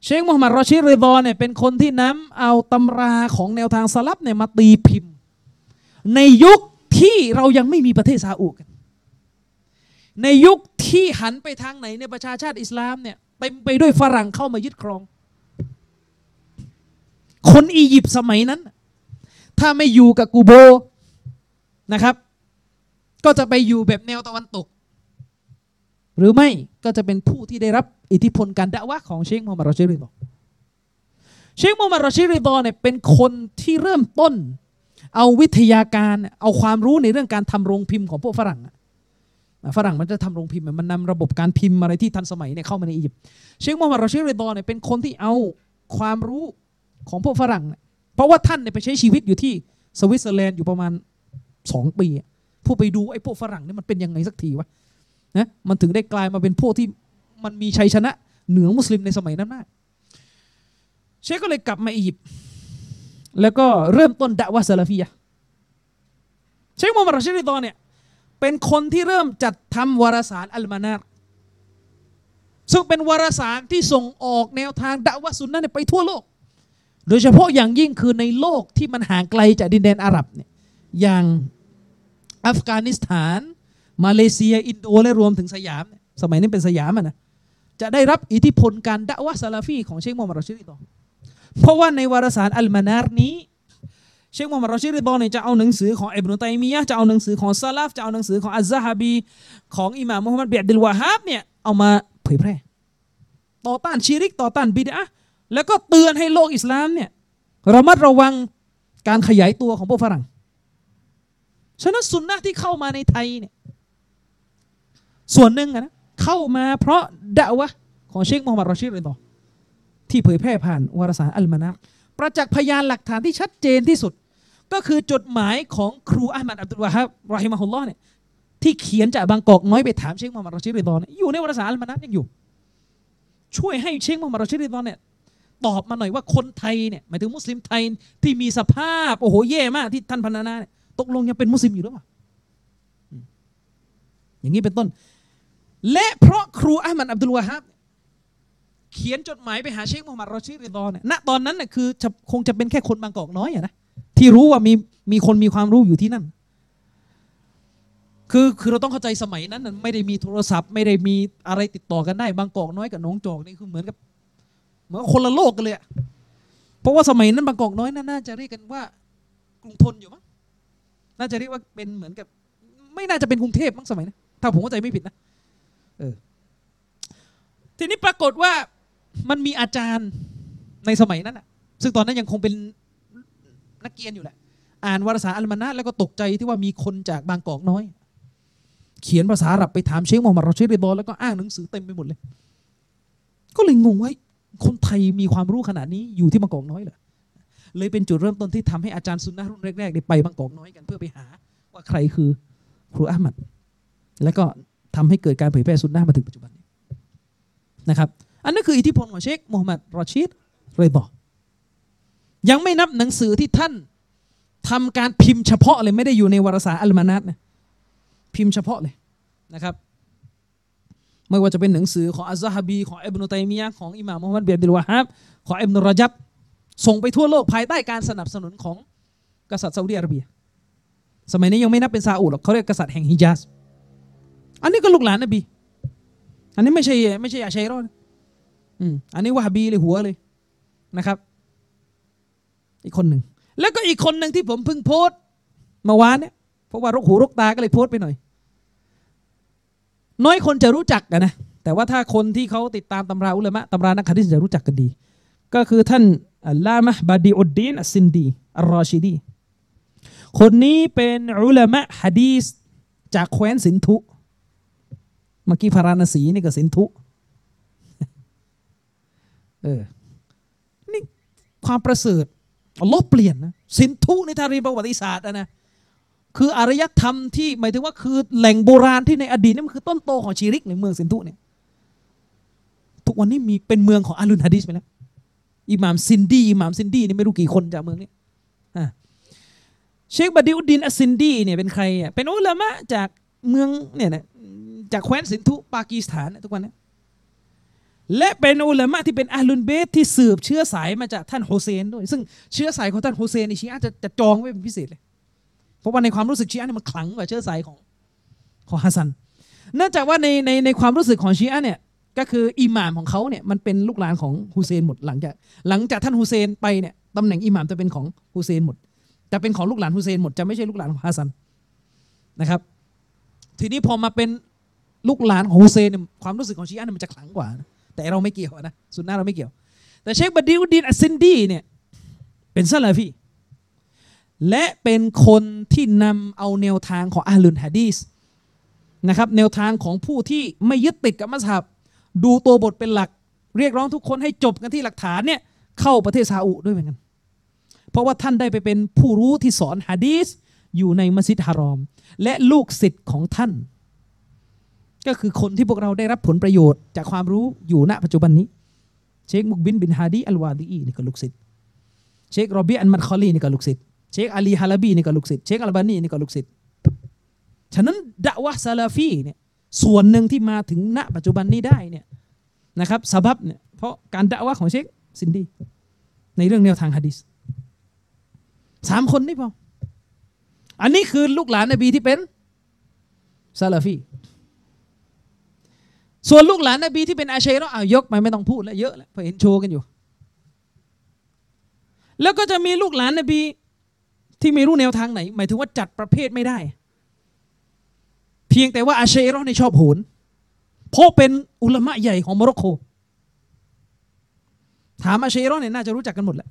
เชคมูฮัมหมัดรอชิดริดอเนี่ยเป็นคนที่นำเอาตำราของแนวทางสลับเนี่ยมาตีพิมพ์ ในยุคที่เรายังไม่มีประเทศซาอุกัน ในยุคที่หันไปทางไหนในประชาชาติอิสลามเนี่ยเต็มไปด้วยฝรั่งเข้ามายึดครอง คนอียิปต์สมัยนั้น ถ้าไม่อยู่กับกูโบนะครับ ก็จะไปอยู่แบบแนวตะวันตก หรือไม่ก็จะเป็นผู้ที่ได้รับอิทธิพลการดะวะของเชคมูฮัมมัดรอชิริดอเชคมูฮัมหมัดรอชิดริดอเนี่ยเป็นคนที่เริ่มต้น เอาวิทยาการเอาความรู้ในเรื่องการทำโรงพิมพ์ของพวกฝรั่งอะ ฝรั่งมันจะทำโรงพิมพ์มันนำระบบการพิมพ์อะไรที่ทันสมัยเนี่ยเข้ามาในอียิปต์เชคมูฮัมหมัดรอชิดริดอเนี่ยเป็นคนที่เอาความรู้ของพวกฝรั่ง เพราะว่าท่านเนี่ยไปใช้ชีวิตอยู่ที่สวิตเซอร์แลนด์อยู่ประมาณสองปีผู้ไปดูไอ้พวกฝรั่งเนี่ยมันเป็นยังไงสักทีวะนะมันถึงได้กลายมาเป็นพวกที่มันมีชัยชนะเหนือมุสลิมในสมัยนั้นมากเชคก็เลยกลับมาอียิปต์แล้วก็เริ่มต้นดะวะซาลาฟียะเชคมูฮัมหมัดรอชิดริดอนเนี่ย เป็นคนที่เริ่มจัดทำวารสารอัลมานาร์ซึ่งเป็นวารสารที่ส่งออกแนวทางดะวะสุนนะห์เนี่ยไปทั่วโลก โดยเฉพาะอย่างยิ่งคือในโลกที่มันห่างไกลจากดินแดนอาหรับเนี่ยอย่างอัฟกานิสถาน มาเลเซีย อินโดและรวมถึงสยาม สมัยนี้เป็นสยามอะนะจะได้รับอิทธิพลการดะวะซาลาฟีของเชคมูฮัมหมัดรอชิดริดอเพราะว่าในวารสารอัลมานาร์นี้ เชคมูฮัมหมัดรอชิดริดอเนี่ยจะเอาหนังสือของอิบนุตัยมียะจะเอาหนังสือของซาลาฟจะเอาหนังสือของอัซซะฮบี ของอิหม่ามมุฮัมมัดบินอับดุลวะฮาบเนี่ยเอามาเผยแพร่ ต่อต้านชีริกต่อต้านบิดอะห์แล้วก็เตือนให้โลกอิสลามเนี่ยระมัดระวังการขยายตัวของพวกฝรั่งฉะนั้นสุนนะที่เข้ามาในไทยเนี่ยส่วนหนึ่งนะเข้ามาเพราะดะวะของเชคมูฮัมหมัดรอชิดเลยต่อที่เผยแพร่ผ่านวารสารอัลมานะประจักษ์พยานหลักฐานที่ชัดเจนที่สุด ก็คือจดหมายของครูอามัดอับดุลวะฮับรอฮิมะฮุลลอฮ์เนี่ยที่เขียนจากบางกอกน้อยไปถามเชคมูฮัมหมัดรอชิดริดอนอยู่ในวารสารอัลมานะห์ยังอยู่ ช่วยให้เชคมูฮัมหมัดรอชิดริดอนเนี่ยตอบมาหน่อยว่าคนไทยเนี่ยหมายถึงมุสลิมไทยที่มีสภาพโอ้โหแย่มากที่ท่านพรรณนาเนี่ยตกลงยังเป็นมุสลิมอยู่หรือเปล่าอย่างนี้เป็นต้น และเพราะครูอามัดอับดุลวะฮับเขียนจดหมายไปหาเชคมูฮัมหมัดรอชิดริดอนเนี่ยณตอนนั้นน่ยคือคงจะเป็นแค่คนบางกอกน้อยอะนะ ที่รู้ว่ามีมีคนมีความรู้อยู่ที่นั่น คือคือเราต้องเข้าใจสมัยนั้นน่ะไม่ได้มีโทรศัพท์ ไม่ได้มีอะไรติดต่อกันได้ บางกอกน้อยกับหนองจอกนี่คือเหมือนกับ เหมือนคนละโลกกันเลยอะเพราะว่าสมัยนั้นบางกอกน้อยน่าน่าจะเรียกกันว่ากรุงทนอยู่มั้งน่าจะเรียกว่าเป็นเหมือนกับ ไม่น่าจะเป็นกรุงเทพมั้งสมัยนั้นถ้าผมเข้าใจไม่ผิดนะเออทีนี้ปรากฏว่ามันมีอาจารย์ในสมัยนั้นอะซึ่งตอนนั้นยังคงเป็น นักเรียนอยู่แหละ อ่านวารสารอัลมานะแล้วก็ตกใจที่ว่ามีคนจากบางกอกน้อย เขียนภาษาอาหรับไปถามเชคมูฮัมหมัดรอชิดริดอแล้วก็อ้างหนังสือเต็มไปหมดเลย ก็เลยงงว่าคนไทยมีความรู้ขนาดนี้อยู่ที่บางกอกน้อยเหรอเลยเป็นจุดเริ่มต้นที่ทำให้อาจารย์ซุนนะรุ่นแรกๆได้ไปบางกอกน้อยกันเพื่อไปหา ว่าใครคือครูอามัดแล้วก็ทำให้เกิดการเผยแพร่ซุนนะมาถึงปัจจุบันนี้นะครับ อันนั้นคืออิทธิพลของเชคมูฮัมหมัดรอชิดริดอ ยังไม่นับหนังสือที่ท่านทำการพิมพ์เฉพาะเลยไม่ได้อยู่ในวารสารอัลมานัตนะพิมพ์เฉพาะเลยนะครับ ไม่ว่าจะเป็นหนังสือของอัซซะบี ของอิบนุตัยมียะห์ของอิหม่ามมุฮัมมัดบินอับดุลวะฮับของอิบนุรจับส่งไปทั่วโลกภายใต้การสนับสนุนของกษัตริย์ซาอุดิอาระเบีย สมัยนี้ยังไม่นับเป็นซาอุดหรอกเขาเรียกกษัตริย์แห่งฮิญาซอันนี้ก็ลูกหลานนบี อันนี้ไม่ใช่ไม่ใช่อาชัยรอดอืมอันนี้วะฮบีเลยหัวเลยนะครับ อีกคนหนึ่งแล้วก็อีกคนหนึ่งที่ผมเพิ่งโพสต์เมื่อวานเนี่ยเพราะว่ารกหูรกตาก็เลยโพสต์ไปหน่อย น้อยคนจะรู้จักกันนะแต่ว่าถ้าคนที่เขาติดตามตำราอุลามะตำรานักฮะดิษจะรู้จักกันดี ก็คือท่านอัลลามะบาดีอุดดีนอัสซินดีอัลรอชิดีคนนี้เป็นอุลามะฮะดีษจากแคว้นสินธุเมื่อกี้พาราณสีนี่ก็สินธุเออนี่ความประเสริฐ อัลลอฮ์เปลี่ยนนะสินธุในทารีประวัติศาสตร์อะนะคืออารยธรรมที่หมายถึงว่าคือแหล่งโบราณที่ในอดีตนี่มันคือต้นตอของชีริกในเมืองสินธุเนี่ยทุกวันนี้มีเป็นเมืองของอะฮ์ลุลฮะดิษไปแล้วอิหม่ามซินดีอิหม่ามซินดีนี่ไม่รู้กี่คนจากเมืองนี้อะเชคบาดิอุดดินอัสซินดีเนี่ยเป็นใครอะเป็นอุลามะจากเมืองเนี่ยนะจากแคว้นสินธุปากีสถานนะทุกวันนี้ และเป็นอุลามะที่เป็นอะฮ์ลุลบัยต์ที่สืบเชื้อสายมาจากท่านฮุเซนด้วย ซึ่งเชื้อสายของท่านฮุเซนในชีอะจะจะจองไว้เป็นพิเศษเลย เพราะว่าในความรู้สึกชีอะเนี่ยมันขลังกว่าเชื้อสายของของฮัสซันเนื่องจากว่าในในในความรู้สึกของชีอะเนี่ยก็คืออิหม่ามของเขาเนี่ยมันเป็นลูกหลานของฮุเซนหมดหลังจากหลังจากท่านฮุเซนไปเนี่ยตำแหน่งอิหม่ามจะเป็นของฮุเซนหมดจะเป็นของลูกหลานฮุเซนหมดจะไม่ใช่ลูกหลานของฮัสซันนะครับ ทีนี้พอมาเป็นลูกหลานของฮุเซนเนี่ยความรู้สึกของชีอะห์เนี่ยมันจะขลังกว่านะ แต่เราไม่เกี่ยวนะสุนนะเราไม่เกี่ยว แต่เชคบดีอุดดินอัสซินดีเนี่ยเป็นซาลาฟีและเป็นคนที่นำเอาแนวทางของอาลุนฮะดีสนะครับแนวทางของผู้ที่ไม่ยึดติดกับมัสฮับ ดูตัวบทเป็นหลัก เรียกร้องทุกคนให้จบกันที่หลักฐานเนี่ยเข้าประเทศซาอุด้วยเหมือนกัน เพราะว่าท่านได้ไปเป็นผู้รู้ที่สอนฮะดีสอยู่ในมัสยิดฮารอม และลูกศิษย์ของท่าน ก็คือคนที่พวกเราได้รับผลประโยชน์จากความรู้อยู่ณปัจจุบันนี้ เชคมุกบิลบินฮาดีอัลวาดีอีนี่ก็ลูกศิษย์เชครอบีอัลมัดคอลีนี่ก็ลูกศิษย์เชคอาลีฮาลาบีนี่ก็ลูกศิษย์เชคอัลบานีนี่ก็ลูกศิษย์ฉะนั้นดะวะซาลาฟีเนี่ยส่วนหนึ่งที่มาถึงณปัจจุบันนี้ได้เนี่ยนะครับสะบับเนี่ยเพราะการดะวะของเชคซินดีในเรื่องแนวทางฮะดิษสามคนนี่พออันนี้คือลูกหลานนบีที่เป็นซาลาฟี ส่วนลูกหลานนบีที่เป็นอาชัยราะห์เอายกไปไม่ต้องพูดแล้วเยอะแล้วเพราะเห็นโชว์กันอยู่ แล้วก็จะมีลูกหลานนบีที่ไม่รู้แนวทางไหน หมายถึงว่าจัดประเภทไม่ได้ เพียงแต่ว่าอาเชรอในยชอบโหนเพราะเป็นอุลามะใหญ่ของโมร็อกโกถามอาเชรอเนี่ยน่าจะรู้จักกันหมดแหละ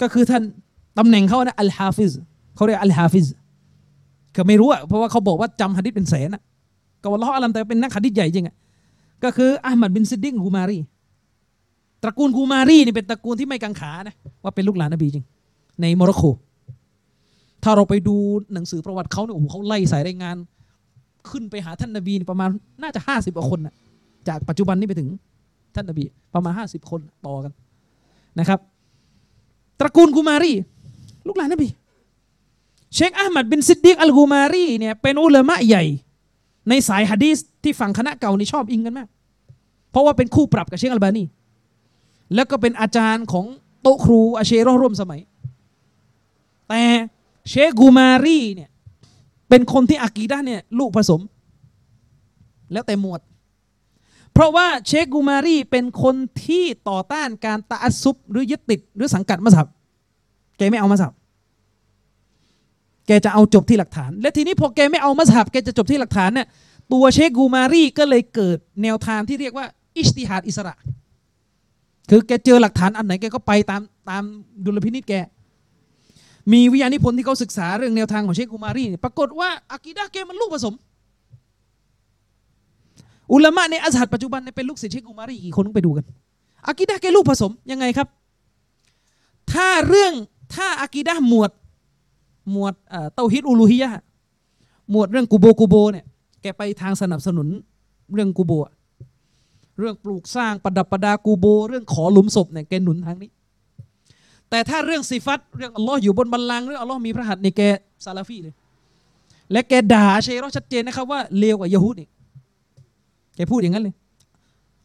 ก็คือท่านตำแหน่งเขานะอัลฮาฟิซเขาเรียกอัลฮาฟิซก็ไม่รู้อะเพราะว่าเขาบอกว่าจำฮะดิษเป็นแสนอะ ก็ والله أعلمแต่เป็นนักฮะดิษใหญ่จริงอะก็คืออามัดบินซิดดิกกูมารีตระกูลกุมารีนี่เป็นตระกูลที่ไม่กังขานะว่าเป็นลูกหลานนบีจริง ในโมร็อกโกถ้าเราไปดูหนังสือประวัติเขาเนี่ยโอ้โหเขาไล่สายรายงาน ขึ้นไปหาท่านนบีประมาณน่าจะห้าสิบกว่าคนนะจากปัจจุบันนี้ไปถึงท่านนบีประมาณห้าสิบคนต่อกันนะครับ ตระกูลกูมารี ลูกหลานนบี เชคอาหมัดบินซิดดิกอัลกูมารีเนี่ยเป็นอุลามะใหญ่ ในสายฮะดีสที่ฝั่งคณะเก่านี่ชอบอิงกันมาก เพราะว่าเป็นคู่ปรับกับเชคอัลบานีแล้วก็เป็นอาจารย์ของโต๊ะครูอาเชโรร่วมสมัย แต่เชคกูมารีเนี่ยเป็นคนที่อากีดะห์เนี่ยลูกผสม แล้วแต่หมวด เพราะว่าเชคกูมารีเป็นคนที่ต่อต้านการตะอัซุบหรือยึดติดหรือสังกัดมัสับแกไม่เอามัสับ แกจะเอาจบที่หลักฐาน และทีนี้พอแกไม่เอามัสฮับแกจะจบที่หลักฐานเนี่ยตัวเชคกูมารีก็เลยเกิดแนวทางที่เรียกว่า อิสติฮัดอิสระ คือแกเจอหลักฐานอันไหนแกก็ไปตามตามดุลพินิจแก มีวิทยานิพนธ์ที่เขาศึกษาเรื่องแนวทางของเชคกูมารีปรากฏว่าอากีดะแกมันลูกผสม อุลามะในอัซฮัดปัจจุบันเนี่ยเป็นลูกศิษย์เชคอุมารีกี่คนต้องไปดูกันอากีดะแกลูกผสมยังไงครับ ถ้าเรื่องถ้าอากีดะหมวด หมวดเอ่อเตาฮิดอูลูฮิยะหมวดเรื่องกูโบกูโบเนี่ยแกไปทางสนับสนุนเรื่องกูโบเรื่องปลูกสร้างประดับประดากูโบ เรื่องขอหลุมศพเนี่ยแกหนุนทางนี้ แต่ถ้าเรื่องซิฟัตเรื่องอัลลอฮ์อยู่บนบัลลังก์เรื่องอัลลอฮ์มีพระหัตถ์ในแกซาลาฟีเลยและแกด่าเชรอชัดเจนนะครับว่าเลวกว่ายะฮูดอีกแกพูดอย่างนั้นเลย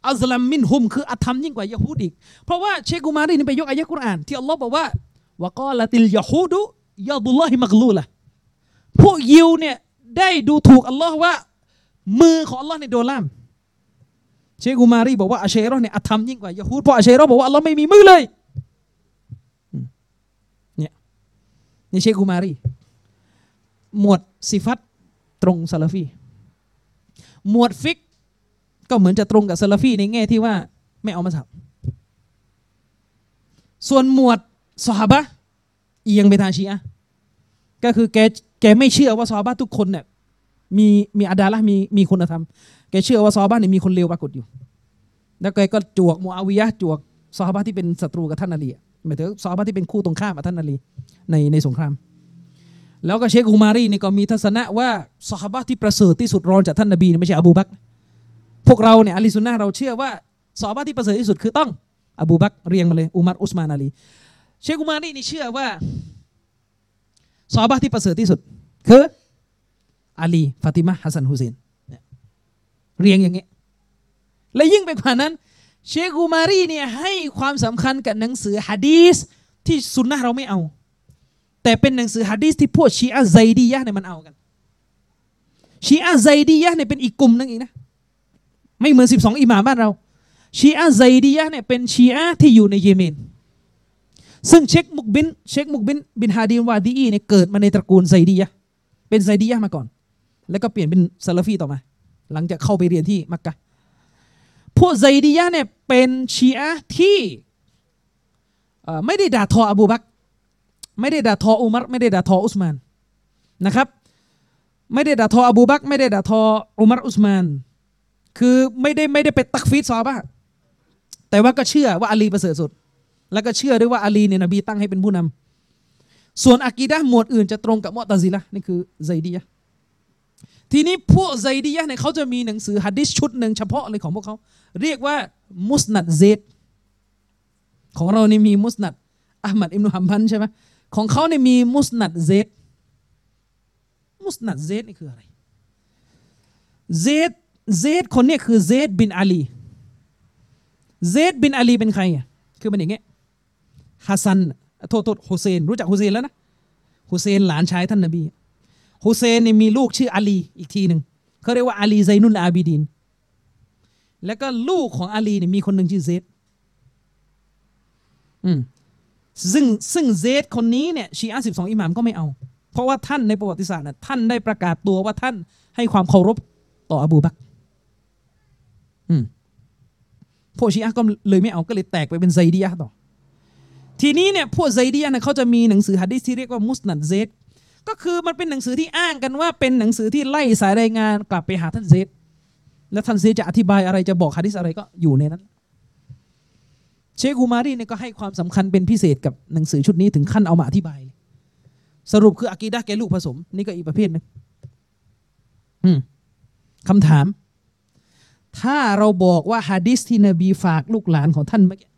أظلم منهمคืออาธรรมยิ่งกว่ายะฮูดอีก เพราะว่าเชคกุมารีนี่ไปยกอายะกุรอานที่อัลลอฮ์บอกว่าوقالت اليهود يد الله مغلولةพวกยิวเนี่ยได้ดูถูกอัลลอฮ์ว่า มือของอัลลอฮ์เนี่ยโดนล่ามเชคกุมารีบอกว่าอาเชรอเนี่ยอาธรรมยิ่งกว่ายะฮูดเพราะอาเชรอบอกว่าอัลลอฮ์ไม่มีมือเลยเนี่ยนี่เชคกุมารีหมวดสิฟัตตรงซาลาฟีหมวดฟิกฮ์ก็เหมือนจะตรงกับซาลาฟีในแง่ที่ว่าไม่เอามาสับส่วนหมวดซอฮาบะ เอียงไปทางชีอะก็คือแกแกไม่เชื่อว่าซอบะห์ทุกคนเนี่ยมีมีอาดาละมีมีคุณธรรม แกเชื่อว่าซอบะห์เนี่ยมีคนเลวปรากฏอยู่ แล้วแกก็จวกมูอาวิยะจวกซอบะห์ที่เป็นศัตรูกับท่านอาลีอะหมายถึงซอบะห์ที่เป็นคู่ตรงข้ามกับท่านอาลีในในสงคราม แล้วก็เชคอุมารีนี่ก็มีทัศนะว่าสหบะห์ที่ประเสริฐที่สุดรองจากท่านนบีเนี่ยไม่ใช่อบูบักพวกเราเนี่ยอะลีซุนนะห์เราเชื่อว่าซอฮาบะห์ที่ประเสริฐที่สุดคือต้องอบูบักเรียงมาเลยอุมัรอุสมานอาลี เชคกุมารีนี่เชื่อว่าซอฮาบะห์ที่ประเสริฐที่สุด คืออาลีฟาติมะห์ฮัสซันฮุเซนเรียงอย่างเงี้ยและยิ่งไปกว่านั้น เชคกุมารีเนี่ยให้ความสำคัญกับหนังสือฮะดีสที่ซุนนะเราไม่เอา แต่เป็นหนังสือฮะดีสที่พวกชีอะไซดียะเนี่ยมันเอากันชีอะไซดียะเนี่ยเป็นอีกกลุ่มหนึงอีกนะไม่เหมือน 12 อิหม่ามบ้านเราชีอะไซดียะเนี่ยเป็นชีอะที่อยู่ในเยเมน ซึ่งเชคมุกบินเชคมุกบินบินฮาดีนวาดีอีเนี่ยเกิดมาในตระกูลไซดียะเป็นไซดียะมาก่อน แล้วก็เปลี่ยนเป็นซาลาฟีต่อมา หลังจากเข้าไปเรียนที่มักกะพวกไซดียะเนี่ยเป็นชีอะที่ไม่ได้ด่าทออบูบักไม่ได้ด่าทออุมัรไม่ได้ด่าทออุสมานนะครับไม่ได้ด่าทออบูบักไม่ได้ด่าทออุมัรอุสมาน คือไม่ได้ไม่ได้ไปตักฟีดซอบะแต่ว่าก็เชื่อว่าอาลีประเสริฐสุด แล้วก็เชื่อด้วยว่าอาลีเนี่ยนบีตั้งให้เป็นผู้นำส่วนอากีดะหมวดอื่นจะตรงกับมอตซิละนี่คือไซดียะทีนี้พวกไซดียะเนี่ยเขาจะมีหนังสือฮัดดิษชุดหนึ่งเฉพาะเลยของพวกเขา เรียกว่ามุสนัดเซดของเรานี่มีมุสนัดอะหมัดอิบนุฮัมบัลใช่ไหมของเขาเนี่ยมีมุสนัดเซดมุสนัดเซดนี่คืออะไรเซดเซดคนนี้คือเซดบินอาลีเซดบินอาลีเป็นใครอะคือมันอย่างเงี้ย ฮัสซันโทษโทษฮุเซน รู้จักฮุเซนแล้วนะฮุเซนหลานชายท่านนบีฮุเซนเนี่ยมีลูกชื่ออาลีอีกทีหนึ่งเขาเรียกว่าอาลีไซนุลอาบิดิน แล้วก็ลูกของอาลีเนี่ยมีคนหนึ่งชื่อเซดอืมซึ่งซึ่งเซดคนนี้เนี่ยชีอะสิบสองอิหม่ามก็ไม่เอา เพราะว่าท่านในประวัติศาสตร์น่ะท่านได้ประกาศตัวว่าท่านให้ความเคารพต่ออบูบักอืมพวกชีอะห์ก็เลยไม่เอาก็เลยแตกไปเป็นไซดียะต่อ ทีนี้เนี่ยพวกไซดียนี่ยเขาจะมีหนังสือฮะดิษที่เรียกว่ามุสนัดเซดก็คือมันเป็นหนังสือที่อ้างกันว่าเป็นหนังสือที่ไล่สายรายงานกลับไปหาท่านเซดแล้วท่านเซดจะอธิบายอะไรจะบอกฮะดิษอะไรก็อยู่ในนั้น เชคอูมารีเนี่ยก็ให้ความสำคัญเป็นพิเศษกับหนังสือชุดนี้ถึงขั้นเอามาอธิบาย สรุปคืออากีดะแกลูกผสม นี่ก็อีกประเภทหนึงอืมคำถาม ถ้าเราบอกว่าฮะดิษที่นบีฝากลูกหลานของท่านเมื่อกี้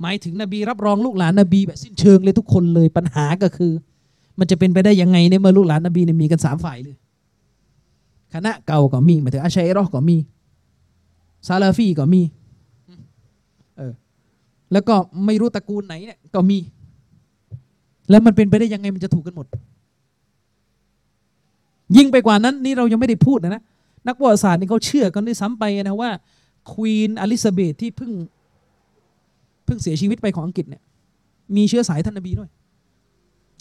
หมายถึงนบีรับรองลูกหลานนบีแบบสิ้นเชิงเลยทุกคนเลยปัญหาก็คือ มันจะเป็นไปได้ยังไงในเมื่อลูกหลานนบีเนี่ยมีกันสามฝ่ายเลยคณะเก่าก็มีหมายถึงอาชัยรอก็มีซาลาฟีก็มีเออแล้วก็ไม่รู้ตระกูลไหนเนี่ยก็มี แล้วมันเป็นไปได้ยังไงมันจะถูกกันหมด ยิ่งไปกว่านั้น นี่เรายังไม่ได้พูดนะนะนักประวัติศาสตร์นี่เขาเชื่อกันด้วยซ้ำไปนะว่าควีนอลิซาเบธที่เพิ่ง เพิ่งเสียชีวิตไปของอังกฤษเนี่ย มีเชื้อสายท่านนบีด้วย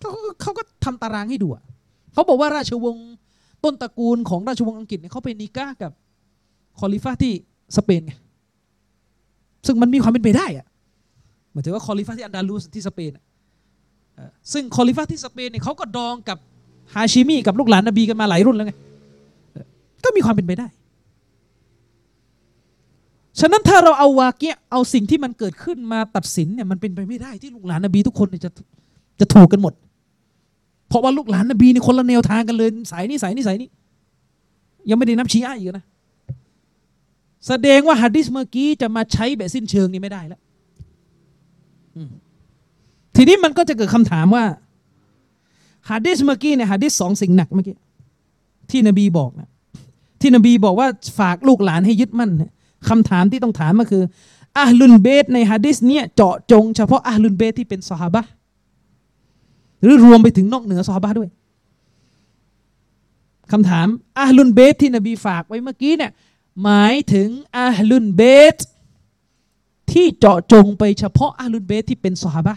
เขาก็เขาก็ทำตารางให้ดูอะเขาบอกว่าราชวงศ์ต้นตระกูลของราชวงศ์อังกฤษเนี่ยเขาเป็นนิก้ากับคอลิฟ้าที่สเปนไงซึ่งมันมีความเป็นไปได้อะหมายถึงว่าคอลิฟ้าที่อันดาลูสที่สเปนอะซึ่งคอลิฟ้าที่สเปนเนี่ยเขาก็ดองกับฮาชิมีกับลูกหลานนบีกันมาหลายรุ่นแล้วไงก็มีความเป็นไปได้ ฉะนั้นถ้าเราเอาواقعเอาสิ่งที่มันเกิดขึ้นมาตัดสินเนี่ยมันเป็นไปไม่ได้ที่ลูกหลานนบีทุกคนนจะจะถูกกันหมด เพราะว่าลูกหลานนบีนี่คนละแนวทางกันเลยสายนี้สายนี้สายนี้ ยังไม่ได้นับชี้อะห์อีกนะแสดงว่าฮะดิษเมื่อกี้จะมาใช้แบบสิ้นเชิงนี่ไม่ได้แล้วทีนี้มันก็จะเกิดคำถามว่าฮะดิษเมื่อกี้เนี่ยฮะดิษสองสิ่งหนักเมื่อกี้ที่นบีบอกนะที่นบีบอกว่าฝากลูกหลานให้ยึดมั่นเนี่ย คำถามที่ต้องถามก็คืออาลุนเบตในฮะดิษเนี่ยเจาะจงเฉพาะอาลุนเบตที่เป็นซอฮาบะหรือรวมไปถึงนอกเหนือซอฮาบะด้วยคำถามอาลุนเบตที่นบีฝากไว้เมื่อกี้เนี่ยหมายถึงอาฮลุนเบตที่เจาะจงไปเฉพาะอาฮลุนเบตที่เป็นซอฮาบะ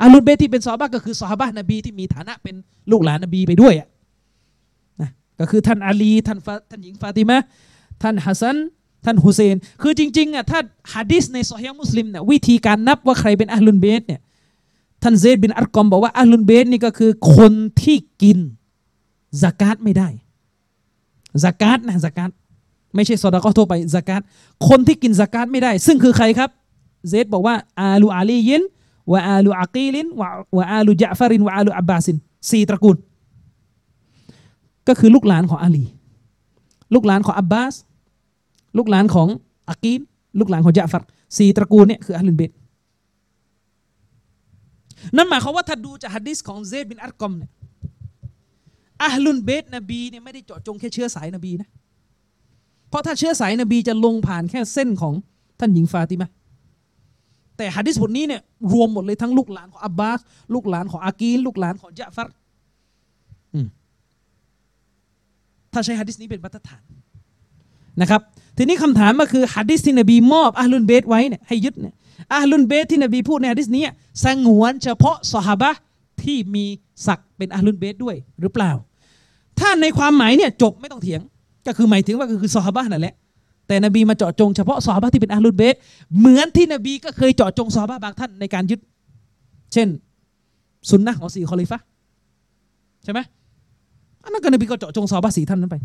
อาฮลุนเบตที่เป็นซอฮาบะก็คือซอฮาบะนบีที่มีฐานะเป็นลูกหลานนบีไปด้วยอะนะก็คือท่านอาลีท่านท่านหญิงฟาติมะท่านฮัสซัน ท่านฮุเซน คือจริงๆอะถ้าฮะดิษในซอฮีมุสลิมเนี่ยวิธีการนับว่าใครเป็นอาฮลุนเบตเนี่ยท่านเซดบินอัลกอมบอกว่าอาฮลุนเบตนี่ก็คือคนที่กินซากาตไม่ได้ซากาตนะซากาตไม่ใช่ซอดาก็ทั่วไปซากาตคนที่กินซากาตไม่ได้ ซึ่งคือใครครับเซดบอกว่าآل علي وآل عقيل و وآل جعفر وآل عباسสี่ตระกูล ก็คือลูกหลานของอาลี ลูกหลานของอับบาส ลูกหลานของอากีลลูกหลานของจาฟัรสี่ตระกูลเนี่ยคืออัลลุนเบตนั่นหมายความว่าถ้าดูจากฮะดิษของเซดบินอัลกอมเนี่ยอัลลุนเบตนบีเนี่ยไม่ได้เจาะจงแค่เชื้อสายนบีนะเพราะถ้าเชื้อสายนบีจะลงผ่านแค่เส้นของท่านหญิงฟาติมะแต่ฮะดิษบทนี้เนี่ยรวมหมดเลยทั้งลูกหลานของอับบาสลูกหลานของอากีลลูกหลานของจาฟัรถ้าใช้ฮะดิษนี้เป็นมาตรฐานนะครับ ทีนี้คำถามก็คือฮะดิษที่นบีมอบอาลุนเบตไว้เนี่ยให้ยึดเนี่ยอาลุนเบตที่นบีพูดในฮะดิษนี้สงวนเฉพาะสหบะที่มีศักดิ์เป็นอาลุนเบตด้วยหรือเปล่า ถ้าในความหมายเนี่ยจบไม่ต้องเถียง ก็คือหมายถึงว่าก็คือซอฮาบะนั่นแหละแต่นบีมาเจาะจงเฉพาะซอฮาบะที่เป็นอาลุนเบตเหมือนที่นบีก็เคยเจาะจงซอฮาบะบางท่านในการยึด เช่นสุนนะของสี่คอลิฟะใช่ไหมอันนั้นก็นบีก็เจาะจงซอฮาบะสี่ท่านนั้นไป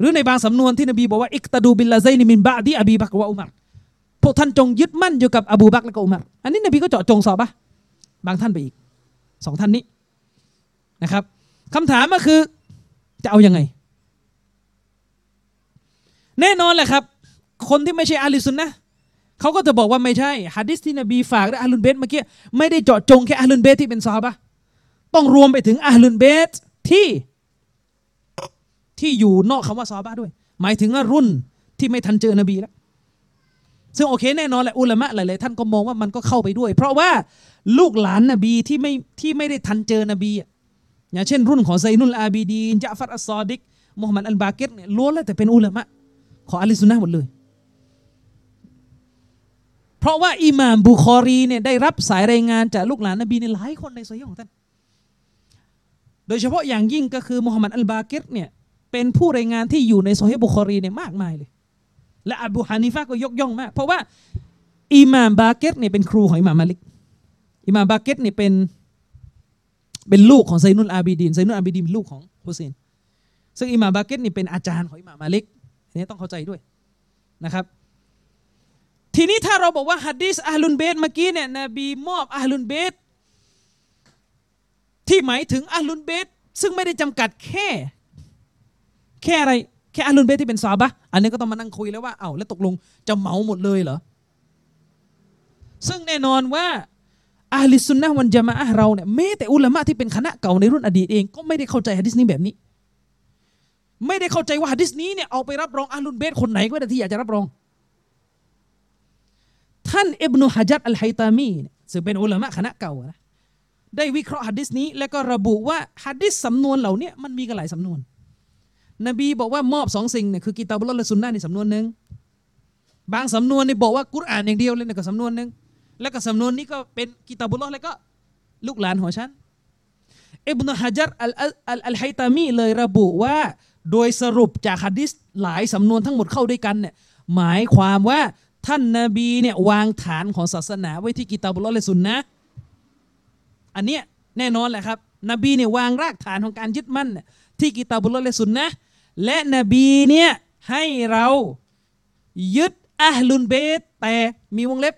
หรือในบางสำนวนที่นบีบอกว่าاقتدوا باللذين من بعدي أبي بكر وعمرพวกท่านจงยึดมั่นอยู่กับอบูบักและก็อุมัรอันนี้นบีก็เจาะจงซอฮาบะบางท่านไปอีกสองท่านนี้นะครับคำถามก็คือจะเอายังไง แน่นอนแหละครับ คนที่ไม่ใช่อาลีซุนนะเขาก็จะบอกว่าไม่ใช่ฮะดิษที่นบีฝากและอาลุนเบตเมื่อกี้ไม่ได้เจาะจงแค่อาลุนเบตที่เป็นซอฮาบะต้องรวมไปถึงอาลุนเบตที่ ที่อยู่นอกคำว่าซอฮาบะด้วย หมายถึงว่ารุ่นที่ไม่ทันเจอนบีแล้วซึ่งโอเคแน่นอนแหละอุลามะหลายๆท่านก็มองว่ามันก็เข้าไปด้วย เพราะว่าลูกหลานนบีที่ไม่ที่ไม่ได้ทันเจอนบีอะอย่างเช่น รุ่นของไซนุลอาบีดีนจาฟัรอัสซอดิกมุฮัมมัดอัลบาเกตเนี่ยล้วนแล้วแต่เป็นอุลามะของอะลิซุนนะหมดเลย เพราะว่าอิหม่ามบุคอรีเนี่ยได้รับสายรายงานจากลูกหลานนบีในหลายคนในโซฮีฮ์ของท่าน โดยเฉพาะอย่างยิ่งก็คือมุฮัมมัดอัลบาเกตเนี่ย เป็นผู้รายงานที่อยู่ในโซฮีฮ์บุคอรีเนี่ยมากมายเลย และอบูฮานิฟะก็ยกย่องมาก เพราะว่าอิหม่ามบาเกตเนี่ยเป็นครูของอิหม่ามมาลิกอิหม่ามบาเกตเนี่ยเป็นเป็นลูกของไซนุลอาบีดีนไซนุลอาบีดีนลูกของฮุเซนซึ่งอิหม่ามบาเกตนี่เป็นอาจารย์ของอิหม่ามมาลิกอันนี้ต้องเข้าใจด้วยนะครับ ทีนี้ถ้าเราบอกว่าฮัดดิสอาลุนเบตเมื่อกี้เนี่ยนบีมอบอาลุนเบตที่หมายถึงอาลุนเบตซึ่งไม่ได้จำกัดแค่ แค่อะไร แค่อาลุนเบตที่เป็นซอฮาบะอันนี้ก็ต้องมานั่งคุยแล้วว่าเอ้าแล้วตกลงจะเหมาหมดเลยเหรอซึ่งแน่นอนว่าอาลิสุนนะวันจามะเราเนี่ยแม้แต่อุลามะที่เป็นคณะเก่าในรุ่นอดีตเองก็ไม่ได้เข้าใจฮะดิษนี้แบบนี้ ไม่ได้เข้าใจว่าฮะดิษนี้เนี่ยเอาไปรับรองอาลุนเบตคนไหนก็ได้ที่อยากจะรับรอง ท่านอิบนุฮะจัดอัลไฮตามีซึ่งเป็นอุลามะคณะเก่านะได้วิเคราะห์ฮะดิษนี้ แล้วก็ระบุว่าฮะดิษสำนวนเหล่านี้มันมีกันหลายสำนวน นบีบอกว่ามอบสองสิ่งเนี่ยคือกิตาบุลและสุนนะในสำนวนหนึ่งบางสำนวนเนี่ยบอกว่ากุรอานอย่างเดียวเลยนี่ยก็สำนวนหนึ่งแล้วก็สำนวนนี้ก็เป็นกิตาบุลแล้วก็ลูกหลานของฉันอิบนุฮะจัรอัลอัลอัลไฮตามีเลยระบุว่า โดยสรุปจากฮะดิษหลายสำนวนทั้งหมดเข้าด้วยกันเนี่ยหมายความว่าท่านนาบีเนี่ยวางฐานของศาสนาไว้ที่กิตาบุลและสุนนะอันเนี้ยแน่นอนแหละครับนบีเนี่ยวางรากฐานของการยึดมั่นเนี่ยที่กิตาบุลและสุนนะ และนบีเนี่ยให้เรายึดอัลลุนเบตแต่มีวงเล็บ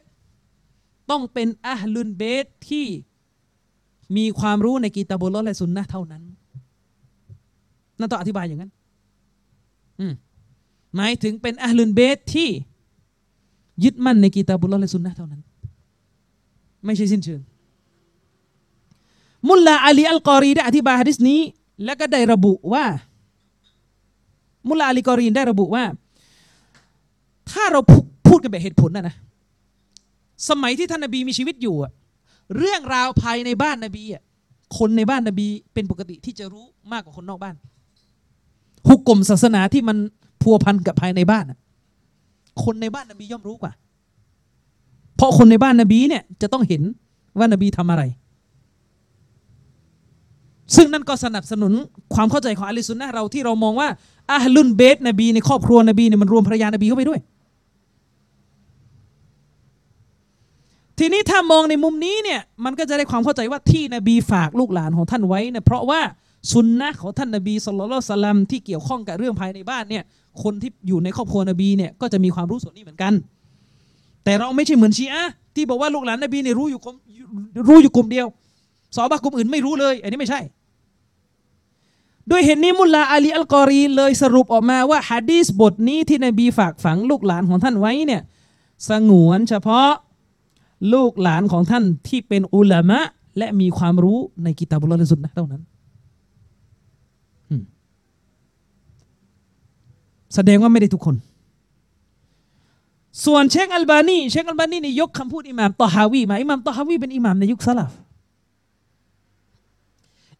ต้องเป็นอัลลุนเบตที่มีความรู้ในกีตาบุลลอและสุนนะเท่านั้นนั่นต้องอธิบายอย่างนั้นอืมหมายถึงเป็นอัลลุนเบตที่ยึดมั่นในกีตาบุลลอและสุนนะเท่านั้น ไม่ใช่สิ้นเชิงมุลลาอาลีอัลกอรีได้อธิบายฮะดิษนี้ แล้วก็ได้ระบุว่า มุลลาลีกอรีนได้ระบุว่า ถ้าเราพูดกันแบบเหตุผลนะนะ สมัยที่ท่านนบีมีชีวิตอยู่อะเรื่องราวภายในบ้านนบีอะคนในบ้านนบีเป็นปกติที่จะรู้มากกว่าคนนอกบ้าน หุกกลมศาสนาที่มันพัวพันกับภายในบ้านคนในบ้านนบีย่อมรู้กว่า เพราะคนในบ้านนบีเนี่ยจะต้องเห็นว่านบีทำอะไร ซึ่งนั่นก็สนับสนุนความเข้าใจของอะลิสุนนะเราที่เรามองว่าอาฮลุนเบตนบีในครอบครัวนบีเนี่ยมันรวมภรรยานบีเข้าไปด้วย ทีนี้ถ้ามองในมุมนี้เนี่ยมันก็จะได้ความเข้าใจว่าที่นบีฝากลูกหลานของท่านไว้เนี่ยเพราะว่าสุนนะของท่านนบีสุลต่านสลัมที่เกี่ยวข้องกับเรื่องภายในบ้านเนี่ยคนที่อยู่ในครอบครัวนบีเนี่ยก็จะมีความรู้ส่วนนี้เหมือนกัน แต่เราไม่ใช่เหมือนชีอะที่บอกว่าลูกหลานนบีเนี่ยรู้อยู่กลุ่มรู้อยู่กลุ่มเดียวสอบากลุ่มอื่นไม่รู้เลย อันนี้ไม่ใช่ ด้วยเหตุนี้มุลลาอาลีอัลกอรีเลยสรุปออกมาว่าฮะดีษบทนี้ที่นบีฝากฝังลูกหลานของท่านไว้เนี่ยสงวนเฉพาะลูกหลานของท่านที่เป็นอุลามะ และมีความรู้ในกิตาบุลลอฮ์และสุนนะเท่านั้น แสดงว่าไม่ได้ทุกคน ส่วนเชคอัลบานีเชคอัลบานีนี่ยกคำพูดอิหม่ามตอฮาวีมาอิหม่ามตอฮาวีเป็นอิหม่ามในยุคสลัฟ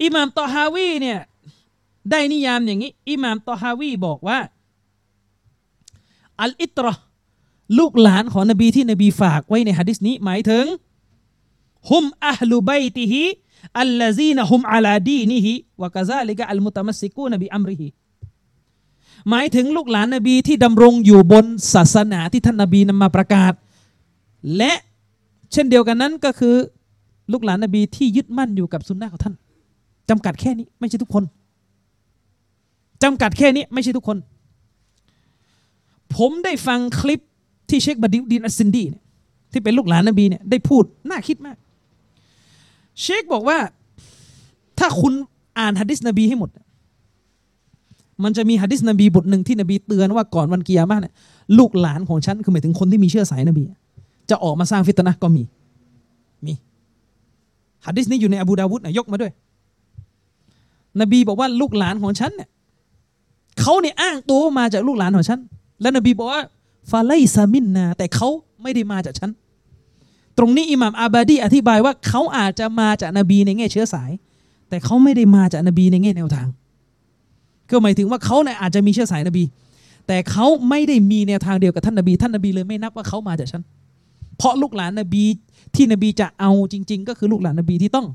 อิหม่ามตอฮาวีเนี่ย ได้นิยามอย่างนี้ อิหม่ามตอฮาวีบอกว่า العترةลูกหลานของนบีที่นบีฝากไว้ในฮะดิษนี้หมายถึงهم أهل بيته الذين هم على دينه وكذلك المتمسكون بأمرهหมายถึงลูกหลานนบีที่ดำรงอยู่บนศาสนาที่ท่านนบีนำมาประกาศ และเช่นเดียวกันนั้นก็คือ ลูกหลานนบีที่ยึดมั่นอยู่กับสุนนะของท่านจำกัดแค่นี้ไม่ใช่ทุกคน จำกัดแค่นี้ไม่ใช่ทุกคน ผมได้ฟังคลิปที่เชคบดิวดินอัสซินดีเนี่ยที่เป็นลูกหลานนบีเนี่ยได้พูดน่าคิดมาก เชคบอกว่าถ้าคุณอ่านฮะดิษนบีให้หมด มันจะมีฮะดิษนบีบทหนึ่งที่นบีเตือนว่าก่อนวันกิยามะเนี่ยลูกหลานของฉันคือหมายถึงคนที่มีเชื้อสายนบี จะออกมาสร้างฟิตนะก็มีมีฮะดิษนี้อยู่ในอบูดาวุดนะยกมาด้วย นบีบอกว่าลูกหลานของฉันเนี่ย เขาเนี่ยอ้างตัวมาจากลูกหลานของฉัน แล้วนบีบอกว่าฟาไลซามินนา แต่เขาไม่ได้มาจากฉัน ตรงนี้อิหม่ามอาบาดีอธิบายว่าเขาอาจจะมาจากนบีในแง่เชื้อสาย แต่เขาไม่ได้มาจากนบีในแง่แนวทาง ก็หมายถึงว่าเขาเนี่ยอาจจะมีเชื้อสายนบี แต่เขาไม่ได้มีแนวทางเดียวกับท่านนบี ท่านนบีเลยไม่นับว่าเขามาจากฉัน เพราะลูกหลานนบีที่นบีจะเอาจริง ๆ ก็คือลูกหลานนบีที่ต้อง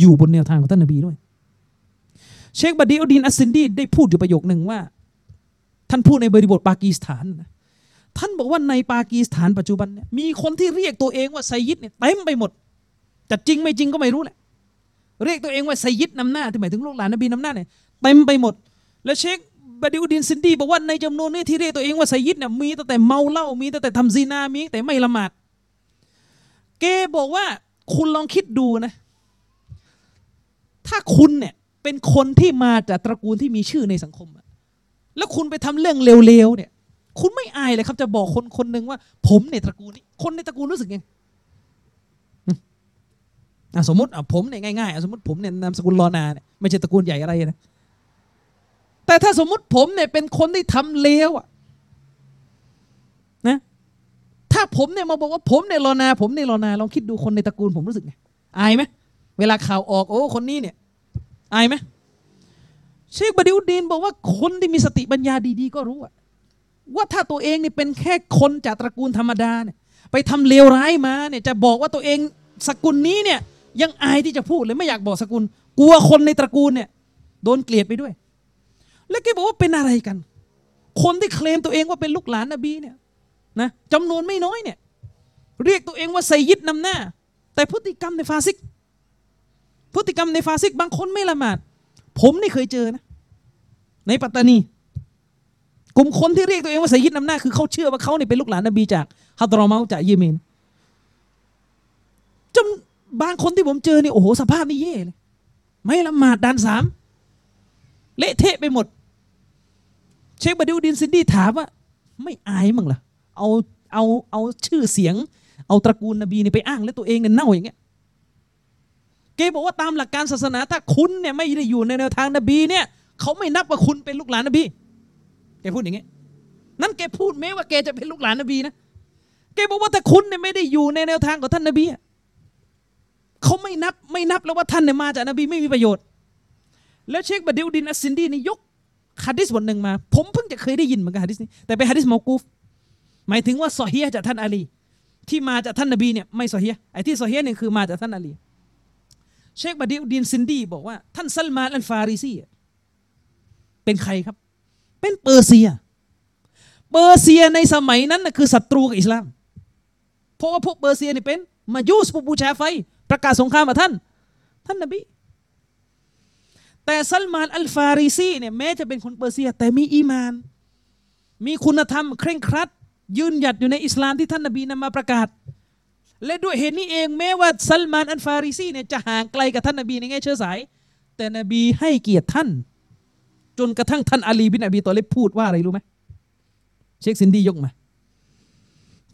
อยู่บนแนวทางของท่านนบีด้วย เชคบดีอุดินอัสซินดีได้พูดอยู่ประโยคหนึ่งว่า ท่านพูดในบริบทปากีสถานนะท่านบอกว่าในปากีสถานปัจจุบันเนี่ยมีคนที่เรียกตัวเองว่าไซยิดเนี่ยเต็มไปหมดจะจริงไม่จริงก็ไม่รู้แหละ เรียกตัวเองว่าไซยิดนำหน้าที่หมายถึงลูกหลานนบีนำหน้าเนี่ยเต็มไปหมด และเชคบดิอุดินซินดีบอกว่าในจำนวนนี้ที่เรียกตัวเองว่าไซยิดเนี่ยมีตั้งแต่เมาเหล้ามีตั้งแต่ทำซีนามีแต่ไม่ละหมาดเกบอกว่าคุณลองคิดดูนะ ถ้าคุณเนี่ย เป็นคนที่มาจากตระกูลที่มีชื่อในสังคมอะแล้วคุณไปทำเรื่องเลวๆเนี่ย คุณไม่อายเลยครับจะบอกคนคนหนึ่งว่า ผมในตระกูลนี้ คนในตระกูลรู้สึกยังสมมติผมเนี่ยง่ายๆสมมติผมเนี่ยนามสกุลลอนาเนี่ยไม่ใช่ตระกูลใหญ่อะไรนะแต่ถ้าสมมติผมเนี่ยเป็นคนที่ทำเลวอะนะถ้าผมเนี่ยมาบอกว่าผมเนี่ยรอนา ผมเนี่ยรอนาลองคิดดูคนในตระกูลผมรู้สึกไงอายไหมเวลาข่าวออกโอ้คนนี้เนี่ย อายไหมเชคบดิวดดีนบอกว่าคนที่มีสติปัญญาดีๆ ก็รู้ว่าถ้าตัวเองนี่เป็นแค่คนจากตระกูลธรรมดาเนี่ยไปทำเลวร้ายมาเนี่ยจะบอกว่าตัวเองสกุลนี้เนี่ยยังอายที่จะพูดเลยไม่อยากบอกสกุล กลัวคนในตระกูลเนี่ยโดนเกลียดไปด้วย แล้วแกบอกว่าเป็นอะไรกัน คนที่เคลมตัวเองว่าเป็นลูกหลานนบีเนี่ยนะจำนวนไม่น้อยเนี่ยเรียกตัวเองว่าไซยิดนำหน้า แต่พฤติกรรมในฟาซิก พฤติกรรมในฟาซิกบางคนไม่ละหมาด ผมนี่เคยเจอนะ ในปัตตานี กลุ่มคนที่เรียกตัวเองว่าไซยิดนำหน้าคือเขาเชื่อว่าเขาเนี่ยเป็นลูกหลานนบีจากฮัตรอเมาจากเยเมนจนบางคนที่ผมเจอเนี่โอ้โหสภาพนี่เย่เลยไม่ละหมาดด่านสามเละเทะไปหมด เชคบดิวดินซินดี้ถามว่า ไม่อายมั้งล่ะเอาเอาเอาชื่อเสียง เอาตระกูลนบีนี่ไปอ้างแล้วตัวเองเนี่ยเน่าอย่างเงี้ย แกบอกว่าตามหลักการศาสนาถ้าคุณเนี่ยไม่ได้อยู่ในแนวทางนบีเนี่ยเขาไม่นับว่าคุณเป็นลูกหลานนบีแกพูดอย่างเงี้ยนั่นแกพูดแม้ว่าแกจะเป็นลูกหลานนบีนะแกบอกว่าถ้าคุณเนี่ยไม่ได้อยู่ในแนวทางของท่านนบีเขาไม่นับไม่นับแล้วว่าท่านเนี่ยมาจากนบีไม่มีประโยชน์ แล้วเชคบดิวดินอัสซินดีนี่ยกฮะดิษบทหนึ่งมา ผมเพิ่งจะเคยได้ยินเหมือนกันฮะดิษนี้แต่เป็นฮะดิษมอกูฟหมายถึงว่าซอเฮียะห์จากท่านอาลี ที่มาจากท่านนบีเนี่ยไม่ซอเฮียะห์ไอ้ที่ซอเฮียะห์เนี่ยคือมาจากท่านอาลี เชคบาดิวดินซินดีบอกว่า ท่านซัลมานอัลฟาริซีเป็นใครครับ เป็นเปอร์เซีย เปอร์เซียในสมัยนั้นนะคือศัตรูกับอิสลาม เพราะว่าพวกเปอร์เซียนี่เป็น มายูสผู้บูชาไฟ ประกาศสงครามกับท่าน ท่านนบีแต่ซัลมานอัลฟาริซีเนี่ยแม้จะเป็นคนเปอร์เซีย แต่มีอีมาน มีคุณธรรม เคร่งครัด ยืนหยัดอยู่ในอิสลามที่ท่านนบีนำมาประกาศ และด้วยเหตุนี้เองแม้ว่าซัลมานอันฟาริซีเนี่ยจะห่างไกลกับท่านนบีในแง่เชื้อสาย แต่นบีให้เกียรติท่าน จนกระทั่งท่านอาลีบินอบีตอเลบพูดว่าอะไรรู้ไหมเชคซินดียกมา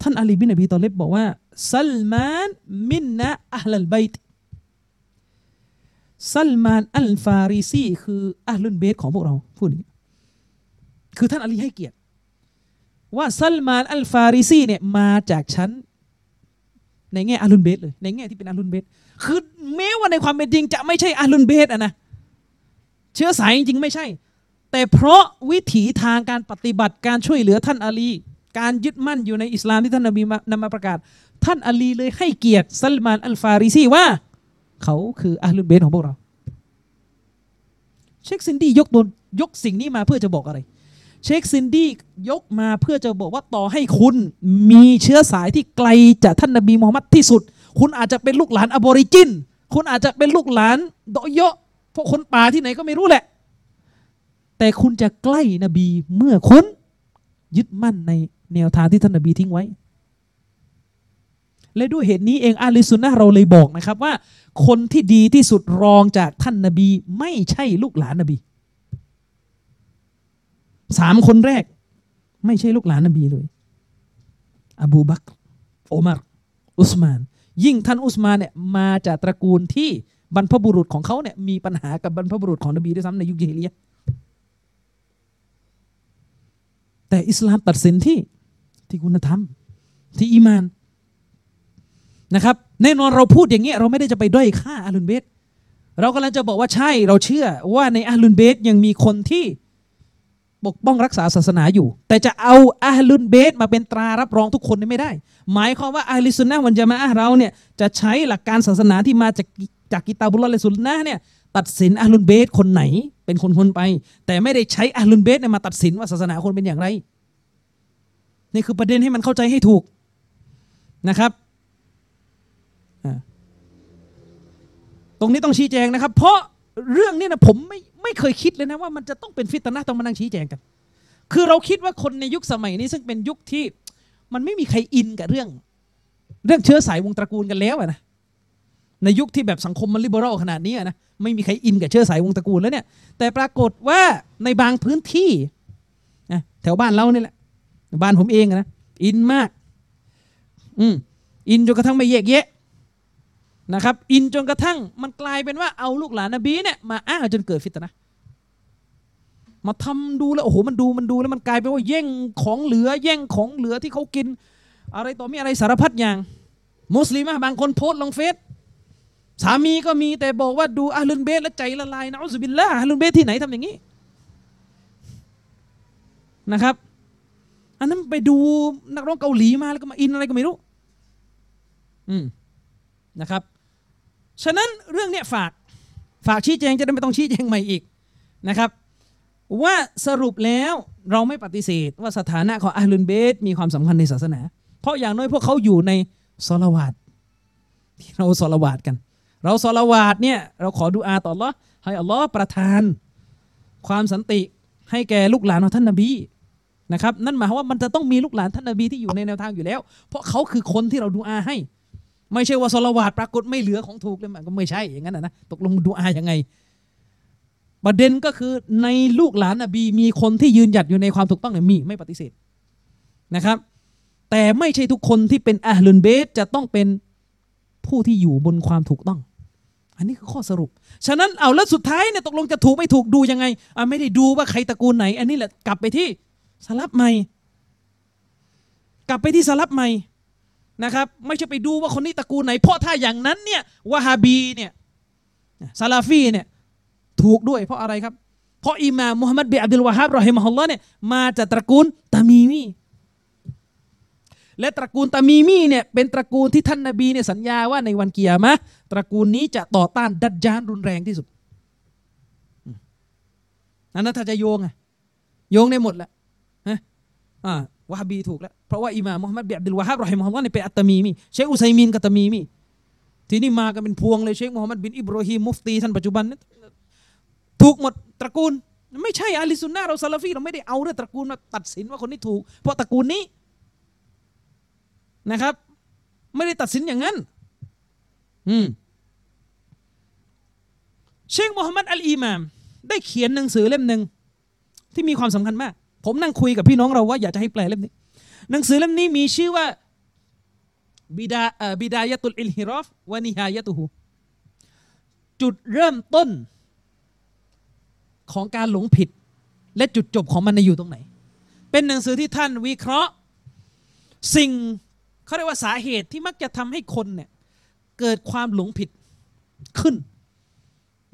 ท่านอาลีบินอบีตอเลบบอกว่าسلمان منا أهل البيتซัลมานอัลฟาริซีคืออัลลุนเบตของพวกเราพูดอย่างนี้คือท่านอาลีให้เกียรติ ว่าซัลมานอัลฟาริซีเนี่ยมาจากฉัน ในแง่อาลุนเบตเลย ในแง่ที่เป็นอาลุนเบตคือแม้ว่าในความเป็นจริงจะไม่ใช่อาลุนเบตอะนะเชื้อสายจริงๆไม่ใช่ แต่เพราะวิถีทางการปฏิบัติการช่วยเหลือท่านอาลี การยึดมั่นอยู่ในอิสลามที่ท่านนบีนำมาประกาศ ท่านอาลีเลยให้เกียรติซัลมานอัลฟาริซีว่า เขาคืออาลุนเบตของพวกเรา เชคซินดี้ยกโดนยกสิ่งนี้มาเพื่อจะบอกอะไร เชคซินดี้ยกมาเพื่อจะบอกว่าต่อให้คุณมีเชื้อสายที่ไกลจากท่านนบีมูฮัมมัดที่สุด คุณอาจจะเป็นลูกหลาน Aborigine คุณอาจจะเป็นลูกหลานดอยะพวกคนป่าที่ไหนก็ไม่รู้แหละ แต่คุณจะใกล้นบีเมื่อคุณยึดมั่นในแนวทางที่ท่านนบีทิ้งไว้ และด้วยเหตุนี้เองอาลีซุนนะเราเลยบอกนะครับว่า คนที่ดีที่สุดรองจากท่านนบี ไม่ใช่ลูกหลานนบี สามคนแรก ไม่ใช่ลูกหลานนบีเลย อบูบักโอมารอุสมาน ยิ่งท่านอุสมานเนี่ยมาจากตระกูลที่บรรพบุรุษของเขาเนี่ยมีปัญหากับบรรพบุรุษของนบีด้วยซ้ำในยุคเจฮิลียแต่อิสลามตัดสินที่ที่คุณธรรม ที่อีมานนะครับแน่นอนเราพูดอย่างเงี้ยเราไม่ได้จะไปด้อยค่าอาลุนเบตเรากำลังจะบอกว่าใช่เราเชื่อว่าในอาลุนเบตยังมีคนที่ ปกป้องรักษาศาสนาอยู่ แต่จะเอาอาลุนเบตมาเป็นตรารับรองทุกคนนี่ไม่ได้ หมายความว่าอาลิสุนนะวันจะมาอะห์เราเนี่ยจะใช้หลักการศาสนาที่มาจากจากกิตาบุลลอฮ์และสุนนะเนี่ยตัดสินอาลุนเบตคนไหนเป็นคนคนไป แต่ไม่ได้ใช้อาลุนเบตเนี่ยมาตัดสินว่าศาสนาคนเป็นอย่างไร นี่คือประเด็นให้มันเข้าใจให้ถูกนะครับตรงนี้ต้องชี้แจงนะครับ เพราะเรื่องนี้นะผมไม่ ไม่เคยคิดเลยนะว่ามันจะต้องเป็นฟิตนะต้องมานั่งชี้แจงกัน คือเราคิดว่าคนในยุคสมัยนี้ซึ่งเป็นยุคที่มันไม่มีใครอินกับเรื่อง เรื่องเชื้อสายวงตระกูลกันแล้วอะนะในยุคที่แบบสังคมมันลิเบอรัลขนาดนี้นะไม่มีใครอินกับเชื้อสายวงตระกูลแล้วเนี่ย แต่ปรากฏว่าในบางพื้นที่นะแถวบ้านเรานี่แหละบ้านผมเองนะอินมาก อืมอินจนกระทั่งไม่แยกแยะ นะครับ อินจนกระทั่งมันกลายเป็นว่าเอาลูกหลานนบีเนี่ยมาอ้างจนเกิดฟิตนะมาทำดูแล้วโอ้โหมันดูมันดูแล้วมันกลายเป็นว่าแย่งของเหลือแย่งของเหลือที่เขากิน อะไรต่อมีอะไรสารพัดอย่าง มุสลิมอะบางคนโพสต์ลงเฟซสามีก็มีแต่บอกว่าดูอาลุนเบสแล้วใจละลายนะอุสบิลละอาลุนเบสที่ไหนทำอย่างนี้นะครับ อันนั้นไปดูนักร้องเกาหลีมาแล้วก็มาอินอะไรก็ไม่รู้ อืมนะครับ ฉะนั้นเรื่องเนี้ยฝากฝากชี้แจงจะได้ไม่ต้องชี้แจงใหม่อีกนะครับ ว่าสรุปแล้วเราไม่ปฏิเสธ ว่าสถานะของอาลุนเบสมีความสำคัญในศาสนา เพราะอย่างน้อยพวกเขาอยู่ในซอลาวาดที่เราซอลาวาดกัน เราซอลาวาดเนี่ยเราขอดูอาต่อลลอฮ์ให้อัลลอฮ์ประทาน ความสันติให้แก่ลูกหลานของท่านนบีนะครับนั่นหมายความว่ามันจะต้องมีลูกหลานท่านนบีที่อยู่ในแนวทางอยู่แล้ว เพราะเขาคือคนที่เราดูอาให้ ไม่ใช่ว่าสลาวาดปรากฏไม่เหลือของถูกเลยมันก็ไม่ใช่อย่างนั้นนะนะตกลงดูอายังไง ประเด็นก็คือในลูกหลานนบีมีคนที่ยืนหยัดอยู่ในความถูกต้องเนี่ยมีไม่ปฏิเสธนะครับ แต่ไม่ใช่ทุกคนที่เป็นอาลุนเบสจะต้องเป็นผู้ที่อยู่บนความถูกต้อง อันนี้คือข้อสรุป ฉะนั้นเอาแล้วสุดท้ายเนี่ยตกลงจะถูกไม่ถูกดูยังไงอะไม่ได้ดูว่าใครตระกูลไหน อันนี้แหละกลับไปที่สลับใหม่ กลับไปที่สลับใหม่ นะครับ ไม่ใช่ไปดูว่าคนนี้ตระกูลไหน เพราะถ้าอย่างนั้นเนี่ยวะฮาบีเนี่ยซาลาฟีเนี่ยถูกด้วยเพราะอะไรครับ เพราะอิหม่ามมุฮัมมัดบิอับดุลวะฮับรอฮิมะฮุลลอฮ์เนี่ยมาจากตระกูลตามีมีและตระกูลตามีมีเนี่ยเป็นตระกูลที่ท่านนบีเนี่ยสัญญาว่าในวันเกียรมะตระกูลนี้จะต่อต้านดัจจานรุนแรงที่สุดอันนั้นถ้าจะโยงอะโยงได้หมดแหละฮะอ่า วะฮบีถูกแล้ว เพราะว่าอิหม่ามมุฮัมมัดเบินอับดุลวะฮับรอฮิมฮุลลอฮ์เนี่ยเป็นอัตมีมีเชคอุไซมินกับตมีมี ทีนี้มากันเป็นพวงเลยเชคมุฮัมมัดบินอิบรอฮีมมุฟตีท่านปัจจุบันนี่ถูกหมดตระกูล ไม่ใช่อาลีซุนนะห์เราซาลาฟีเราไม่ได้เอาเรื่องตระกูลมาตัดสินว่าคนนี้ถูก เพราะตระกูลนี้นะครับ ไม่ได้ตัดสินอย่างนั้น อืมเชคมูฮัมมัดอัลอีมามได้เขียนหนังสือเล่มหนึ่งที่มีความสำคัญมาก ผมนั่งคุยกับพี่น้องเราว่าอยากจะให้แปลเล่มนี้ หนังสือเล่มนี้มีชื่อว่าบิดาเอ่อบิดายะตุลอิลฮิรอฟวะนิฮายะตุฮูจุดเริ่มต้นของการหลงผิด และจุดจบของมันในอยู่ตรงไหน เป็นหนังสือที่ท่านวิเคราะห์ สิ่งเขาเรียกว่าสาเหตุที่มักจะทำให้คนเนี่ยเกิดความหลงผิดขึ้น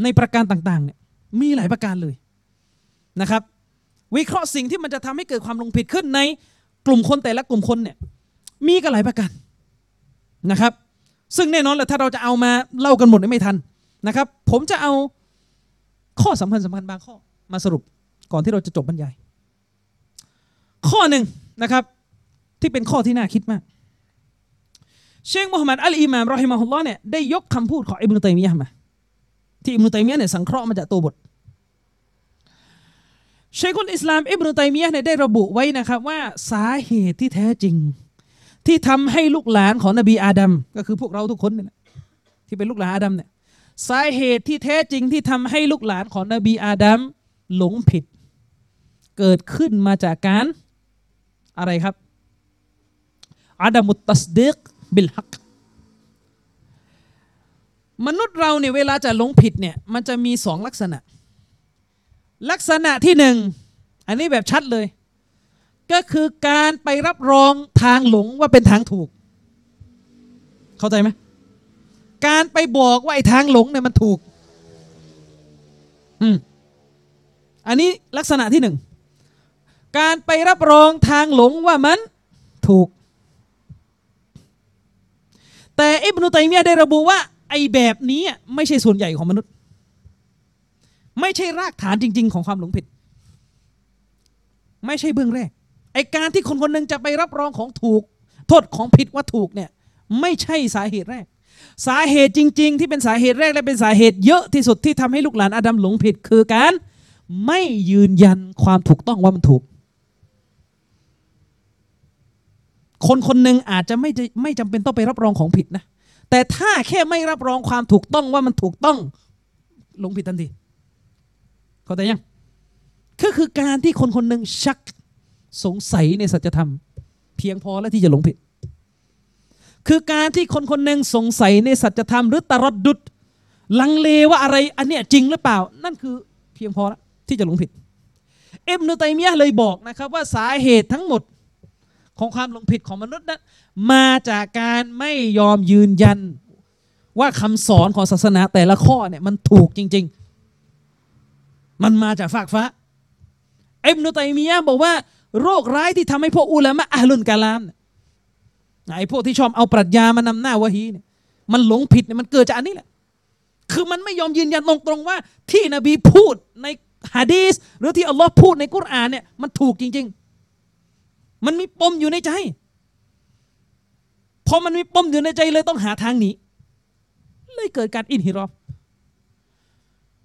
ในประการต่างๆเนี่ยมีหลายประการเลยนะครับ วิเคราะห์สิ่งที่มันจะทำให้เกิดความลงผิดขึ้นในกลุ่มคนแต่ละกลุ่มคนเนี่ยมีกันหลายประการนะครับ ซึ่งแน่นอนแหละถ้าเราจะเอามาเล่ากันหมดไม่ทันนะครับ ผมจะเอาข้อสำคัญสำคัญบางข้อมาสรุปก่อนที่เราจะจบบรรยาย ข้อหนึ่งนะครับ ที่เป็นข้อที่น่าคิดมาก เชคมูฮัมหมัดอัลอิมามรอฮิมะฮุลลอฮ์เนี่ยได้ยกคำพูดของอิบนุตัยมียะห์มาที่อิบนุตัยมียะห์เนี่ยสังเคราะห์มาจากตัวบท เชคุลอิสลามอิบนุตัยมียะเนี่ยได้ระบุไว้นะครับว่าสาเหตุที่แท้จริง ที่ทำให้ลูกหลานของนบีอาดัมก็คือพวกเราทุกคนเนี่ยที่เป็นลูกหลานอาดัมเนี่ยสาเหตุที่แท้จริงที่ทำให้ลูกหลานของนบีอาดัมหลงผิด เกิดขึ้นมาจากการอะไรครับอาดัมุตตัสดิกบิลฮักมนุษย์เราเนี่ยเวลาจะหลงผิดเนี่ยมันจะมีสองลักษณะ ลักษณะที่หนึ่งอันนี้แบบชัดเลย ก็คือการไปรับรองทางหลงว่าเป็นทางถูก เข้าใจไหมการไปบอกว่าไอ้ทางหลงเนี่ยมันถูก อืมอันนี้ลักษณะที่หนึ่งการไปรับรองทางหลงว่ามันถูก แต่อิบนุตัยมียได้ระบุว่า ไอ้แบบนี้ไม่ใช่ส่วนใหญ่ของมนุษย์ ไม่ใช่รากฐานจริง ๆ ของความหลงผิด ไม่ใช่เบื้องแรกไอการที่คนคนหนึ่งจะไปรับรองของถูก โทษของผิดว่าถูกเนี่ยไม่ใช่สาเหตุแรก สาเหตุจริง ๆ ที่เป็นสาเหตุแรกและเป็นสาเหตุเยอะที่สุดที่ทำให้ลูกหลานอาดัมหลงผิด คือการไม่ยืนยันความถูกต้องว่ามันถูก คนคนหนึ่งอาจจะไม่จะไม่จำเป็นต้องไปรับรองของผิดนะ แต่ถ้าแค่ไม่รับรองความถูกต้องว่ามันถูกต้องหลงผิดทันที เข้าใจยังก็คือการที่คนคนหนึ่งชักสงสัยในสัจธรรม เพียงพอแล้วที่จะหลงผิด คือการที่คนคนหนึ่งสงสัยในสัจธรรม หรือตรดดุดลังเลว่าอะไรอันเนี้ยจริงหรือเปล่า นั่นคือเพียงพอแล้วที่จะหลงผิด เอ็มนุตัยมียะเลยบอกนะครับว่าสาเหตุทั้งหมดของความหลงผิดของมนุษย์นั้นมาจากการไม่ยอมยืนยันว่าคำสอนของศาสนาแต่ละข้อเนี่ยมันถูกจริง ๆ มันมาจากฟากฟ้าอิบนุตัยมียะบอกว่า โรคร้ายที่ทำให้พวกอุลามะอัลุนกาลามไอ้พวกที่ชอบเอาปรัชญามานำหน้าวะฮีเนี่ยมันหลงผิดเนี่ยมันเกิดจากอันนี้แหละ คือมันไม่ยอมยืนยันตรงๆว่า ที่นบีพูดในฮะดีสหรือที่อัลลอฮ์พูดในกุรอานเนี่ยมันถูกจริง ๆ มันมีปมอยู่ในใจพอมันมีปมอยู่ในใจเลยต้องหาทางหนีเลยเกิดการอินฮิรอฟ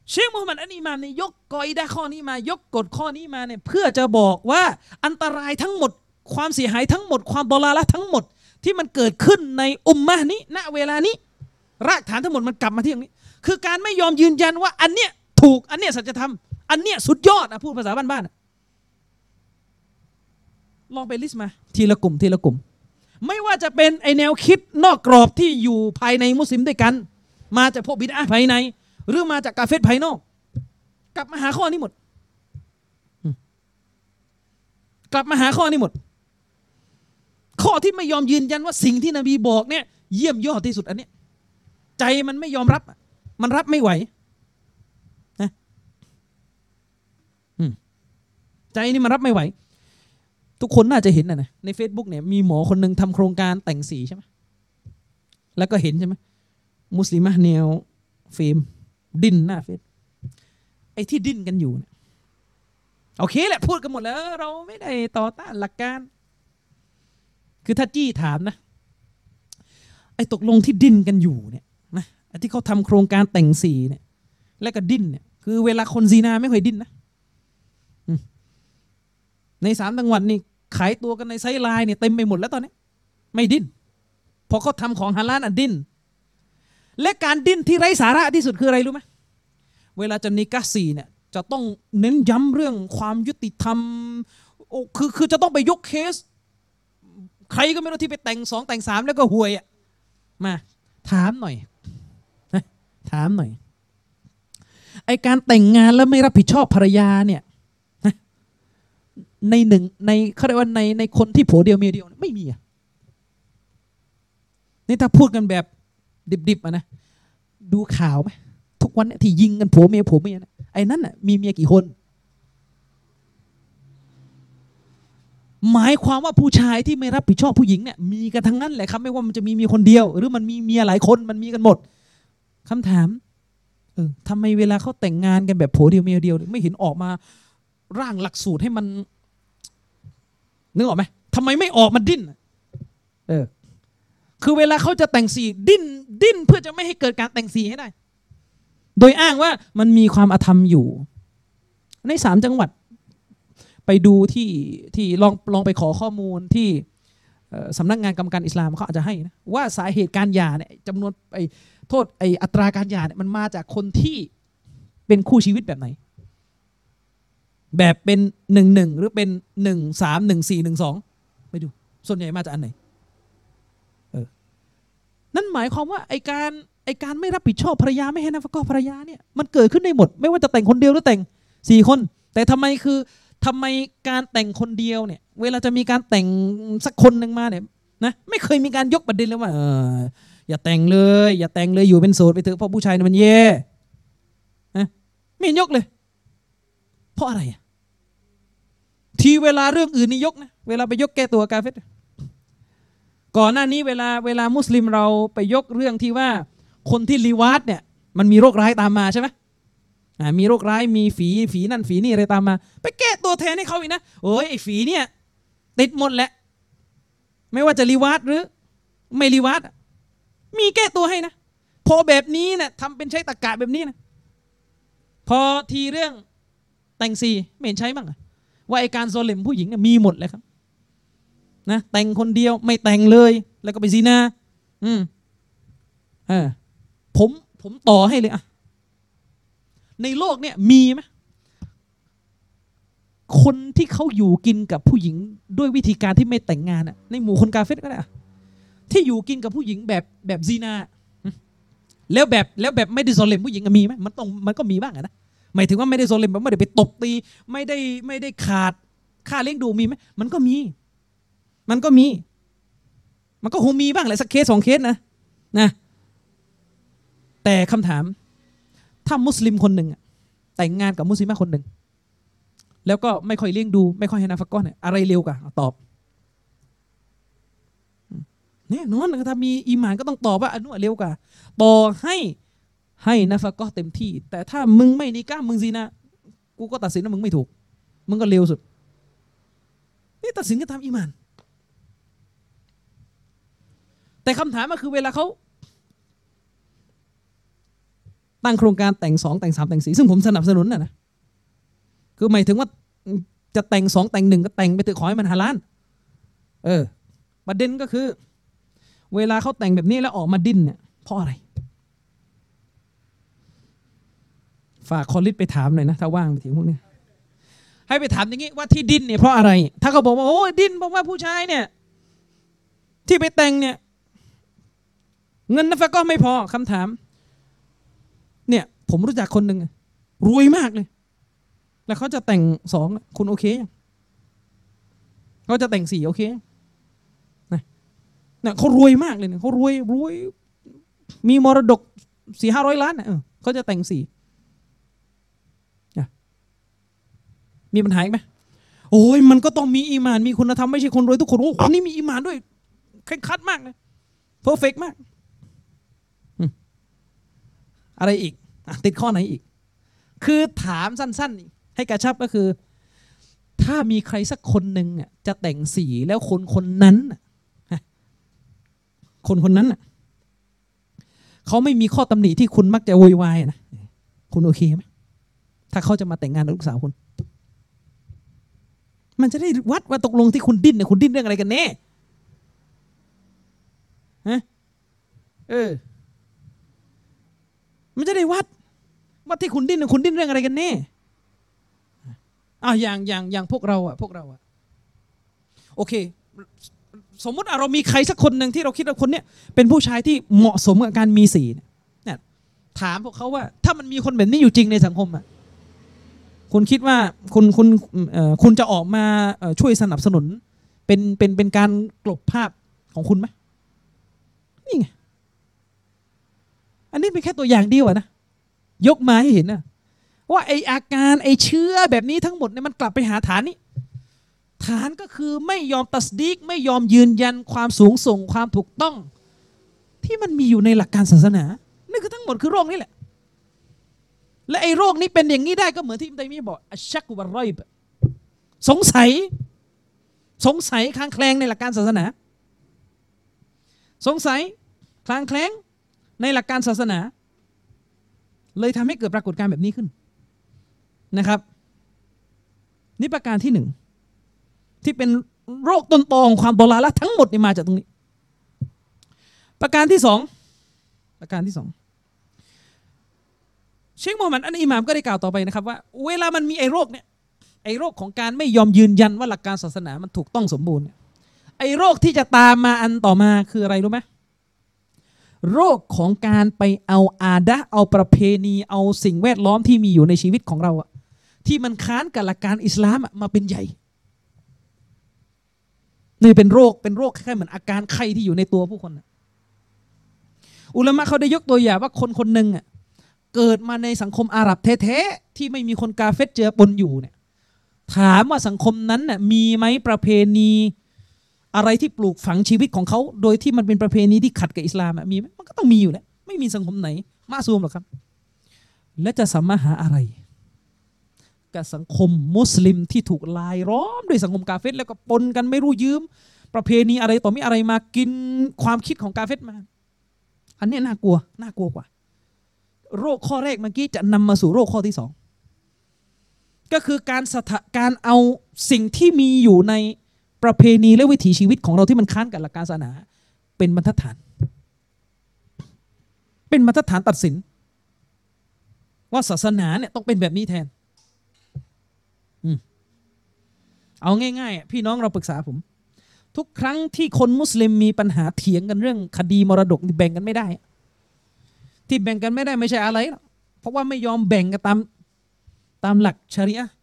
เชคมูฮัมหมัดอันอิมามเนี่ยยกกออิดะข้อนี้มายกกฎข้อนี้มาเนี่ยเพื่อจะบอกว่าอันตรายทั้งหมด ความเสียหายทั้งหมด ความบลาละทั้งหมด ที่มันเกิดขึ้นในอุมมะนี้ ณเวลานี้ รากฐานทั้งหมดมันกลับมาที่ตรงนี้ คือการไม่ยอมยืนยันว่าอันเนี้ยถูกอันเนี้ยสัจธรรมอันเนี้ยสุดยอดนะพูดภาษาบ้านๆลองไปลิสต์มา ทีละกลุ่มทีละกลุ่ม ไม่ว่าจะเป็นไอแนวคิดนอกกรอบที่อยู่ภายในมุสลิมด้วยกัน มาจากพวกบิดาภายใน หรือมาจากกาเฟตภายนอก กลับมาหาข้อนี้หมด กลับมาหาข้อนี้หมด ข้อที่ไม่ยอมยืนยันว่าสิ่งที่นบีบอกเนี่ย เยี่ยมยอดที่สุดอันเนี้ยใจมันไม่ยอมรับ มันรับไม่ไหวนะใจนี่มันรับไม่ไหว ทุกคนน่าจะเห็นนะนะใน Facebook เนี่ยมีหมอคนหนึ่งทำโครงการแต่งสีใช่ไหมแล้วก็เห็นใช่ไหมมุสลิมะแนวเฟรม ดิ้นหน้าเฟซไอ้ที่ดิ้นกันอยู่เนี่ยโอเคแหละพูดกันหมดแล้ว เราไม่ได้ต่อต้านหลักการ คือถ้าจี้ถามนะ ไอ้ตกลงที่ดิ้นกันอยู่เนี่ยนะไอ้ที่เขาทำโครงการแต่งสีเนี่ย แล้วก็ดิ้นเนี่ย คือเวลาคนซีนาไม่ค่อยดิ้นนะในสามจังหวัดนี่ขายตัวกันในไซไลน์เนี่ยเต็มไปหมดแล้วตอนนี้ ไม่ดิ้นพอเขาทำของฮาลาลอะดิ้น และการดิ้นที่ไร้สาระที่สุดคืออะไรรู้ไหมเวลาจะนิกาสีเนี่ยจะต้องเน้นย้ำเรื่องความยุติธรรมโอ้คือคือจะต้องไปยกเคส ใครก็ไม่รู้ที่ไปแต่งสองแต่งสามแล้วก็หวยอะมาถามหน่อยนะถามหน่อยไอการแต่งงานแล้วไม่รับผิดชอบภรรยาเนี่ยในหนึ่งในเขาเรียกว่าในในคนที่ผัวเดียวเมียเดียวไม่มีอะนี่ถ้าพูดกันแบบ ดิบๆอะนะดูข่าวไหมทุกวันเนี่ยที่ยิงกันผัวเมียผัวเมียนะไอ้นั่นน่ะมีเมียกี่คน หมายความว่าผู้ชายที่ไม่รับผิดชอบผู้หญิงเนี่ยมีกันทั้งนั้นแหละครับไม่ว่ามันจะมีเมียคนเดียว หรือมันมีเมียหลายคนมันมีกันหมดคำถามเออทำไมเวลาเขาแต่งงานกันแบบผัวเดียวเมียเดียว ไม่เห็นออกมาร่างหลักสูตรให้มันนึกออกไหมทำไมไม่ออกมาดิ้นเออ คือเวลาเขาจะแต่งสีดิ้นดิ้นเพื่อจะไม่ให้เกิดการแต่งสีให้ได้ โดยอ้างว่ามันมีความอาธรรมอยู่ ในสามจังหวัดไปดูที่ที่ลองลองไปขอข้อมูลที่สำนักงานกรรมการอิสลามเขาอาจจะให้นะว่าสาเหตุการหย่าเนี่ยจำนวนไอ้โทษไอ้อัตราการหย่าเนี่ยมันมาจากคนที่เป็นคู่ชีวิตแบบไหน แบบเป็นหนึ่งหนึ่งหรือเป็นหนึ่งสามหนึ่งสี่หนึ่งสองไปดู ส่วนใหญ่มาจากอันไหน นั่นหมายความว่าไอการไอการไม่รับผิดชอบภรรยาไม่ให้นาฟกอภรรยาเนี่ยมันเกิดขึ้นได้หมด ไม่ว่าจะแต่งคนเดียวหรือแต่งสี่คน แต่ทำไมคือทำไมการแต่งคนเดียวเนี่ย เวลาจะมีการแต่งสักคนหนึ่งมาเนี่ยนะไม่เคยมีการยกประเด็นเลยว่าเอออย่าแต่งเลย อย่าแต่งเลยอยู่เป็นโสดไปเถอะเพราะผู้ชายมันแย่นะไม่ยกเลย เพราะอะไรอะทีเวลาเรื่องอื่นนี่ยกนะเวลาไปยกแก้ตัวกาเฟต ก่อนหน้านี้เวลาเวลามุสลิมเราไปยกเรื่องที่ว่าคนที่ลีวาดเนี่ยมันมีโรคร้ายตามมาใช่ไหมมีโรคร้ายมีฝีฝีนั่นฝีนี่อะไรตามมา ไปแก้ตัวแทนให้เขาอีกนะโอ้ยไอ้ฝีเนี่ยติดหมดแหละ ไม่ว่าจะลีวาดหรือ ไม่ลีวาดมีแก้ตัวให้นะพอแบบนี้เนี่ยทำเป็นใช้ตะกะแบบนี้นะพอทีเรื่องแต่งซีไม่เห็นใช้บ้างว่าไอการโซเลมผู้หญิงมีหมดเลยครับ นะแต่งคนเดียวไม่แต่งเลย แล้วก็ไปซีนาอืมเออผมผมต่อให้เลยอะในโลกเนี่ยมีไหมคนที่เขาอยู่กินกับผู้หญิงด้วยวิธีการที่ไม่แต่งงานอะในหมู่คนกาเฟตก็ได้ที่อยู่กินกับผู้หญิงแบบแบบซีนาแล้วแบบแล้วแบบไม่ได้โซเลมผู้หญิงมีไหมมันต้องมันก็มีบ้างอะนะหมายถึงว่าไม่ได้โซเลมแบบไม่ได้ไปตบตี ไม่ได้ไม่ได้ขาดค่าเลี้ยงดูมีไหมมันก็มี มันก็มี มันก็คงมีบ้างแหละสักเคสสองเคสนะนะแต่คำถาม ถ้ามุสลิมคนหนึ่งแต่งงานกับมุสลิมคนหนึ่ง แล้วก็ไม่ค่อยเลี้ยงดู ไม่ค่อยให้นาฟักก้อนเนี่ยอะไรเร็วกว่าตอบเนี่ยนอนถ้ามีอีหมานก็ต้องตอบว่าอันนู้นเร็วกว่าต่อให้ให้นาฟักก้อเต็มที่ แต่ถ้ามึงไม่นิก้ามึงซีนะกูก็ตัดสินว่ามึงไม่ถูก มึงก็เร็วสุด นี่ตัดสินกันตามอีหมาน แต่คำถามก็คือเวลาเขาตั้งโครงการแต่งสองแต่งสามแต่งสี่ซึ่งผมสนับสนุนนะนะคือหมายถึงว่าจะแต่งสองแต่งหนึ่งก็แต่งไปเถอะขอให้มันฮาลาลเออประเด็นก็คือ เวลาเขาแต่งแบบนี้แล้วออกมาดิ้นเนี่ยเพราะอะไร ฝากคอลิสไปถามหน่อยนะถ้าว่างไปถึงพวกนี้ให้ไปถามอย่างนี้ว่าที่ดิ้นเนี่ยเพราะอะไร ถ้าเขาบอกว่าโอ้ดิ้นเพราะว่าผู้ชายเนี่ย ที่ไปแต่งเนี่ย เงินนัฟก็ไม่พอคำถาม เนี่ยผมรู้จักคนหนึ่งรวยมากเลย แล้วเขาจะแต่งสองคุณโอเคยังเขาจะแต่งสี่โอเคนะเนี่ยเขารวยมากเลยเนี่ยเขารวยรวย มีมรดกสี่ห้าร้อยล้านเออเขาจะแต่งสี่มีปัญหาอีกไหมโอ้ยมันก็ต้องมีอีมาน มีคุณธรรมไม่ใช่คนรวยทุกคน โอ้คนนี้มีอีมานด้วยเคร่งครัดมากเลย perfect มาก อะไรอีกอะติดข้อไหนอีก คือถามสั้น ๆ ให้กระชับก็คือ ถ้ามีใครสักคนหนึ่งอะจะแต่งสี่แล้วคนคนนั้นคนคนนั้นเขาไม่มีข้อตำหนิที่คุณมักจะโวยวายนะคุณโอเคไหมถ้าเขาจะมาแต่งงานกับลูกสาวคุณ มันจะได้วัดว่าตกลงที่คุณดิ้นเนี่ยคุณดิ้นเรื่องอะไรกันแน่ฮะเออ มันจะได้วัดว่าที่คุณดิ้นเนี่ยคุณดิ้นเรื่องอะไรกันแน่อ้าวอย่างอย่างอย่างพวกเราอะพวกเราอะโอเค สมมติอะเรามีใครสักคนหนึ่งที่เราคิดว่าคนเนี้ยเป็นผู้ชายที่เหมาะสมกับการมีสีเนี่ยถามพวกเขาว่า ถ้ามันมีคนแบบนี้อยู่จริงในสังคมอะคุณคิดว่าคุณคุณเอ่อคุณจะออกมาช่วยสนับสนุน เป็นเป็นเป็นการกลบภาพของคุณไหมนี่ไง อันนี้เป็นแค่ตัวอย่างเดียวอะนะยกมาให้เห็นนะว่าไออาการไอเชื้อแบบนี้ทั้งหมดเนี่ยมันกลับไปหาฐานนี้ ฐานก็คือไม่ยอมตัสดีกไม่ยอมยืนยันความสูงส่งความถูกต้อง ที่มันมีอยู่ในหลักการศาสนานี่คือทั้งหมดคือโรคนี้แหละ และไอโรคนี้เป็นอย่างนี้ได้ก็เหมือนที่อิมตัยมีบอกอัชชักวัรรอยบสงสัย สงสัยคลางแคลงในหลักการศาสนา สงสัยคลางแคลง ในหลักการศาสนา เลยทำให้เกิดปรากฏการณ์แบบนี้ขึ้นนะครับ นี่ประการที่หนึ่งที่เป็นโรคต้นตอของความโบราละทั้งหมดนี่มาจากตรงนี้ ประการที่สองประการที่สองเชคโมฮัมหมัดอันอิหมามก็ได้กล่าวต่อไปนะครับว่า เวลามันมีไอ้โรคเนี่ยไอ้โรคของการไม่ยอมยืนยันว่าหลักการศาสนามันถูกต้องสมบูรณ์ไอ้โรคที่จะตามมาอันต่อมาคืออะไรรู้ไหม โรคของการไปเอาอาดะเอาประเพณีเอาสิ่งแวดล้อมที่มีอยู่ในชีวิตของเราอะที่มันค้านกับหลักการอิสลามอะมาเป็นใหญ่นี่เป็นโรคเป็นโรคแคล้ายๆเหมือนอาการไข้ที่อยู่ในตัวผู้คนอะอุลามะเขาได้ยกตัวอย่างว่าคนคนหนึ่งอะเกิดมาในสังคมอาหรับแท้ๆที่ไม่มีคนกาเฟตเจือปนอยู่เนี่ยถามว่าสังคมนั้นน่ะมีไหมประเพณี อะไรที่ปลูกฝังชีวิตของเขา โดยที่มันเป็นประเพณีที่ขัดกับอิสลามอะมีไหมมันก็ต้องมีอยู่แล้วไม่มีสังคมไหน มาซูมหรอกครับ และจะสามารถหาอะไร กับสังคมมุสลิมที่ถูกลายล้อมด้วยสังคมกาเฟตแล้วก็ปนกันไม่รู้ยืม ประเพณีอะไรต่อมีอะไรมากินความคิดของกาเฟตมา อันนี้น่ากลัวน่ากลัวกว่า โรคข้อแรกเมื่อกี้จะนำมาสู่โรคข้อที่สองก็คือการสถาการเอาสิ่งที่มีอยู่ใน ประเพณีและวิถีชีวิตของเราที่มันค้านกับหลักการศาสนา เป็นบรรทัดฐาน เป็นบรรทัดฐานตัดสิน ว่าศาสนาเนี่ยต้องเป็นแบบนี้แทนอเอาง่ายๆพี่น้องเราปรึกษาผม ทุกครั้งที่คนมุสลิมมีปัญหาเถียงกันเรื่อง คดีมรดกแบ่งกันไม่ได้ ที่แบ่งกันไม่ได้ไม่ใช่อะไรหรอกเพราะว่าไม่ยอมแบ่งกันตามตามหลักชริอะ์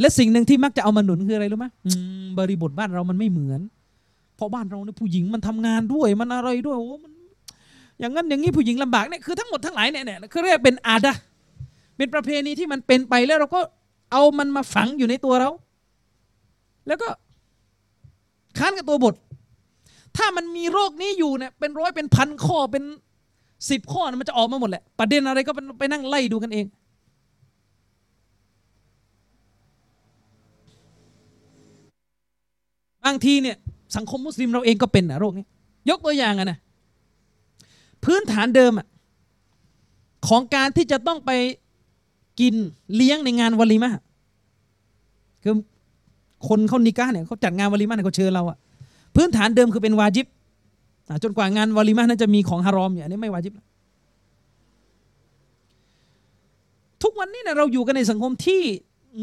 และสิ่งหนึ่งที่มักจะเอามาหนุนคืออะไรรู้ไหมบริบทบ้านเรามันไม่เหมือน เพราะบ้านเราเนี่ยผู้หญิงมันทำงานด้วยมันอะไรด้วยโอ้มันอย่างนั้นอย่างนี้ผู้หญิงลำบากเนี่ยคือทั้งหมดทั้งหลายเนี่ยเนี่ยคือเรียกเป็นอาดะเป็นประเพณีที่มันเป็นไปแล้วเราก็เอามันมาฝังอยู่ในตัวเรา แล้วก็ค้านกับตัวบท ถ้ามันมีโรคนี้อยู่เนี่ยเป็นร้อยเป็นพันข้อเป็นสิบข้อมันจะออกมาหมดแหละประเด็นอะไรก็ไปนั่งไล่ดูกันเองางทีเนี่ยสังคมมุสลิมเราเองก็เป็นนะโรคนี้ยกตัวอย่างอะนะพื้นฐานเดิมอะของการที่จะต้องไปกินเลี้ยงในงานวลีมะคือคนเขานิก้าเนี่ยเขาจัดงานวลีมะเนี่ยเขาเชิญเราอะพื้นฐานเดิมคือเป็นวาจิบจนกว่างานวลีมะนั้นจะมีของฮารอมอย่างนี้ไม่วาจิบแล้วทุกวันนี้เนี่ยเราอยู่กันในสังคมที่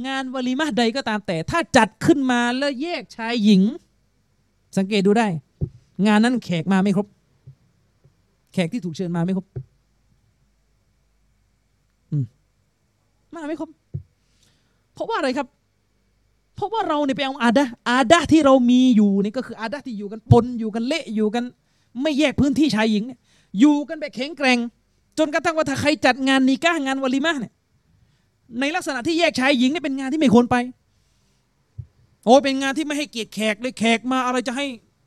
งานวลีมะใดก็ตามแต่ ถ้าจัดขึ้นมาแล้วแยกชายหญิง สังเกตดูได้ งานนั้นแขกมาไม่ครบ แขกที่ถูกเชิญมาไม่ครบมมาไม่ครบเพราะว่าอะไรครับเพราะว่าเราเนี่ยไปเอาอาดะอาดะที่เรามีอยู่นี่ก็คืออาดะที่อยู่กันปนอยู่กันเละอยู่กัน ไม่แยกพื้นที่ชายหญิงเนี่ยอยู่กันแบบแข็งแกร่ง จนกระทั่งว่าถ้าใครจัดงานนีก้างานวลีมาเนี่ย ในลักษณะที่แยกชายหญิงนี่เป็นงานที่ไม่ควรไป โอ้เป็นงานที่ไม่ให้เกียรติแขกเลยแขกมาอะไรจะให้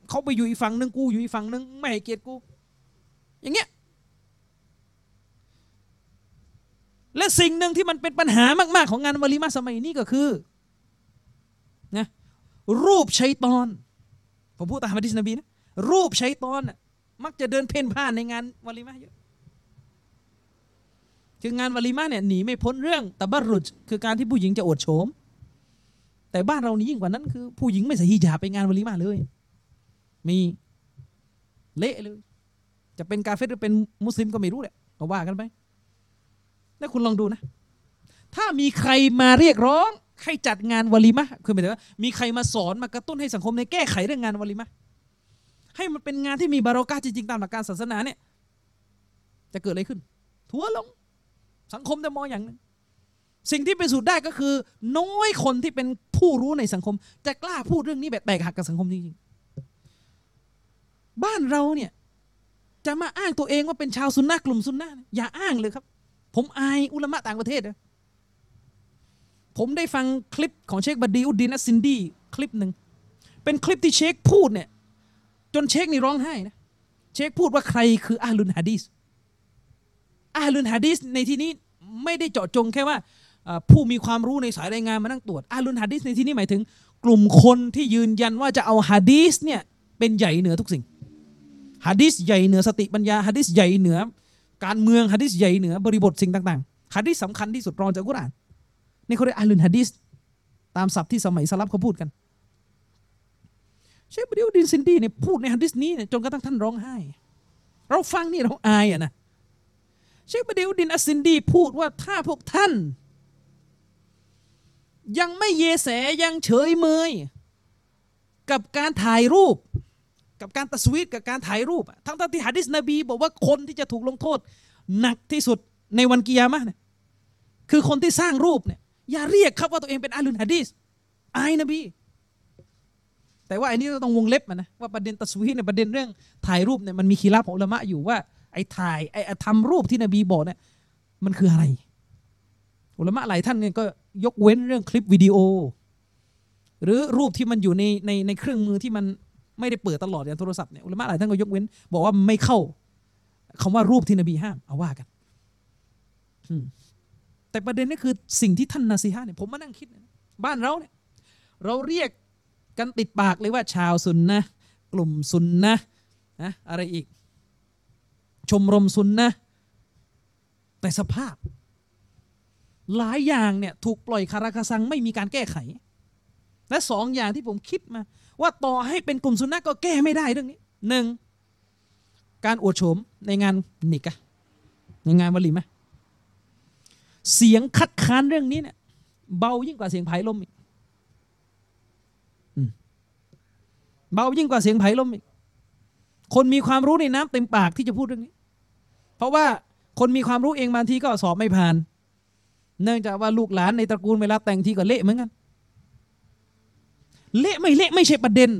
เขาไปอยู่อีกฝั่งนึงกูอยู่อีกฝั่งนึงไม่ให้เกียรติกู อย่างเงี้ยและสิ่งหนึ่งที่มันเป็นปัญหามาก ๆ ของงานวลีมาสมัยนี้ก็คือนะรูปชัยตอน ผมพูดตามฮะดิษนบีนะรูปชัยตอน มักจะเดินเพ่นพ่านในงานวลีมาเยอะ คืองานวลีมาเนี่ยหนีไม่พ้นเรื่องตะบัรรุจคือการที่ผู้หญิงจะอวดโฉม แต่บ้านเรานี่ยิ่งกว่านั้นคือผู้หญิงไม่ใส่ฮิญาบไปงานวลีมาเลย มีเละเลย จะเป็นกาเฟตหรือเป็นมุสลิมก็ไม่รู้แหละก็ว่ากันไปแล้วคุณลองดูนะ ถ้ามีใครมาเรียกร้องให้จัดงานวลีมะคือหมายถึงว่ามีใครมาสอนมากระตุ้นให้สังคมในแก้ไขเรื่องงานวลีมะให้มันเป็นงานที่มีบารอกาจริงๆตามหลักการศาสนาเนี่ย จะเกิดอะไรขึ้น ทัวลง สังคมจะมองอย่างหนึงสิ่งที่เป็นสูตรได้ก็คือ น้อยคนที่เป็นผู้รู้ในสังคม จะกล้าพูดเรื่องนี้แบบแตกหักกับสังคมจริงๆบ้านเราเนี่ยจะมาอ้างตัวเองว่าเป็นชาวซุนนะกลุ่มซุนนะห์เนี่ยอย่าอ้างเลยครับ ผมอายอุลามะต่างประเทศนะผมได้ฟังคลิปของเชคบดีอุดดินอัสซินดีคลิปหนึ่งเป็นคลิปที่เชคพูดเนี่ยจนเชคนี่ร้องไห้นะเชคพูดว่าใครคืออาลุนฮะดีส อาลุนฮะดีสในที่นี้ไม่ได้เจาะจงแค่ว่าผู้มีความรู้ในสายรายงานมานั่งตรวจอาลุนฮะดีสในที่นี้หมายถึง กลุ่มคนที่ยืนยันว่าจะเอาฮะดีสเนี่ยเป็นใหญ่เหนือทุกสิ่งฮะดีสใหญ่เหนือสติปัญญาฮะดีสใหญ่เหนือ การเมืองฮะดิษใหญ่เหนือบริบทสิ่งต่างๆฮะดิษสำคัญที่สุดรองจากกุรอานนี่เขาเรียกأهل الحديثตามศัพท์ที่สมัยสลัฟเขาพูดกันเชคบดิวดินซินดี้เนี่ยพูดในฮะดิษนี้เนี่ยจนกระทั่งท่านร้องไห้ เราฟังนี่เราอายอะนะ เชคบดิวดินอัสซินดีพูดว่าถ้าพวกท่าน ยังไม่แยแสยังเฉยเมย กับการถ่ายรูป กับการตัสวีตกับการถ่ายรูป ทั้งที่หะดิษนบีบอกว่าคนที่จะถูกลงโทษ หนักที่สุดในวันกิยามะเนี่ยคือคนที่สร้างรูปเนี่ยอย่าเรียกครับว่าตัวเองเป็นอาลุนฮะดีสอายนบี แต่ว่าอันนี้ต้องวงเล็บมานะว่าประเด็นตัสวีตเนี่ยประเด็นเรื่องถ่ายรูปเนี่ยมันมีคีราของอุลามะอยู่ว่า ไอ้ถ่ายไอ้ทำรูปที่นบีบอกเนี่ยมันคืออะไรอุลามะหลายท่านเนี่ยก็ยกเว้นเรื่องคลิปวิดีโอ หรือรูปที่มันอยู่ในในในเครื่องมือที่มันไม่ได้เปิดตลอดอย่างโทรศัพท์เนี่ยอุลามะหลายท่านก็ยกเว้น บอกว่าไม่เข้าคำว่ารูปที่นบีห้ามเอาว่ากันแต่ประเด็นนี่คือสิ่งที่ท่านนาซีฮะเนี่ยผมมานั่งคิด บ้านเราเนี่ยเราเรียกกันติดปากเลยว่าชาวซุนนะกลุ่มซุนนะนะอะไรอีก ชมรมซุนนะแต่สภาพ หลายอย่างเนี่ยถูกปล่อยคาราคาซังไม่มีการแก้ไข และสองอย่างที่ผมคิดมา ว่าต่อให้เป็นกลุ่มซุนนะก็แก้ไม่ได้เรื่องนี้หนึ่งการอวดโฉมในงานนิกะในงานวลีไหมเสียงคัดค้านเรื่องนี้เนี่ยเบายิ่งกว่าเสียงไผ่ลมอีกเบายิ่งกว่าเสียงไผ่ลมอีก คนมีความรู้ในน้ำเต็มปากที่จะพูดเรื่องนี้ เพราะว่าคนมีความรู้เองบางทีก็สอบไม่ผ่าน เนื่องจากว่าลูกหลานในตระกูลเวลาแต่งทีก็เละเหมือนกัน เละไม่เละไม่ใช่ประเด็น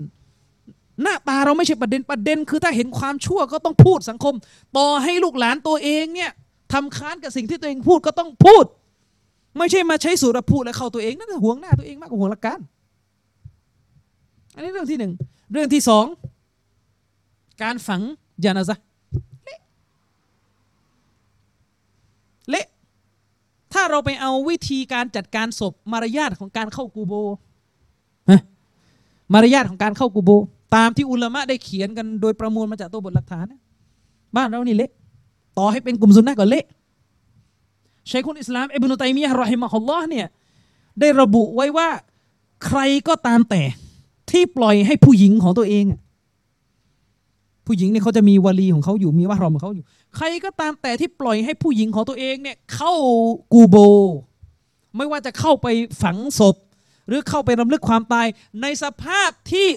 หน้าตาเราไม่ใช่ประเด็นประเด็น คือถ้าเห็นความชั่วก็ต้องพูดสังคม ต่อให้ลูกหลานตัวเองเนี่ยทำค้านกับสิ่งที่ตัวเองพูดก็ต้องพูด ไม่ใช่มาใช้สูตรพูดแล้วเข้าตัวเองนั่นห่วงหน้าตัวเองมากกว่าห่วงหลักการ อันนี้เรื่องที่หนึ่งเรื่องที่สอง การฝังยานาซะเละเละถ้าเราไปเอาวิธีการจัดการศพมารยาทของการเข้ากูโบฮะมารยาทของการเข้ากูโบ ตามที่อุลามะได้เขียนกันโดยประมวลมาจากตัวบทหลักฐาน บ้านเรานี่เละต่อให้เป็นกลุ่มซุนนะก็เละชัยคุลอิสลามอิบนุตัยมียะรอฮิมะฮุลลอฮ์เนี่ยได้ระบุไว้ว่าใครก็ตามแต่ที่ปล่อยให้ผู้หญิงของตัวเองอ ผู้หญิงเนี่ยเขาจะมีวลีของเขาอยู่มีวะรอมของเขาอยู่ ใครก็ตามแต่ที่ปล่อยให้ผู้หญิงของตัวเองเนี่ยเข้ากูโบ ไม่ว่าจะเข้าไปฝังศพ หรือเข้าไปรำลึกความตาย ในสภาพที่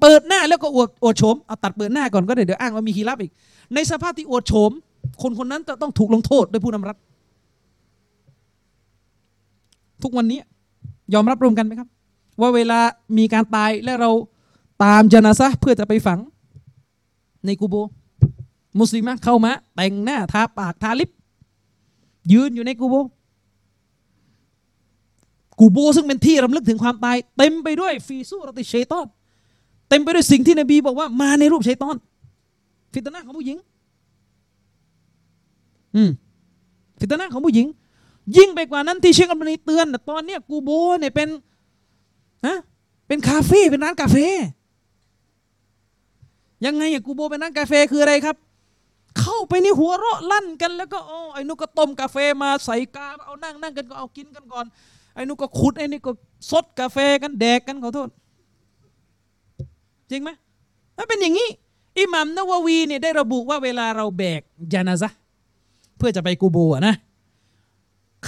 เปิดหน้าแล้วก็อวดอวดโฉมเอาตัดเปิดหน้าก่อนก็ได้เดี๋ยวอ้างว่ามีคีรับอีก ในสภาพที่อวดโฉมคนคนนั้นจะต้องถูกลงโทษโดยผู้นำรัฐ ทุกวันนี้ยอมรับรวมกันไหมครับ ว่าเวลามีการตายและเราตามจนาซะเพื่อจะไปฝัง ในกูโบ มุสลิมะเข้ามาแต่งหน้าทาปากทาลิป ยืนอยู่ในกูโบ กูโบซึ่งเป็นที่รำลึกถึงความตาย เต็มไปด้วยฟีซูรติชัยตอน เต็มไปด้วยสิ่งที่นบีบอกว่ามาในรูปชัยตอน ฟิตนะของผู้หญิง อืมฟิตนะของผู้หญิง ยิ่งไปกว่านั้นที่เชคอัลบานีเตือนตอนเนี้ยกูโบเนี่ยเป็นนะเป็นคาเฟ่เป็นร้านกาแฟ ยังไงอะกูโบเป็นร้านกาแฟคืออะไรครับ เข้าไปในหัวเราะลั่นกันแล้วก็โอ้ไอ้นุก็ต้มกาแฟมาใส่กาเอานั่งนั่งกันก็เอากินกันก่อนไอ้นุก็ขุดไอ้นี่ก็ซดกาแฟกันแดกกันขอโทษ จริงไหมมันเป็นอย่างนี้อิหมัมนาววีเนี่ยได้ระบุว่าเวลาเราแบกยานาซะเพื่อจะไปกูโบะนะ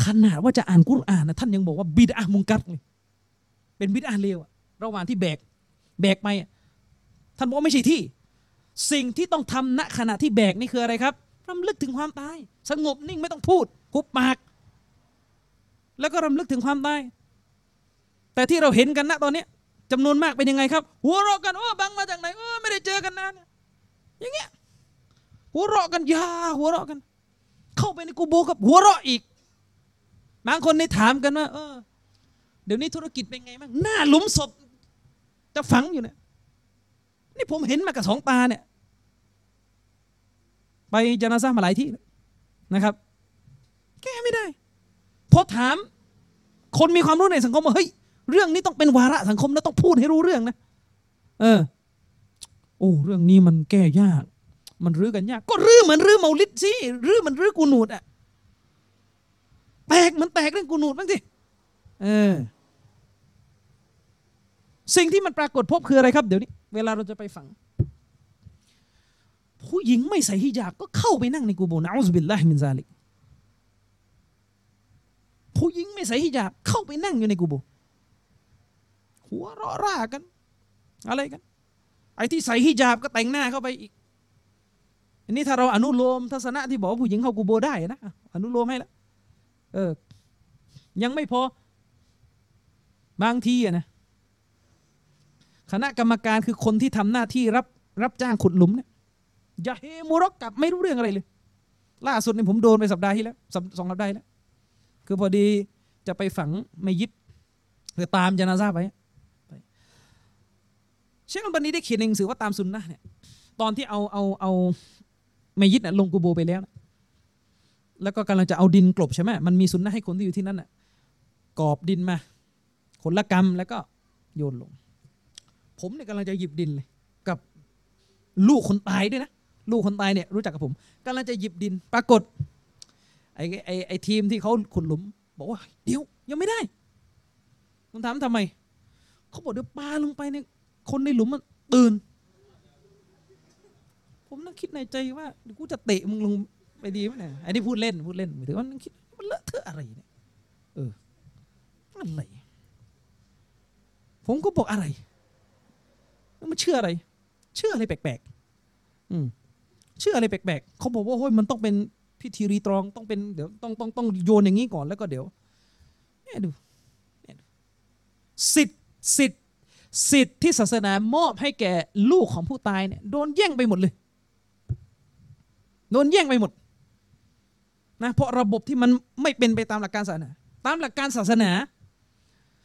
ขนาดว่าจะอ่านกุรอานนะท่านยังบอกว่าบิดอะมุงกัดเลยเป็นบิดอะเลวระหว่างที่แบก แบกไปท่านบอกไม่ใช่ที่ สิ่งที่ต้องทำณขณะที่แบกนี่คืออะไรครับรำลึกถึงความตาย สงบนิ่งไม่ต้องพูดหุบปาก แล้วก็รำลึกถึงความตาย แต่ที่เราเห็นกันณตอนนี้จำนวนมากเป็นยังไงครับ หัวเราะกันโอ้บังมาจากไหนโอ้ไม่ได้เจอกันนานอย่างเงี้ยหัวเราะกันยาหัวเราะกัน เข้าไปในกูโบกับหัวเราะอีกบางคนในถามกันว่าเออเดี๋ยวนี้ธุรกิจเป็นไงบ้างหน้าหลุมศพจะฝังอยู่เนี่ยนี่ผมเห็นมากับสองตาเนี่ย ไปจนาซามาหลายที่นะครับ แก้ไม่ได้พอถาม คนมีความรู้ในสังคมว่าเฮ้ยเรื่องนี้ต้องเป็นวาระสังคมนะต้องพูดให้รู้เรื่องนะ เออ โอ้เรื่องนี้มันแก้ยาก มันรื้อกันยาก ก็รื้อเหมือนรื้อเมาลิดสิรื้อมันรื้อกูนูดอะแตกมันแตกเรื่องกูนูดบ้างสิเออ สิ่งที่มันปรากฏพบคืออะไรครับ เดี๋ยวนี้ เวลาเราจะไปฝัง ผู้หญิงไม่ใส่ฮิญาบก็เข้าไปนั่งในกูโบนะอุสบิลลาฮิมินซาลิกผู้หญิงไม่ใส่ฮิญาบเข้าไปนั่งอยู่ในกูโบหัวเราะร่ากัน อะไรกัน ไอ้ที่ใส่ฮิญาบก็แต่งหน้าเข้าไปอีก อันนี้ถ้าเราอนุโลมทัศนะที่บอกผู้หญิงเข้ากูโบได้นะ อนุโลมให้ล้วเออ ยังไม่พอบางทีอะนะคณะกรรมการคือคนที่ทำหน้าที่รับรับจ้างขุดหลุมเนี่ย ย่าเฮมุรกกับไม่รู้เรื่องอะไรเลย ล่าสุดนี่ผมโดนไปสัปดาห์ที่แล้วสองสัปดาห์แล้ว คือพอดีจะไปฝังไม่ยิดคือตามจนาซาไปเชคอัลบานีได้เขียนหนังสือว่าตามซุนนะเนี่ยตอนที่เอาเอาเอาไม่ยิดน่ะลงกูโบไปแล้วนะแล้วก็กำลังจะเอาดินกลบใช่ไหมมันมีซุนนะให้คนที่อยู่ที่นั่นน่ะกอบดินมาขนละกรรมแล้วก็โยนลง ผมเนี่ยกำลังจะหยิบดินเลย กับลูกคนตายด้วยนะ ลูกคนตายเนี่ยรู้จักกับผมกำลังจะหยิบดิน ปรากฏไอ้ไอ้ไอ้ทีมที่เขาขุดหลุม บอกว่า เดี๋ยวยังไม่ได้ผมถามทำไมเขาบอกเดี๋ยวปาลงไปเนี่ยคนในหลุมมันตื่น ผมนั่งคิดในใจว่ากูจะเตะมึงลงไปดีไหมเนี่ยไอ้นี่พูดเล่นพูดเล่นหมายถึงว่านั่งคิดมันเลอะเทอะอะไรเนี่ยเอออะไรผมก็บอกอะไร มันเชื่ออะไร เชื่ออะไรแปลกๆ อืม ชื่ออะไรแปลกๆเขาบอกว่าเฮ้ยมันต้องเป็นพิธีรีตรองต้องเป็นเดี๋ยวต้องต้องต้องโยนอย่างนี้ก่อนแล้วก็เดี๋ยวเนี่ยดูเนี่ยดูสิทธิ์สิทธิ์สิทธิ์ที่ศาสนามอบให้แก่ลูกของผู้ตายเนี่ยโดนแย่งไปหมดเลยโดนแย่งไปหมดนะเพราะระบบที่มันไม่เป็นไปตามหลักการศาสนา ตามหลักการศาสนา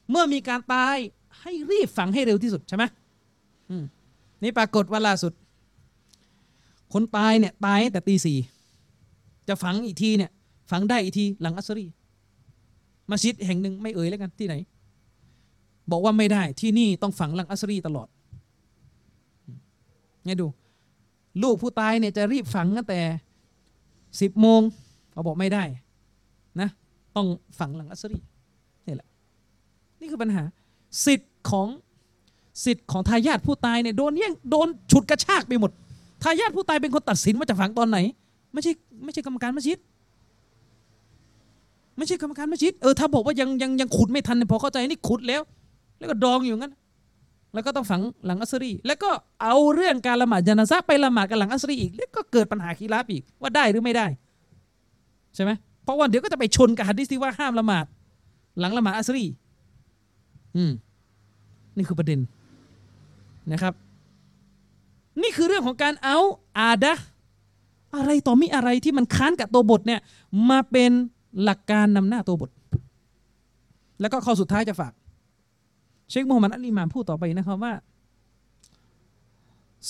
เมื่อมีการตายให้รีบฝังให้เร็วที่สุดใช่ไหมอืมนี่ปรากฏว่าล่าสุด คนตายเนี่ยตายแต่ตีสี่จะฝังอีกทีเนี่ยฝังได้อีกทีหลังอัสรีมัสยิดแห่งหนึ่งไม่เอ่ยแล้วกันที่ไหน บอกว่าไม่ได้ที่นี่ต้องฝังหลังอัสรีตลอดไงดู ลูกผู้ตายเนี่ยจะรีบฝังตั้งแต่สิบโมงเขาบอกไม่ได้นะต้องฝังหลังอัสรีนี่แหละนี่คือปัญหา สิทธิ์ของสิทธิ์ของทายาทผู้ตายเนี่ยโดนแย่งโดนฉุดกระชากไปหมด ทายาทผู้ตายเป็นคนตัดสินว่าจะฝังตอนไหน ไม่ใช่ไม่ใช่กรรมการมัสยิด ไม่ใช่กรรมการมัสยิดเออถ้าบอกว่ายังยังยังขุดไม่ทันเนี่ยพอเข้าใจนี่ขุดแล้ว แล้วก็ดองอยู่งั้น แล้วก็ต้องฝังหลังอัสรี แล้วก็เอาเรื่องการละหมาดจานาซะห์ไปละหมาดกันหลังอัสรีอีกแล้วก็เกิดปัญหาคีราบอีกว่าได้หรือไม่ได้ใช่ไหมเพราะว่าเดี๋ยวก็จะไปชนกับฮะดิษที่ว่าห้ามละหมาด หลังละหมาดอัสรีอืมนี่คือประเด็นนะครับ นี่คือเรื่องของการเอาอาดะอะไรต่อมีอะไรที่มันค้านกับตัวบทเนี่ยมาเป็นหลักการนำหน้าตัวบท แล้วก็ข้อสุดท้ายจะฝาก เชคโมฮัมหมัดอัลอิมามพูดต่อไปนะครับว่า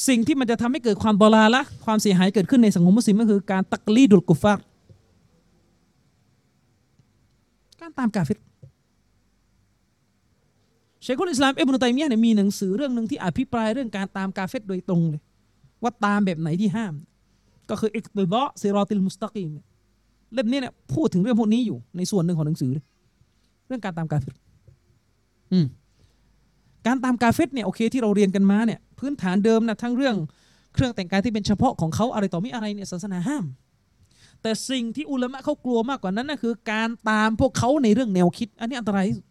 สิ่งที่มันจะทำให้เกิดความบลาละ ความเสียหายเกิดขึ้นในสังคมมุสลิมก็คือการตักลีดุลกุฟาร์การตามกาเฟร เชคุลอิสลามเอบนุตัยมียะเนี่ยมีหนังสือเรื่องหนึ่งที่อภิปรายเรื่องการตามกาเฟรโดยตรงเลย ว่าตามแบบไหนที่ห้าม ก็คืออิกติดะซิรอติลมุสตะกีมเล่มนี้เนี่ยพูดถึงเรื่องพวกนี้อยู่ในส่วนหนึ่งของหนังสือ เรื่องการตามกาเฟรอืมการตามกาเฟตเนี่ยโอเคที่เราเรียนกันมาเนี่ยพื้นฐานเดิมนะทั้งเรื่องเครื่องแต่งกายที่เป็นเฉพาะของเขาอะไรต่อมีอะไรเนี่ยศาสนาห้าม แต่สิ่งที่อุลามะเขากลัวมากกว่านั้นนะคือ การตามพวกเขาในเรื่องแนวคิด อันนี้อันตรายที่สุด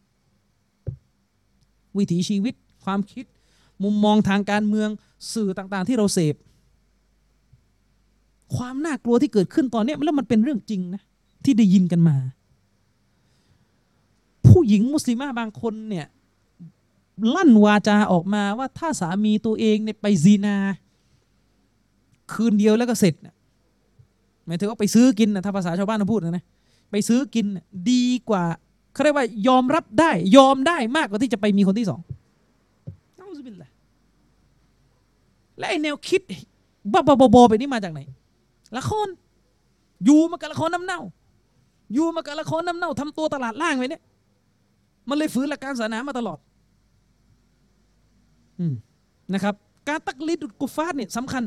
วิถีชีวิต ความคิด มุมมองทางการเมืองสื่อต่างๆ ที่เราเสพ ความน่ากลัวที่เกิดขึ้นตอนนี้แล้วมันเป็นเรื่องจริงนะที่ได้ยินกันมา ผู้หญิงมุสลิมาบางคนเนี่ยลั่นวาจาออกมาว่าถ้าสามีตัวเองเนี่ยไปซีนา คืนเดียวแล้วก็เสร็จหมายถึงว่าไปซื้อกินนะถ้าภาษาชาวบ้านเราพูดนะนะไปซื้อกินดีกว่า เขาเรียกว่ายอมรับได้ ยอมได้มากกว่าที่จะไปมีคนที่สองเอาซิบิลละและไอแนวคิดบ้าๆบอๆไปนี่มาจากไหน ละคร อยู่มากับละครน้ำเน่า อยู่มากับละครน้ำเน่าทำตัวตลาดล่างไว้เนี่ย มันเลยฝืนหลักการศาสนามาตลอดอืมนะครับ การตักลิดุลกุฟาร์เนี่ยสำคัญ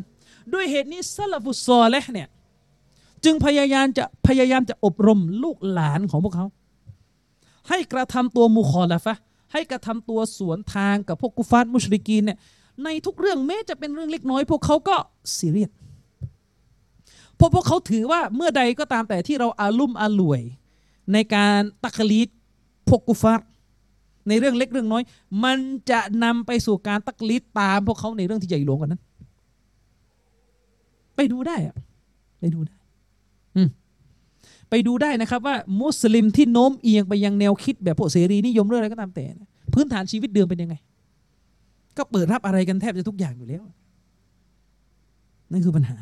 ด้วยเหตุนี้ซาลาฟุสซอเลห์เนี่ย จึงพยายามจะพยายามจะอบรมลูกหลานของพวกเขา ให้กระทำตัวมุคอลาฟะให้กระทำตัวสวนทางกับพวกกุฟาร์มุชริกีนเนี่ยในทุกเรื่องแม้จะเป็นเรื่องเล็กน้อย พวกเขาก็ซีเรียสเพราะพวกเขาถือว่าเมื่อใดก็ตามแต่ที่เราอาลุ่มอาลวย ในการตักลีดพวกกุฟาร์ในเรื่องเล็กเรื่องน้อย มันจะนำไปสู่การตักลิดตามพวกเขาในเรื่องที่ใหญ่หลวงกว่านั้น ไปดูได้อะไปดูได้ ไปดูได้นะครับว่ามุสลิมที่โน้มเอียงไปยังแนวคิดแบบพวกเสรีนิยมเรื่องอะไรก็ตามแต่ พื้นฐานชีวิตเดิมเป็นยังไง ก็เปิดรับอะไรกันแทบจะทุกอย่างอยู่แล้ว นั่นคือปัญหา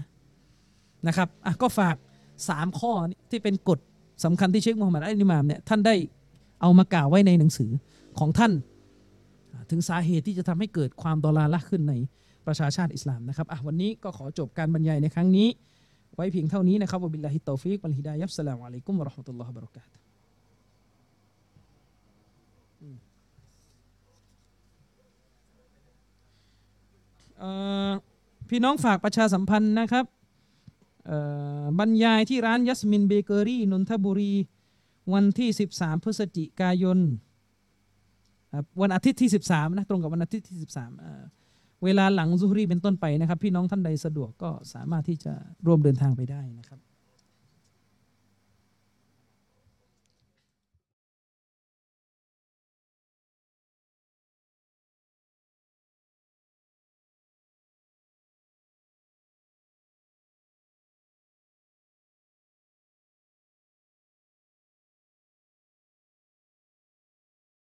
นะครับอะก็ฝากสามข้อนี้ที่เป็นกฎสำคัญที่เชคมูฮัมหมัดอัลอิมามเนี่ยท่านได้เอามากล่าวไว้ในหนังสือของท่าน ถึงสาเหตุที่จะทำให้เกิดความดอลลาร์ละขึ้นในประชาชาติอิสลามนะครับอะวันนี้ก็ขอจบการบรรยายในครั้งนี้ ไว้เพียงเท่านี้นะครับوبالله التوفيق والهداية والسلام عليكم ورحمة الله وبركاتهพี่น้องฝากประชาสัมพันธ์นะครับบรรยายที่ร้านยัสมินเบเกอรี่นนทบุรี วันที่ 13 พฤศจิกายนวันอาทิตย์ที่ 13 นะ ตรงกับวันอาทิตย์ที่ 13 เวลาหลังซุฮรีเป็นต้นไปนะครับ พี่น้องท่านใดสะดวกก็สามารถที่จะร่วมเดินทางไปได้นะครับ